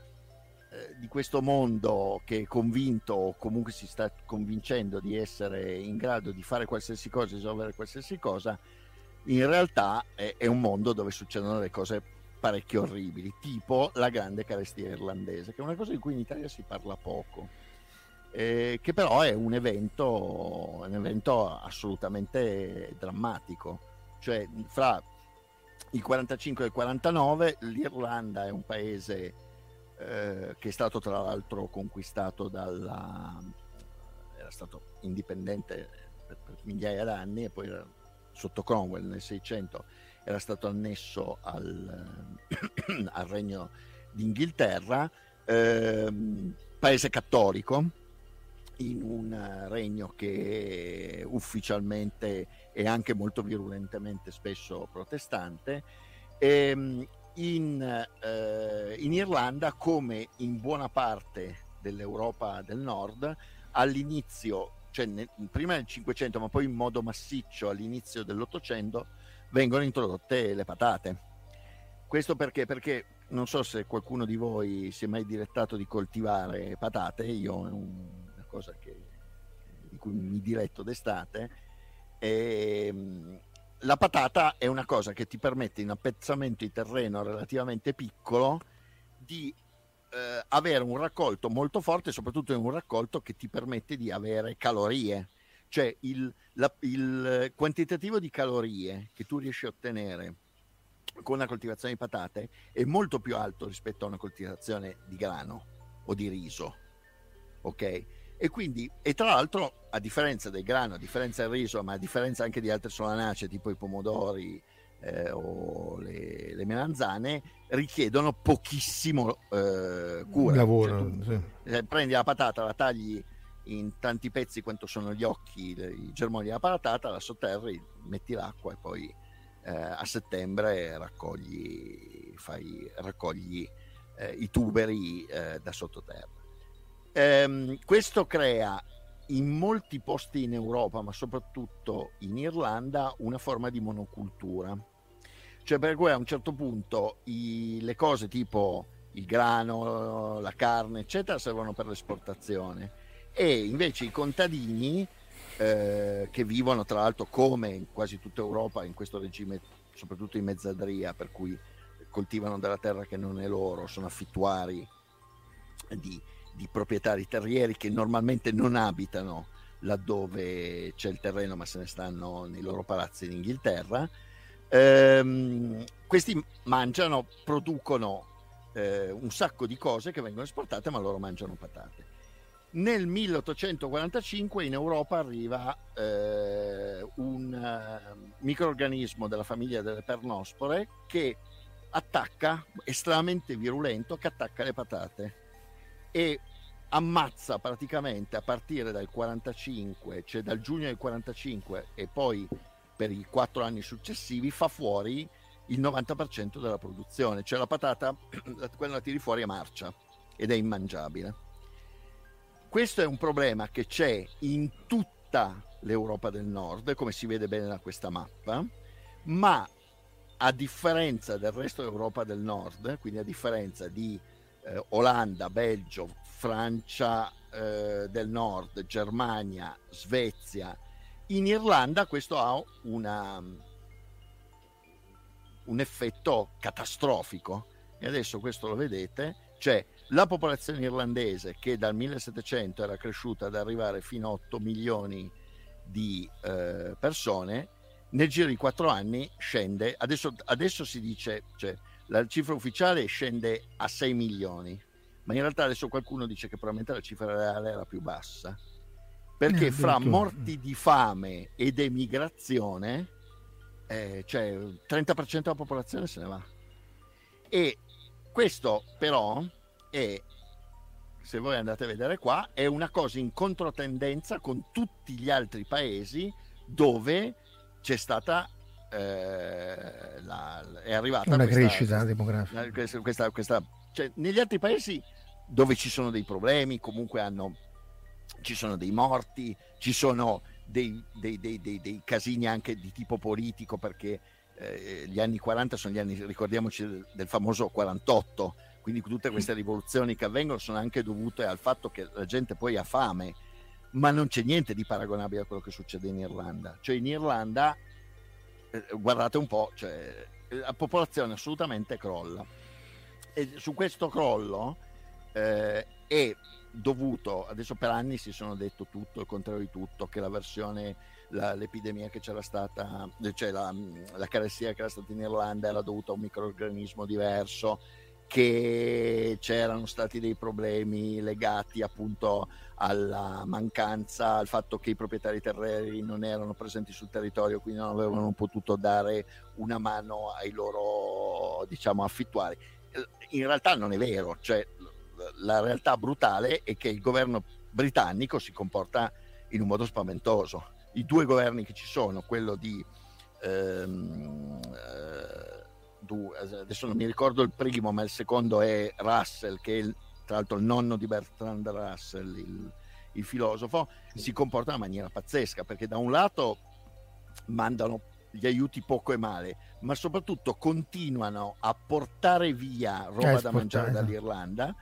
di questo mondo che è convinto o comunque si sta convincendo di essere in grado di fare qualsiasi cosa, risolvere qualsiasi cosa, in realtà è, è un mondo dove succedono delle cose parecchio orribili, tipo la grande carestia irlandese, che è una cosa di cui in Italia si parla poco, eh, che però è un evento, un evento assolutamente drammatico. Cioè, fra il 45 e il 49 l'Irlanda è un paese eh, che è stato tra l'altro conquistato dalla... era stato indipendente per, per migliaia d'anni e poi sotto Cromwell nel 600 era stato annesso al, al regno d'Inghilterra, eh, paese cattolico, in un regno che ufficialmente e anche molto virulentemente spesso protestante. E, ehm, in, eh, in Irlanda, come in buona parte dell'Europa del Nord, all'inizio, cioè nel, prima del 500, ma poi in modo massiccio all'inizio dell'Ottocento, vengono introdotte le patate. Questo perché? Perché non so se qualcuno di voi si è mai direttato di coltivare patate, io è una cosa che, di cui mi diletto d'estate. E, ehm, la patata è una cosa che ti permette in appezzamento di terreno relativamente piccolo di eh, avere un raccolto molto forte, soprattutto in un raccolto che ti permette di avere calorie. Cioè il, la, il quantitativo di calorie che tu riesci a ottenere con la coltivazione di patate è molto più alto rispetto a una coltivazione di grano o di riso. Ok? E quindi, e tra l'altro, a differenza del grano, a differenza del riso, ma a differenza anche di altre solanacee, tipo i pomodori eh, o le, le, melanzane, richiedono pochissimo eh, cura. Lavoro. Cioè, tu, sì. eh, prendi la patata, la tagli in tanti pezzi quanto sono gli occhi, i germogli della patata, la sotterri, metti l'acqua e poi eh, a settembre raccogli, fai, raccogli eh, i tuberi eh, da sottoterra. Ehm, questo crea in molti posti in Europa, ma soprattutto in Irlanda, una forma di monocultura. Cioè, per cui a un certo punto i, le cose tipo il grano, la carne, eccetera, servono per l'esportazione. E invece i contadini, eh, che vivono tra l'altro come in quasi tutta Europa, in questo regime, soprattutto in mezzadria, per cui coltivano della terra che non è loro, sono affittuari di, di proprietari terrieri che normalmente non abitano laddove c'è il terreno ma se ne stanno nei loro palazzi in Inghilterra. Ehm, questi mangiano, producono eh, un sacco di cose che vengono esportate ma loro mangiano patate. Nel 1845 in Europa arriva eh, un uh, microorganismo della famiglia delle pernospore che attacca, estremamente virulento, che attacca le patate e ammazza praticamente a partire dal 45, cioè dal giugno del 45 e poi per i quattro anni successivi fa fuori il 90% della produzione, cioè la patata, quella la tiri fuori è marcia ed è immangiabile. Questo è un problema che c'è in tutta l'Europa del Nord, come si vede bene da questa mappa, ma a differenza del resto dell'Europa del Nord, quindi a differenza di eh, Olanda, Belgio, Francia eh, del Nord, Germania, Svezia. In Irlanda questo ha una, un effetto catastrofico. E adesso questo lo vedete, cioè la popolazione irlandese che dal 1700 era cresciuta ad arrivare fino a 8 milioni di eh, persone, nel giro di 4 anni scende, adesso, adesso si dice, cioè, la cifra ufficiale scende a 6 milioni, ma in realtà adesso qualcuno dice che probabilmente la cifra reale era più bassa, perché eh, fra morti di fame ed emigrazione, eh, cioè il 30% della popolazione se ne va. E questo però è, se voi andate a vedere qua, è una cosa in controtendenza con tutti gli altri paesi dove c'è stata eh, la, è arrivata una questa, crescita demografica. Questa, questa, questa, cioè, negli altri paesi dove ci sono dei problemi, comunque hanno, ci sono dei morti, ci sono dei, dei, dei, dei casini anche di tipo politico perché eh, gli anni 40 sono gli anni, ricordiamoci del, del, famoso 48, quindi tutte queste rivoluzioni che avvengono sono anche dovute al fatto che la gente poi ha fame, ma non c'è niente di paragonabile a quello che succede in Irlanda. Cioè in Irlanda, eh, guardate un po', cioè, la popolazione assolutamente crolla. E su questo crollo eh, è dovuto, adesso per anni si sono detto tutto, il contrario di tutto, che la versione, la, l'epidemia che c'era stata, cioè la, la carestia che era stata in Irlanda era dovuta a un microorganismo diverso, che c'erano stati dei problemi legati appunto alla mancanza, al fatto che i proprietari terreni non erano presenti sul territorio, quindi non avevano potuto dare una mano ai loro diciamo affittuari. In realtà non è vero, cioè la realtà brutale è che il governo britannico si comporta in un modo spaventoso. I due governi che ci sono, quello di... Ehm, eh, adesso non mi ricordo il primo, ma il secondo è Russell, che è il, tra l'altro il nonno di Bertrand Russell, il, il filosofo, si comporta in maniera pazzesca, perché da un lato mandano gli aiuti poco e male, ma soprattutto continuano a portare via roba da mangiare dall'Irlanda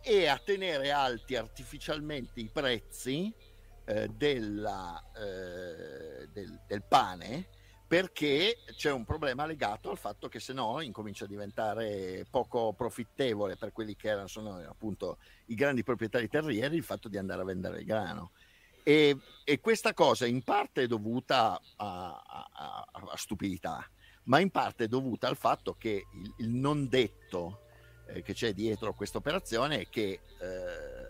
e a tenere alti artificialmente i prezzi eh, della, eh, del, del, pane perché c'è un problema legato al fatto che se no incomincia a diventare poco profittevole per quelli che erano sono, appunto i grandi proprietari terrieri il fatto di andare a vendere il grano. E, e questa cosa in parte è dovuta a, a, a, stupidità, ma in parte è dovuta al fatto che il, il non detto eh, che c'è dietro questa operazione è che eh,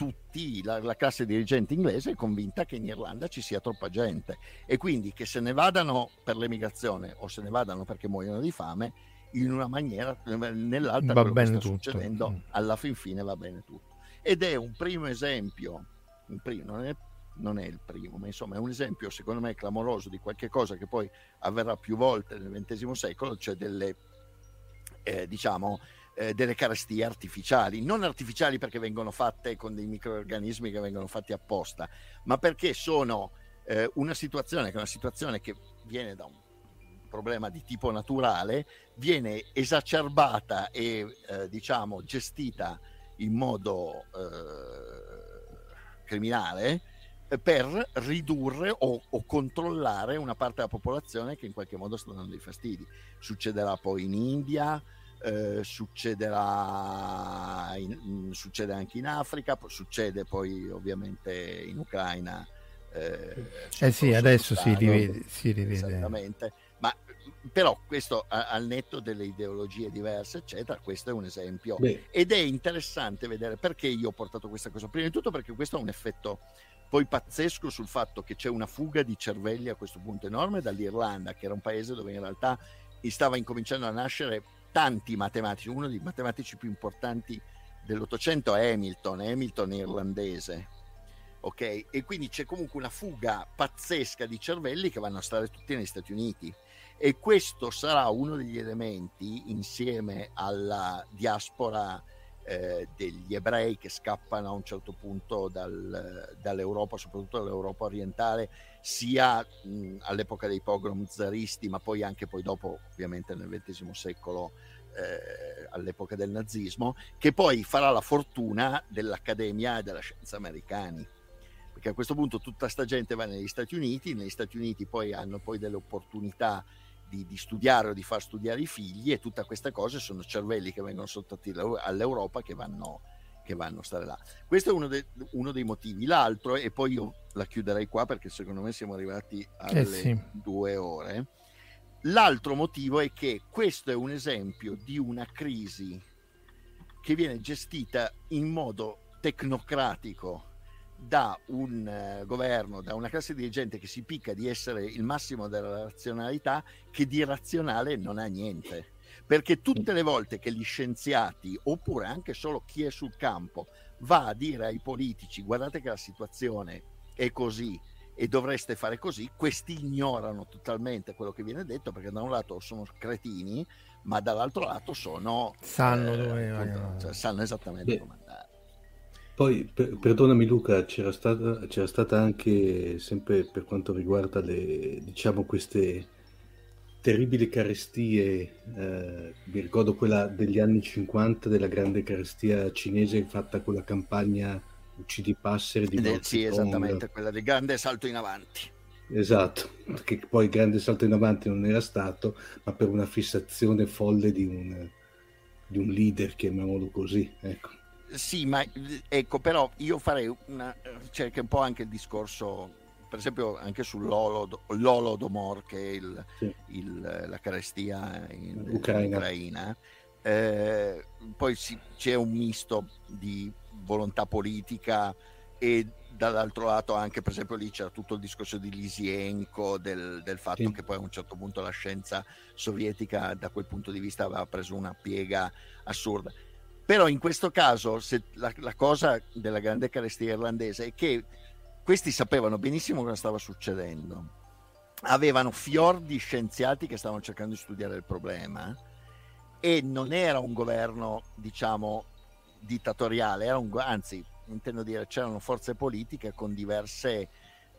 tutti, la, la, classe dirigente inglese è convinta che in Irlanda ci sia troppa gente e quindi che se ne vadano per l'emigrazione o se ne vadano perché muoiono di fame, in una maniera nell'altra va bene tutto. succedendo mm. alla fin fine va bene tutto. Ed è un primo esempio, un primo, non, è, non è il primo, ma insomma è un esempio secondo me clamoroso di qualche cosa che poi avverrà più volte nel XX secolo, cioè delle eh, diciamo eh, delle carestie artificiali, non artificiali perché vengono fatte con dei microorganismi che vengono fatti apposta, ma perché sono eh, una situazione che una situazione che viene da un problema di tipo naturale, viene esacerbata e eh, diciamo gestita in modo eh, criminale eh, per ridurre o, o, controllare una parte della popolazione che in qualche modo sta dando dei fastidi. Succederà poi in India, eh, succederà in, succede anche in Africa, succede poi ovviamente in Ucraina. Eh, eh sì, adesso si rivede, si rivede. Esattamente. Ma però questo al netto delle ideologie diverse, eccetera, questo è un esempio. Beh. Ed è interessante vedere perché io ho portato questa cosa. Prima di tutto perché questo ha un effetto poi pazzesco sul fatto che c'è una fuga di cervelli a questo punto enorme dall'Irlanda, che era un paese dove in realtà stava incominciando a nascere tanti matematici, uno dei matematici più importanti dell'Ottocento è Hamilton, Hamilton irlandese. Ok? E quindi c'è comunque una fuga pazzesca di cervelli che vanno a stare tutti negli Stati Uniti. E questo sarà uno degli elementi, insieme alla diaspora eh, degli ebrei che scappano a un certo punto dal, dall'Europa, soprattutto dall'Europa orientale, sia mh, all'epoca dei pogrom zaristi, ma poi anche poi dopo, ovviamente nel XX secolo, eh, all'epoca del nazismo, che poi farà la fortuna dell'Accademia e della Scienza americani. Perché a questo punto tutta sta gente va negli Stati Uniti, negli Stati Uniti poi hanno poi delle opportunità di, di, studiare o di far studiare i figli e tutte queste cose sono cervelli che vengono sottratti all'Europa che vanno, che vanno a stare là. Questo è uno, de, uno, dei motivi. L'altro, e poi io la chiuderei qua perché secondo me siamo arrivati alle eh sì. due ore. L'altro motivo è che questo è un esempio di una crisi che viene gestita in modo tecnocratico da un uh, governo, da una classe dirigente che si picca di essere il massimo della razionalità, che di razionale non ha niente. Perché tutte le volte che gli scienziati, oppure anche solo chi è sul campo, va a dire ai politici guardate che la situazione è così e dovreste fare così, questi ignorano totalmente quello che viene detto perché da un lato sono cretini, ma dall'altro lato sono... Sanno, eh, dove appunto, cioè, sanno esattamente Beh. come andare Poi, per, perdonami Luca, c'era stata, c'era stata anche, sempre per quanto riguarda le, diciamo, queste terribili carestie, eh, mi ricordo quella degli anni 50, della grande carestia cinese fatta con la campagna Uccidi passeri di eh, Sì, esattamente, quella del grande salto in avanti. Esatto, che poi il grande salto in avanti non era stato, ma per una fissazione folle di un, di un leader, chiamiamolo così. Ecco. Sì, ma ecco, però io farei una, che un po' anche il discorso, per esempio anche sull'Olodomor, che è il, sì. il, la carestia in Ucraina. Ucraina. Eh, poi si, c'è un misto di volontà politica e dall'altro lato anche per esempio lì c'era tutto il discorso di Lisienko del, del fatto sì. che poi a un certo punto la scienza sovietica da quel punto di vista aveva preso una piega assurda però in questo caso la, la, cosa della grande carestia irlandese è che questi sapevano benissimo cosa stava succedendo avevano fior di scienziati che stavano cercando di studiare il problema e non era un governo diciamo dittatoriale era un, anzi intendo dire, c'erano forze politiche con diverse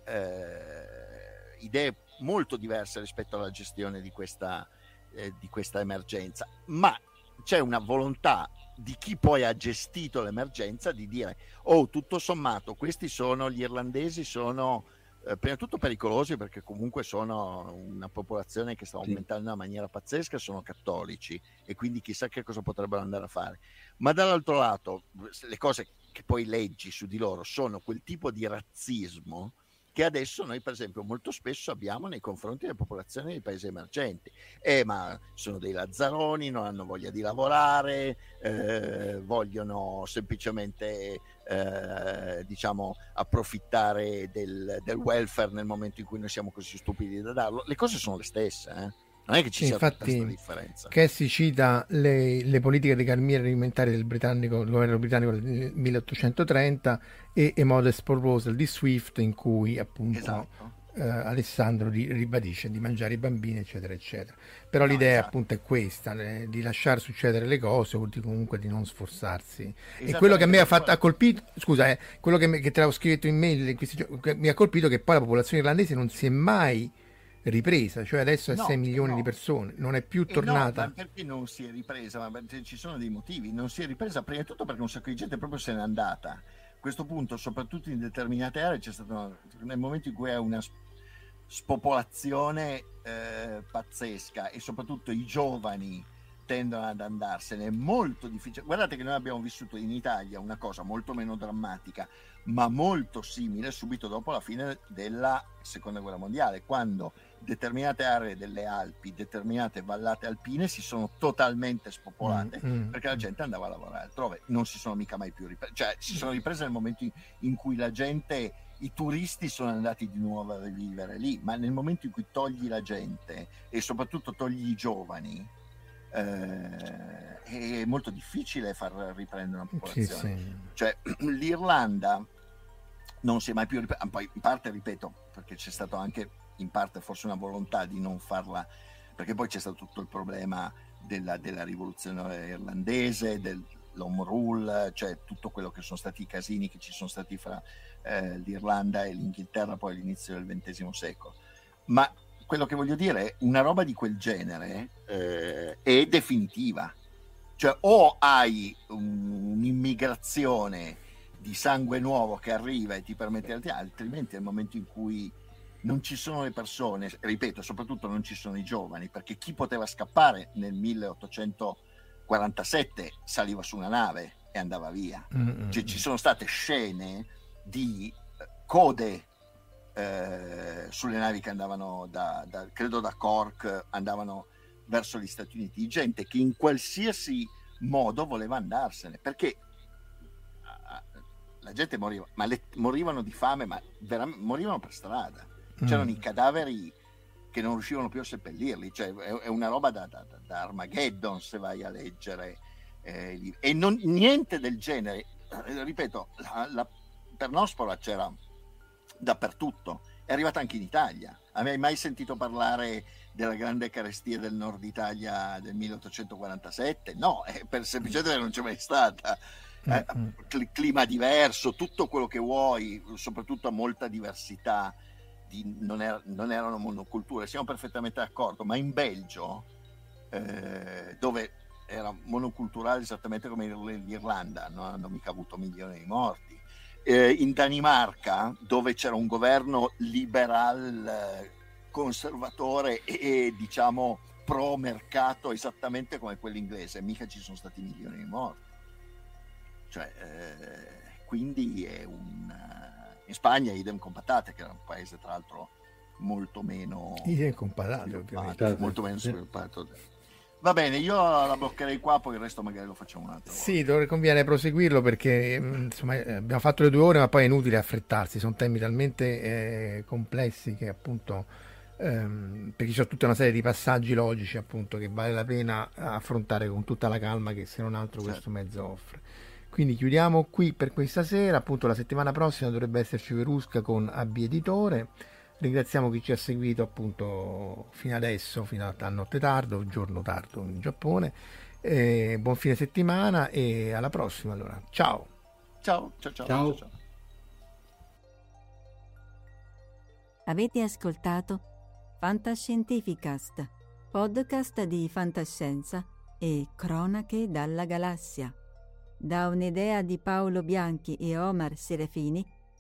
eh, idee molto diverse rispetto alla gestione di questa, eh, di questa emergenza, ma c'è una volontà di chi poi ha gestito l'emergenza di dire oh tutto sommato questi sono gli irlandesi sono eh, prima di tutto pericolosi perché comunque sono una popolazione che sta aumentando in una maniera pazzesca sono cattolici e quindi chissà che cosa potrebbero andare a fare ma dall'altro lato le cose che poi leggi su di loro sono quel tipo di razzismo che adesso noi per esempio molto spesso abbiamo nei confronti delle popolazioni dei paesi emergenti. Eh, ma sono dei lazzaroni, non hanno voglia di lavorare, eh, vogliono semplicemente eh, diciamo approfittare del, del, welfare nel momento in cui noi siamo così stupidi da darlo. Le cose sono le stesse. Eh? Non è che ci sia Infatti, differenza. Cassi cita le, le, politiche dei carnieri alimentari del britannico, governo britannico del 1830 e A Modest Proposal di Swift in cui appunto esatto. Eh, Alessandro ribadisce di mangiare i bambini eccetera eccetera. Però no, l'idea esatto. appunto è questa, le, di lasciare succedere le cose o di, comunque di non sforzarsi. E quello che a me ha, fatto, ha colpito, scusa, eh, quello che, me, che te l'avevo scritto in mail, questi, mi ha colpito che poi la popolazione irlandese non si è mai ripresa, cioè adesso è no, 6 milioni no. di persone, non è più tornata. No, perché non si è ripresa? Ma ci sono dei motivi, non si è ripresa prima di tutto perché un sacco di gente proprio se n'è andata. A questo punto, soprattutto in determinate aree, c'è stato nel momento in cui è una spopolazione eh, pazzesca e soprattutto i giovani tendono ad andarsene, è molto difficile. Guardate che noi abbiamo vissuto in Italia una cosa molto meno drammatica, ma molto simile subito dopo la fine della seconda guerra mondiale, quando determinate aree delle Alpi, determinate vallate alpine si sono totalmente spopolate mm, mm, perché la gente andava a lavorare altrove, non si sono mica mai più riprese, cioè si sono riprese nel momento in cui la gente i turisti sono andati di nuovo a vivere lì, ma nel momento in cui togli la gente e soprattutto togli i giovani, eh, è molto difficile far riprendere una popolazione. Sì, sì. Cioè, l'Irlanda non si è mai più ripresa, poi in parte ripeto, perché c'è stato anche in parte forse una volontà di non farla, perché poi c'è stato tutto il problema della, della rivoluzione irlandese, dell'home rule, cioè tutto quello che sono stati i casini che ci sono stati fra eh, l'Irlanda e l'Inghilterra poi all'inizio del XX secolo. Ma quello che voglio dire è una roba di quel genere eh, è definitiva. Cioè o hai un, un'immigrazione di sangue nuovo che arriva e ti permette altrimenti nel momento in cui non ci sono le persone, ripeto, soprattutto non ci sono i giovani, perché chi poteva scappare nel 1847 saliva su una nave e andava via. Mm-hmm. Cioè, ci sono state scene di eh, code eh, sulle navi che andavano da, da, credo da Cork, andavano verso gli Stati Uniti, gente che in qualsiasi modo voleva andarsene, perché la gente moriva, ma le, morivano di fame, ma veramente morivano per strada. C'erano mm. i cadaveri che non riuscivano più a seppellirli, cioè è, è una roba da, da, da, Armageddon se vai a leggere. Eh, e non, niente del genere, eh, ripeto, la, la pernospora c'era dappertutto, è arrivata anche in Italia. Hai mai sentito parlare della grande carestia del nord Italia del 1847? No, eh, per semplicemente non c'è mai stata. eh, mm. clima diverso, tutto quello che vuoi, soprattutto molta diversità. Di, non, er, non, erano monoculture, siamo perfettamente d'accordo, ma in Belgio, eh, dove era monoculturale esattamente come l'Irlanda, non hanno mica avuto milioni di morti. Eh, in Danimarca, dove c'era un governo liberal eh, conservatore e, e diciamo pro mercato esattamente come quello inglese, mica ci sono stati milioni di morti. Cioè, eh, quindi è un... Eh, in Spagna idem con patate, che era un paese tra l'altro molto meno... Idem con patate, ovviamente. Molto meno sviluppato. Va bene, io la bloccherei qua, poi il resto magari lo facciamo un altro. Sì, conviene proseguirlo perché mm, insomma, eh, abbiamo fatto le due ore, ma poi è inutile affrettarsi, sono temi talmente eh, complessi che appunto ehm, perché c'è tutta una serie di passaggi logici appunto che vale la pena affrontare con tutta la calma che se non altro certo. questo mezzo offre. Quindi chiudiamo qui per questa sera, appunto la settimana prossima dovrebbe esserci Verusca con AB Editore. Ringraziamo chi ci ha seguito appunto fino adesso, fino a notte tardo, giorno tardo in Giappone. Eh, buon fine settimana e alla prossima allora. Ciao. Ciao, ciao, ciao. ciao. ciao. Avete ascoltato Fantascientificast, podcast di fantascienza e cronache dalla galassia. Da un'idea di Paolo Bianchi e Omar Serafini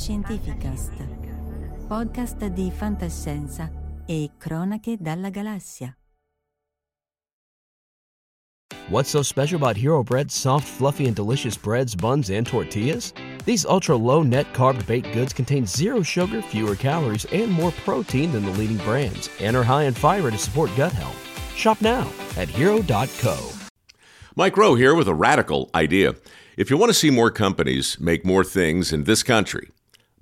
Fantascientificast, podcast di fantascienza e cronache dalla galassia. What's so special about Hero Bread's soft, fluffy, and delicious breads, buns, and tortillas? These ultra low net carb baked goods contain zero sugar, fewer calories, and more protein than the leading brands, and are high in fiber to support gut health. Shop now at hero.co. Mike Rowe here with a radical idea. If you want to see more companies make more things in this country,